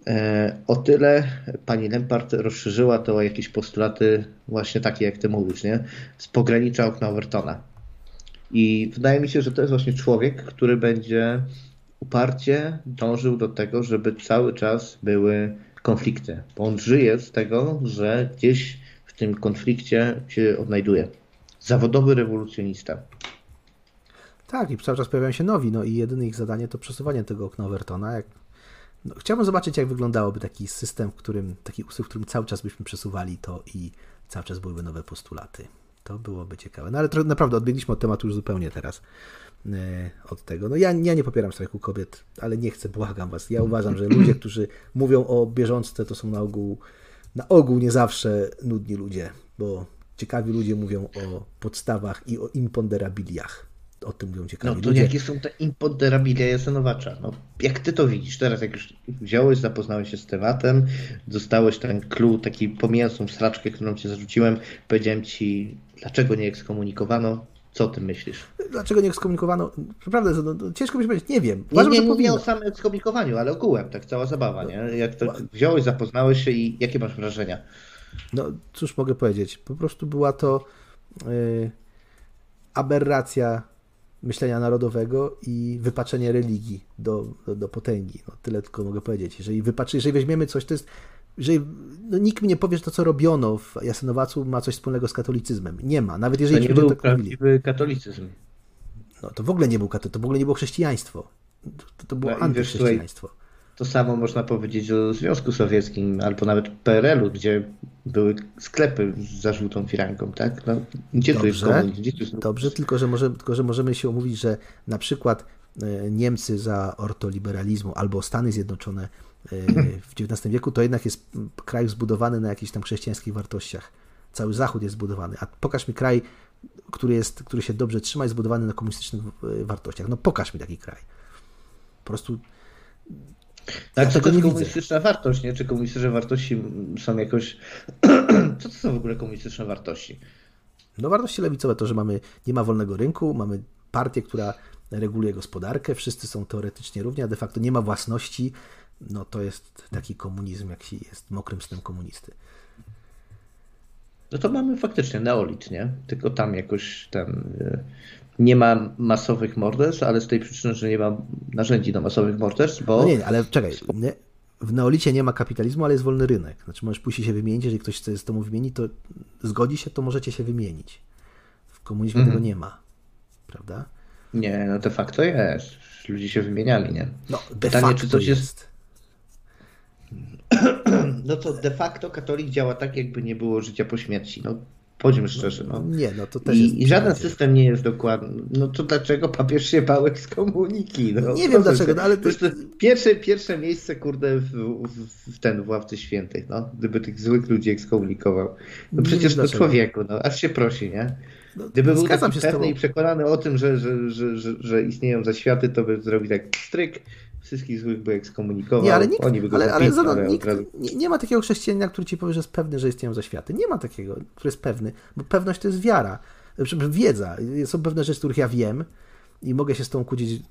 e, o tyle pani Lempart rozszerzyła to o jakieś postulaty właśnie takie, jak ty mówisz, nie? Z pogranicza okna Overtona. I wydaje mi się, że to jest właśnie człowiek, który będzie uparcie dążył do tego, żeby cały czas były konflikty. Bo on żyje z tego, że gdzieś w tym konflikcie się odnajduje. Zawodowy rewolucjonista. Tak, i cały czas pojawiają się nowi, no i jedyne ich zadanie to przesuwanie tego okna Overtona. Jak... No, chciałbym zobaczyć, jak wyglądałoby taki system, w którym, taki ustrój, w którym cały czas byśmy przesuwali to i cały czas byłyby nowe postulaty. To byłoby ciekawe. No ale to, naprawdę odbiegliśmy od tematu już zupełnie teraz e, od tego. No ja, ja nie popieram strajku kobiet, ale nie chcę, błagam was. Ja uważam, że ludzie, którzy mówią o bieżączce, to są na ogół, na ogół nie zawsze nudni ludzie, bo ciekawi ludzie mówią o podstawach i o imponderabiliach. O tym mówią ciekawi No to ludzie. jakie są te imponderabilia Jasonowacza? No, jak ty to widzisz teraz, jak już wziąłeś, zapoznałeś się z tematem, dostałeś ten clue, taki pomijając tą straczkę, którą ci zarzuciłem, powiedziałem ci, dlaczego nie ekskomunikowano, co o tym myślisz? Dlaczego nie ekskomunikowano? Naprawdę, no, no, ciężko mi powiedzieć, nie wiem. Uważam, nie, nie mówię o samym ekskomunikowaniu, ale ogółem, tak cała zabawa, nie? Jak to wziąłeś, zapoznałeś się i jakie masz wrażenia? No cóż mogę powiedzieć, po prostu była to yy, aberracja myślenia narodowego i wypaczenie religii do, do, do potęgi. No, tyle tylko mogę powiedzieć. Jeżeli, wypatrzy, jeżeli weźmiemy coś, to jest jeżeli no, nikt mi nie powie, że to, co robiono w Jasenowacu ma coś wspólnego z katolicyzmem. Nie ma. Nawet jeżeli to nie był tak prawdziwy katolicyzm. No, to w ogóle nie był katolicyzm, to w ogóle nie było chrześcijaństwo. To, to było no, antychrześcijaństwo. To samo można powiedzieć o Związku Sowieckim albo nawet PRL-u, gdzie były sklepy za żółtą firanką, tak? No, gdzie dobrze, tu jest komunizm? Gdzie tu jest... Dobrze, tylko że, może, tylko że możemy się umówić, że na przykład e, Niemcy za ortoliberalizmu albo Stany Zjednoczone e, w XIX wieku to jednak jest kraj zbudowany na jakichś tam chrześcijańskich wartościach. Cały Zachód jest zbudowany. A pokaż mi kraj, który, jest, który się dobrze trzyma, jest zbudowany na komunistycznych e, wartościach. No pokaż mi taki kraj. Po prostu tak, to jest komunistyczna wartość, nie? Czy komunistyczne wartości są jakoś... *clears throat* Co to są w ogóle komunistyczne wartości? No wartości lewicowe to, że mamy, nie ma wolnego rynku, mamy partię, która reguluje gospodarkę, wszyscy są teoretycznie równi, a de facto nie ma własności, no to jest taki komunizm, jak się jest mokrym snem komunisty. No to mamy faktycznie neolit, nie? Tylko tam jakoś ten y, nie ma masowych morderstw, ale z tej przyczyny, że nie ma narzędzi do masowych morderstw, bo... No nie, ale czekaj, nie? w neolicie nie ma kapitalizmu, ale jest wolny rynek. Znaczy możesz pójść się wymienić, jeżeli ktoś chce z tobą wymienić, to zgodzi się, to możecie się wymienić. W komunizmie mm. tego nie ma, prawda? Nie, no de facto jest. Ludzie się wymieniali, nie? No, de Pytanie, facto czy coś jest... jest... *clears throat* No to de facto katolik działa tak, jakby nie było życia po śmierci. No, Bądźmy szczerzy. No. Nie, no to też I, I żaden system nie jest dokładny. No to dlaczego papież się bał komuniki? No, nie wiem dlaczego, no, ale... To jest pierwsze, pierwsze miejsce, kurde, w, w, ten, w ławce świętych, no. Gdyby tych złych ludzi ekskomunikował. No przecież to człowieku, no. Aż się prosi, nie? No, Gdyby był taki pewny i przekonany o tym, że, że, że, że, że istnieją zaświaty, to by zrobił tak stryk, wszystkich złych by ekskomunikował. Nie, ale nikt, Oni by go ale, ale, ale nikt, nie, nie, ma takiego chrześcijanina, który ci powie, że jest pewny, że istnieją zaświaty. Nie ma takiego, który jest pewny, bo pewność to jest wiara, wiedza. Są pewne rzeczy, których ja wiem i mogę się z tą kłócić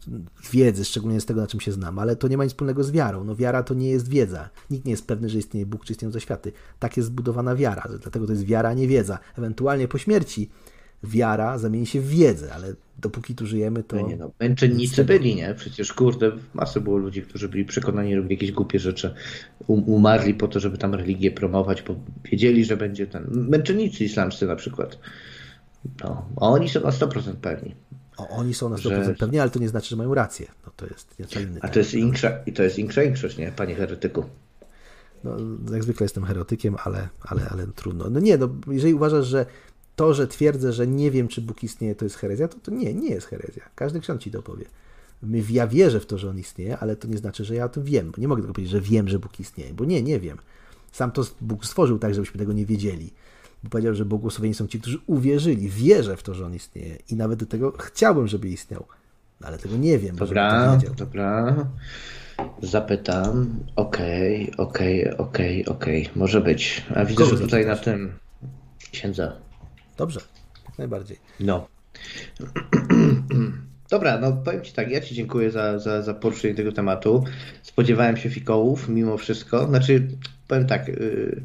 wiedzy, szczególnie z tego, na czym się znam, ale to nie ma nic wspólnego z wiarą. No wiara to nie jest wiedza. Nikt nie jest pewny, że istnieje Bóg, czy istnieją zaświaty. Tak jest zbudowana wiara, dlatego to jest wiara, a nie wiedza. Ewentualnie po śmierci wiara zamieni się w wiedzę, ale dopóki tu żyjemy, to... No nie no, męczennicy byli, nie? Przecież kurde, masy było ludzi, którzy byli przekonani, robić jakieś głupie rzeczy. Um, umarli po to, żeby tam religię promować, bo wiedzieli, że będzie ten... Męczennicy islamscy na przykład. No, a oni są na 100% pewni. O, oni są na 100% że... pewni, ale to nie znaczy, że mają rację. No to jest nieco inny. A to jest inksza, i to jest inksza większość, nie, panie heretyku? No, jak zwykle jestem heretykiem, ale, ale, ale trudno. No nie, no jeżeli uważasz, że to, że twierdzę, że nie wiem, czy Bóg istnieje, to jest herezja, to, to nie, nie jest herezja. Każdy ksiądz ci to powie. Ja wierzę w to, że on istnieje, ale to nie znaczy, że ja o tym wiem. Bo nie mogę tylko powiedzieć, że wiem, że Bóg istnieje, bo nie, nie wiem. Sam to Bóg stworzył tak, żebyśmy tego nie wiedzieli. Bo powiedział, że błogosławieni są ci, którzy uwierzyli. Wierzę w to, że on istnieje i nawet do tego chciałbym, żeby istniał. No, ale tego nie wiem. Dobra, dobra. Zapytam. Okej, okay, okej, okay, okej, okay, okej. Może być. A widzę, Kogo że tutaj na tym księdza. Dobrze, jak najbardziej. No. *clears throat* Dobra, no powiem Ci tak, ja Ci dziękuję za, za, za poruszenie tego tematu. Spodziewałem się fikołów mimo wszystko. Znaczy, powiem tak, y,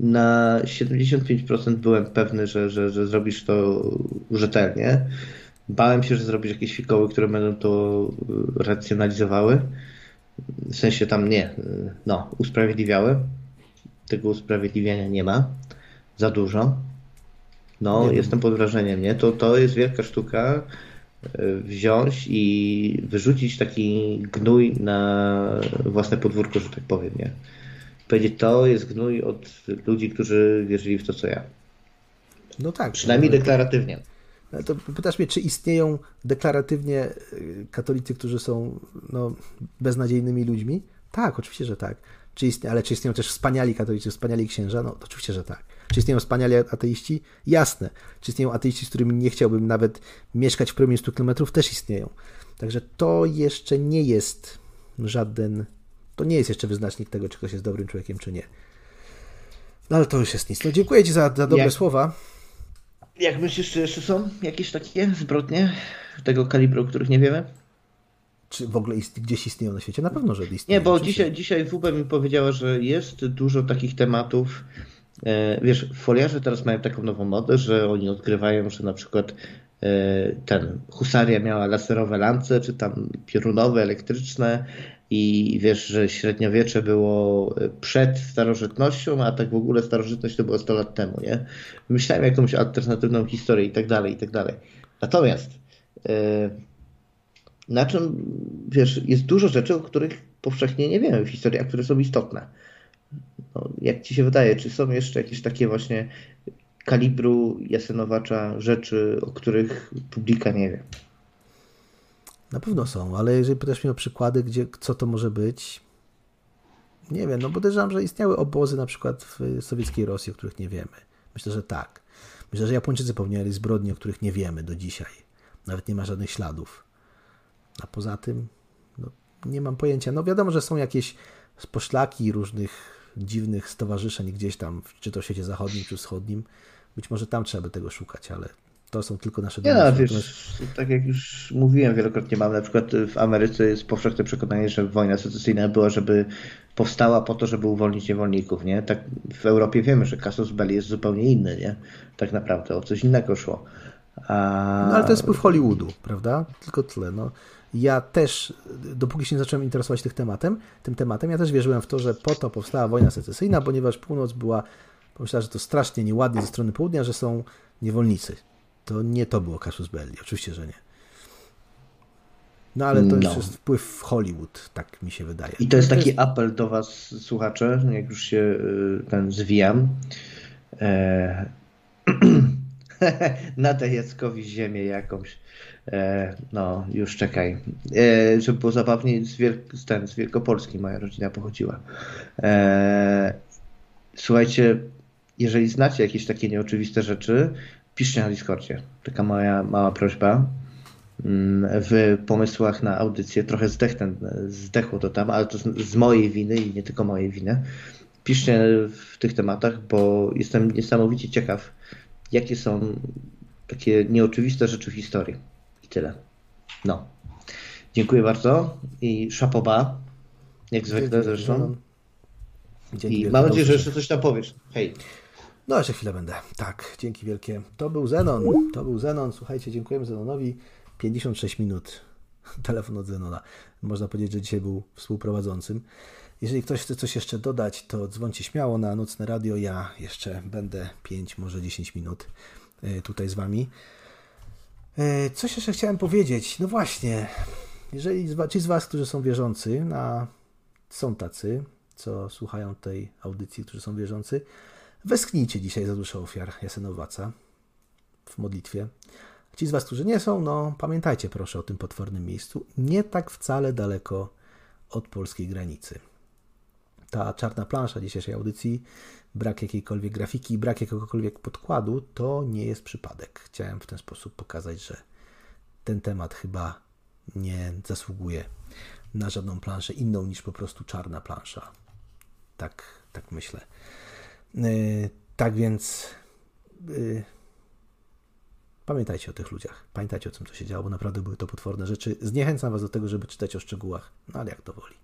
na 75% byłem pewny, że, że, że zrobisz to rzetelnie. Bałem się, że zrobisz jakieś fikoły, które będą to y, racjonalizowały. W sensie tam nie, y, no, usprawiedliwiały. Tego usprawiedliwiania nie ma. Za dużo. No, nie jestem pod wrażeniem, nie? To, to jest wielka sztuka e, wziąć i wyrzucić taki gnój na własne podwórko, że tak powiem, nie? Powiedzieć, to jest gnój od ludzi, którzy wierzyli w to, co ja. No tak. Przynajmniej no, deklaratywnie. To pytasz mnie, czy istnieją deklaratywnie e, katolicy, którzy są no, beznadziejnymi ludźmi? Tak, oczywiście, że tak. Czy istnie, ale czy istnieją też wspaniali katolicy, wspaniali księża? No, oczywiście, że tak. Czy istnieją wspaniali ateiści? Jasne. Czy istnieją ateiści, z którymi nie chciałbym nawet mieszkać w promieniu 100 km? Też istnieją. Także to jeszcze nie jest żaden, to nie jest jeszcze wyznacznik tego, czy ktoś jest dobrym człowiekiem, czy nie. No ale to już jest nic. No dziękuję Ci za, za dobre jak, słowa. Jak myślisz, czy jeszcze są jakieś takie zbrodnie tego kalibru, o których nie wiemy? Czy w ogóle ist, gdzieś istnieją na świecie? Na pewno, że istnieją. Nie, bo dzisiaj, dzisiaj WB mi powiedziała, że jest dużo takich tematów, E, wiesz, foliarze teraz mają taką nową modę, że oni odkrywają, że na przykład e, ten husaria miała laserowe lance, czy tam piorunowe, elektryczne i wiesz, że średniowiecze było przed starożytnością, a tak w ogóle starożytność to było 100 lat temu, nie? Myślałem jakąś alternatywną historię i tak dalej, i tak dalej. Natomiast e, na czym, wiesz, jest dużo rzeczy, o których powszechnie nie wiemy w historii, a które są istotne. No, jak ci się wydaje, czy są jeszcze jakieś takie właśnie kalibru Jasynowacza rzeczy, o których publika nie wie? Na pewno są, ale jeżeli pytasz mnie o przykłady, gdzie, co to może być, nie wiem, no podejrzewam, że istniały obozy na przykład w sowieckiej Rosji, o których nie wiemy. Myślę, że tak. Myślę, że Japończycy popełniali zbrodnie, o których nie wiemy do dzisiaj. Nawet nie ma żadnych śladów. A poza tym, no, nie mam pojęcia. No wiadomo, że są jakieś poszlaki różnych dziwnych stowarzyszeń gdzieś tam, czy to w świecie zachodnim, czy wschodnim. Być może tam trzeba by tego szukać, ale To są tylko nasze Nie, no, wiesz, tak jak już mówiłem wielokrotnie, mam na przykład w Ameryce jest powszechne przekonanie, że wojna secesyjna była, żeby powstała po to, żeby uwolnić niewolników, nie? Tak w Europie wiemy, że casus belli jest zupełnie inny, nie? Tak naprawdę o coś innego szło. A... No ale to jest wpływ Hollywoodu, prawda? Tylko tyle. No, ja też, dopóki się nie zacząłem interesować tych tematem, tym tematem, ja też wierzyłem w to, że po to powstała wojna secesyjna, ponieważ północ była, pomyślała, że to strasznie nieładnie ze strony południa, że są niewolnicy. To nie to było casus belli, oczywiście, że nie. No ale to no. już jest wpływ w Hollywood, tak mi się wydaje. I to jest taki apel do Was, słuchacze, jak już się y, ten zwijam. E... *clears throat* Nadaj Jackowi ziemię jakąś. E... No, już czekaj. E... Żeby było zabawniej, z, Wiel... ten, z Wielkopolski moja rodzina pochodziła. E... Słuchajcie, jeżeli znacie jakieś takie nieoczywiste rzeczy, piszcie na Discordzie. Taka moja mała prośba. Mm, w pomysłach na audycję trochę zdechnę, zdechło to tam, ale to z mojej winy i nie tylko mojej winy. Piszcie w tych tematach, bo jestem niesamowicie ciekaw, jakie są takie nieoczywiste rzeczy w historii. Tyle. No. Dziękuję bardzo i szapoba, jak zwykle zresztą. I mam nadzieję, że jeszcze coś tam powiesz. Hej. No, jeszcze chwilę będę. Tak, dzięki wielkie. To był Zenon. To był Zenon. Słuchajcie, dziękujemy Zenonowi. 56 minut. *laughs* Telefon od Zenona. Można powiedzieć, że dzisiaj był współprowadzącym. Jeżeli ktoś chce coś jeszcze dodać, to dzwońcie śmiało na nocne radio. Ja jeszcze będę 5, może 10 minut e, tutaj z Wami. E, coś jeszcze chciałem powiedzieć. No właśnie, jeżeli ci z Was, którzy są wierzący, a są tacy, co słuchają tej audycji, którzy są wierzący, Westchnijcie dzisiaj za duszę ofiar Jasenowaca w modlitwie. Ci z Was, którzy nie są, no pamiętajcie proszę o tym potwornym miejscu. Nie tak wcale daleko od polskiej granicy. Ta czarna plansza dzisiejszej audycji, brak jakiejkolwiek grafiki, brak jakiegokolwiek podkładu, to nie jest przypadek. Chciałem w ten sposób pokazać, że ten temat chyba nie zasługuje na żadną planszę inną niż po prostu czarna plansza. Tak, tak myślę. Y, tak więc y, pamiętajcie o tych ludziach. Pamiętajcie o tym, co się działo, bo naprawdę były to potworne rzeczy. Zniechęcam Was do tego, żeby czytać o szczegółach, no ale jak to woli.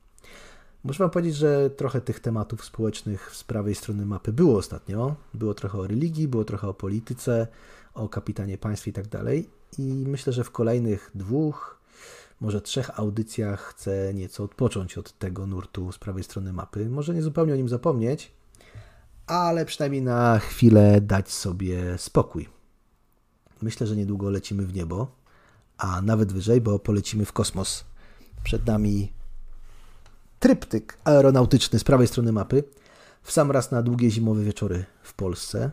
Muszę Wam powiedzieć, że trochę tych tematów społecznych z prawej strony mapy było ostatnio. Było trochę o religii, było trochę o polityce, o kapitanie państw i tak dalej. I myślę, że w kolejnych dwóch, może trzech audycjach chcę nieco odpocząć od tego nurtu z prawej strony mapy. Może nie zupełnie o nim zapomnieć, ale przynajmniej na chwilę dać sobie spokój. Myślę, że niedługo lecimy w niebo, a nawet wyżej, bo polecimy w kosmos. Przed nami tryptyk aeronautyczny z prawej strony mapy, w sam raz na długie zimowe wieczory w Polsce.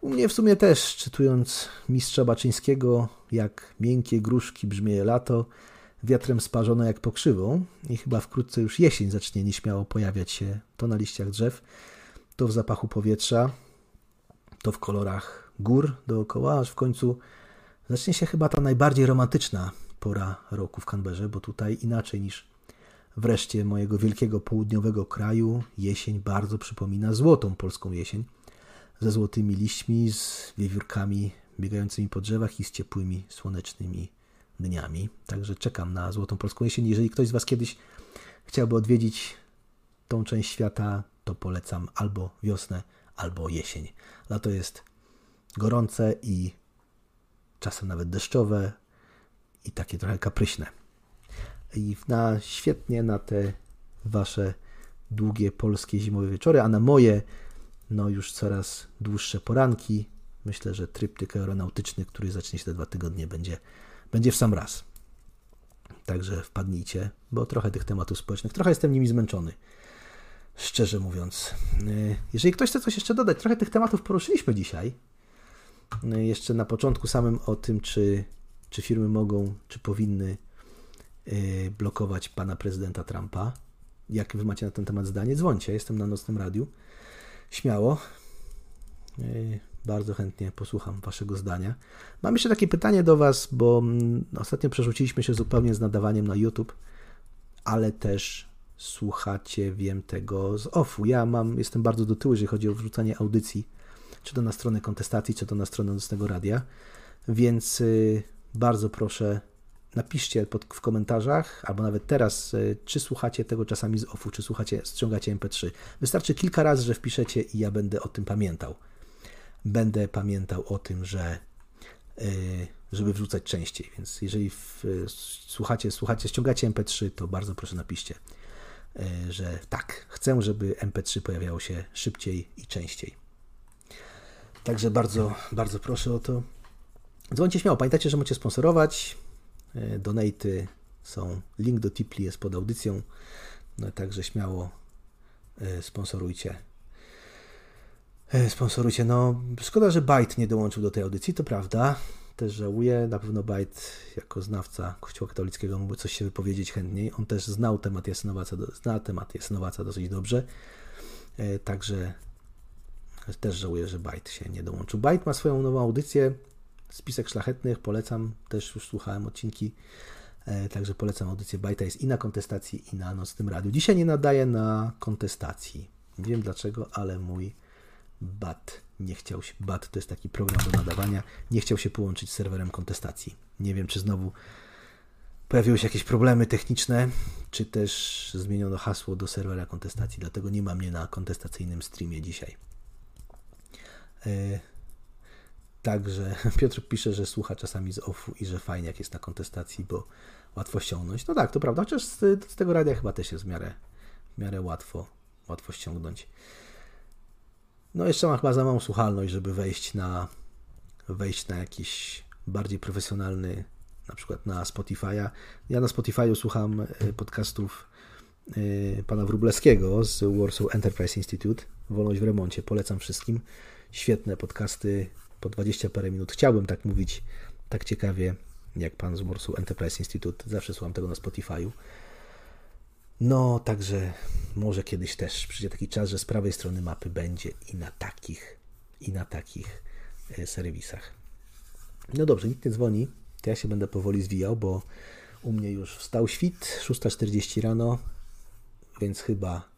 U mnie w sumie też, czytując mistrza Baczyńskiego, jak miękkie gruszki brzmieje lato, wiatrem sparzone jak pokrzywą i chyba wkrótce już jesień zacznie nieśmiało pojawiać się to na liściach drzew, to w zapachu powietrza, to w kolorach gór dookoła, aż w końcu zacznie się chyba ta najbardziej romantyczna pora roku w Canberrze, bo tutaj inaczej niż wreszcie mojego wielkiego południowego kraju, jesień bardzo przypomina złotą polską jesień, ze złotymi liśćmi, z wiewiórkami biegającymi po drzewach i z ciepłymi, słonecznymi dniami. Także czekam na złotą polską jesień. Jeżeli ktoś z Was kiedyś chciałby odwiedzić tą część świata, to polecam albo wiosnę, albo jesień. Lato jest gorące i czasem nawet deszczowe i takie trochę kapryśne. I na świetnie na te wasze długie polskie zimowe wieczory, a na moje no już coraz dłuższe poranki. Myślę, że tryptyk aeronautyczny, który zacznie się te dwa tygodnie, będzie, będzie w sam raz. Także wpadnijcie, bo trochę tych tematów społecznych, trochę jestem nimi zmęczony szczerze mówiąc. Y, jeżeli ktoś chce coś jeszcze dodać, trochę tych tematów poruszyliśmy dzisiaj. Y, jeszcze na początku samym o tym, czy, czy firmy mogą, czy powinny blokować pana prezydenta Trumpa. Jak wy macie na ten temat zdanie, dzwońcie. Jestem na nocnym radiu. Śmiało. Bardzo chętnie posłucham waszego zdania. Mam jeszcze takie pytanie do was, bo mm, ostatnio przerzuciliśmy się zupełnie z nadawaniem na YouTube, ale też słuchacie, wiem tego z offu. Ja mam, jestem bardzo do tyłu, jeżeli chodzi o wrzucanie audycji, czy to na stronę kontestacji, czy to na stronę Nocnego Radia. Więc y, bardzo proszę, napiszcie pod, w komentarzach, albo nawet teraz, y, czy słuchacie tego czasami z offu, czy słuchacie, ściągacie MP3. Wystarczy kilka razy, że wpiszecie i ja będę o tym pamiętał. Będę pamiętał o tym, że y, żeby wrzucać częściej. Więc jeżeli w, słuchacie, słuchacie, ściągacie MP3, to bardzo proszę napiszcie, że tak, chcę, żeby MP3 pojawiało się szybciej i częściej. Także bardzo, bardzo proszę o to. Dzwońcie śmiało. Pamiętajcie, że możecie sponsorować. E, donaty są. Link do Tipli jest pod audycją. No, także śmiało e, sponsorujcie. E, sponsorujcie. No, szkoda, że Byte nie dołączył do tej audycji, to prawda. Też żałuję. Na pewno Byte jako znawca Kościoła katolickiego mógłby coś się wypowiedzieć chętniej. On też znał temat Jasnowaca, zna temat Jasnowaca dosyć dobrze. Także też żałuję, że Byte się nie dołączył. Byte ma swoją nową audycję, Spisek Szlachetnych, polecam, też już słuchałem odcinki, e, także polecam audycję Byte'a, jest i na kontestacji, i na nocnym radiu. Dzisiaj nie nadaję na kontestacji. Wiem dlaczego, ale mój BAT nie chciał się, BAT to jest taki program do nadawania, nie chciał się połączyć z serwerem kontestacji. Nie wiem, czy znowu pojawiły się jakieś problemy techniczne, czy też zmieniono hasło do serwera kontestacji, dlatego nie ma mnie na kontestacyjnym streamie dzisiaj. Także *laughs* Piotr pisze, że słucha czasami z offu i że fajnie jak jest na kontestacji, bo łatwo ściągnąć. No tak, to prawda, chociaż z, z tego radia chyba też jest w miarę, w miarę łatwo, łatwo ściągnąć. No jeszcze mam chyba za małą słuchalność, żeby wejść na, wejść na jakiś bardziej profesjonalny, na przykład na Spotify'a. Ja na Spotify'u słucham e, podcastów e, pana Wróblewskiego z Warsaw Enterprise Institute, Wolność w remoncie, polecam wszystkim świetne podcasty po 20 parę minut. Chciałbym tak mówić tak ciekawie jak pan z Warsaw Enterprise Institute. Zawsze słucham tego na Spotify'u. No, także może kiedyś też przyjdzie taki czas, że z prawej strony mapy będzie i na takich, i na takich e, serwisach. No dobrze, nikt nie dzwoni, to ja się będę powoli zwijał, bo u mnie już wstał świt, 6.40 rano, więc chyba,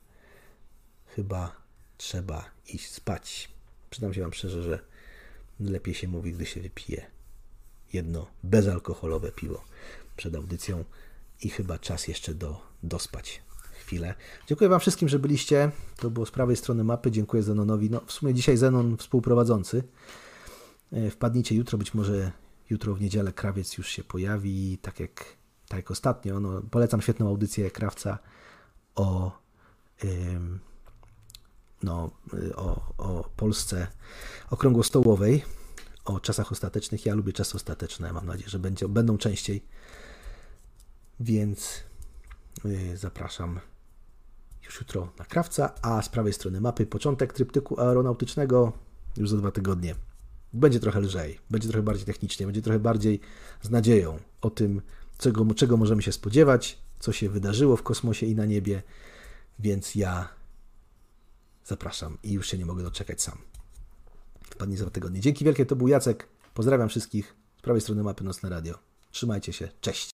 chyba trzeba iść spać. Przyznam się Wam szczerze, że lepiej się mówi, gdy się wypije jedno bezalkoholowe piwo przed audycją i chyba czas jeszcze do, dospać chwilę. Dziękuję Wam wszystkim, że byliście. To było z prawej strony mapy. Dziękuję Zenonowi. No, w sumie dzisiaj Zenon współprowadzący. E, wpadnijcie jutro, być może jutro w niedzielę krawiec już się pojawi, tak jak, tak jak ostatnio. No, polecam świetną audycję krawca o no, y, o, o Polsce okrągłostołowej, o czasach ostatecznych. Ja lubię czasy ostateczne, mam nadzieję, że będzie, będą częściej. Więc y, zapraszam już jutro na krawca, a z prawej strony mapy początek tryptyku aeronautycznego już za dwa tygodnie. Będzie trochę lżej, będzie trochę bardziej technicznie, będzie trochę bardziej z nadzieją o tym, czego, czego możemy się spodziewać, co się wydarzyło w kosmosie i na niebie. Więc ja zapraszam i już się nie mogę doczekać sam. Wpadnij za tygodnie. Dzięki wielkie, to był Jacek. Pozdrawiam wszystkich z prawej strony mapy Nocne Radio. Trzymajcie się. Cześć.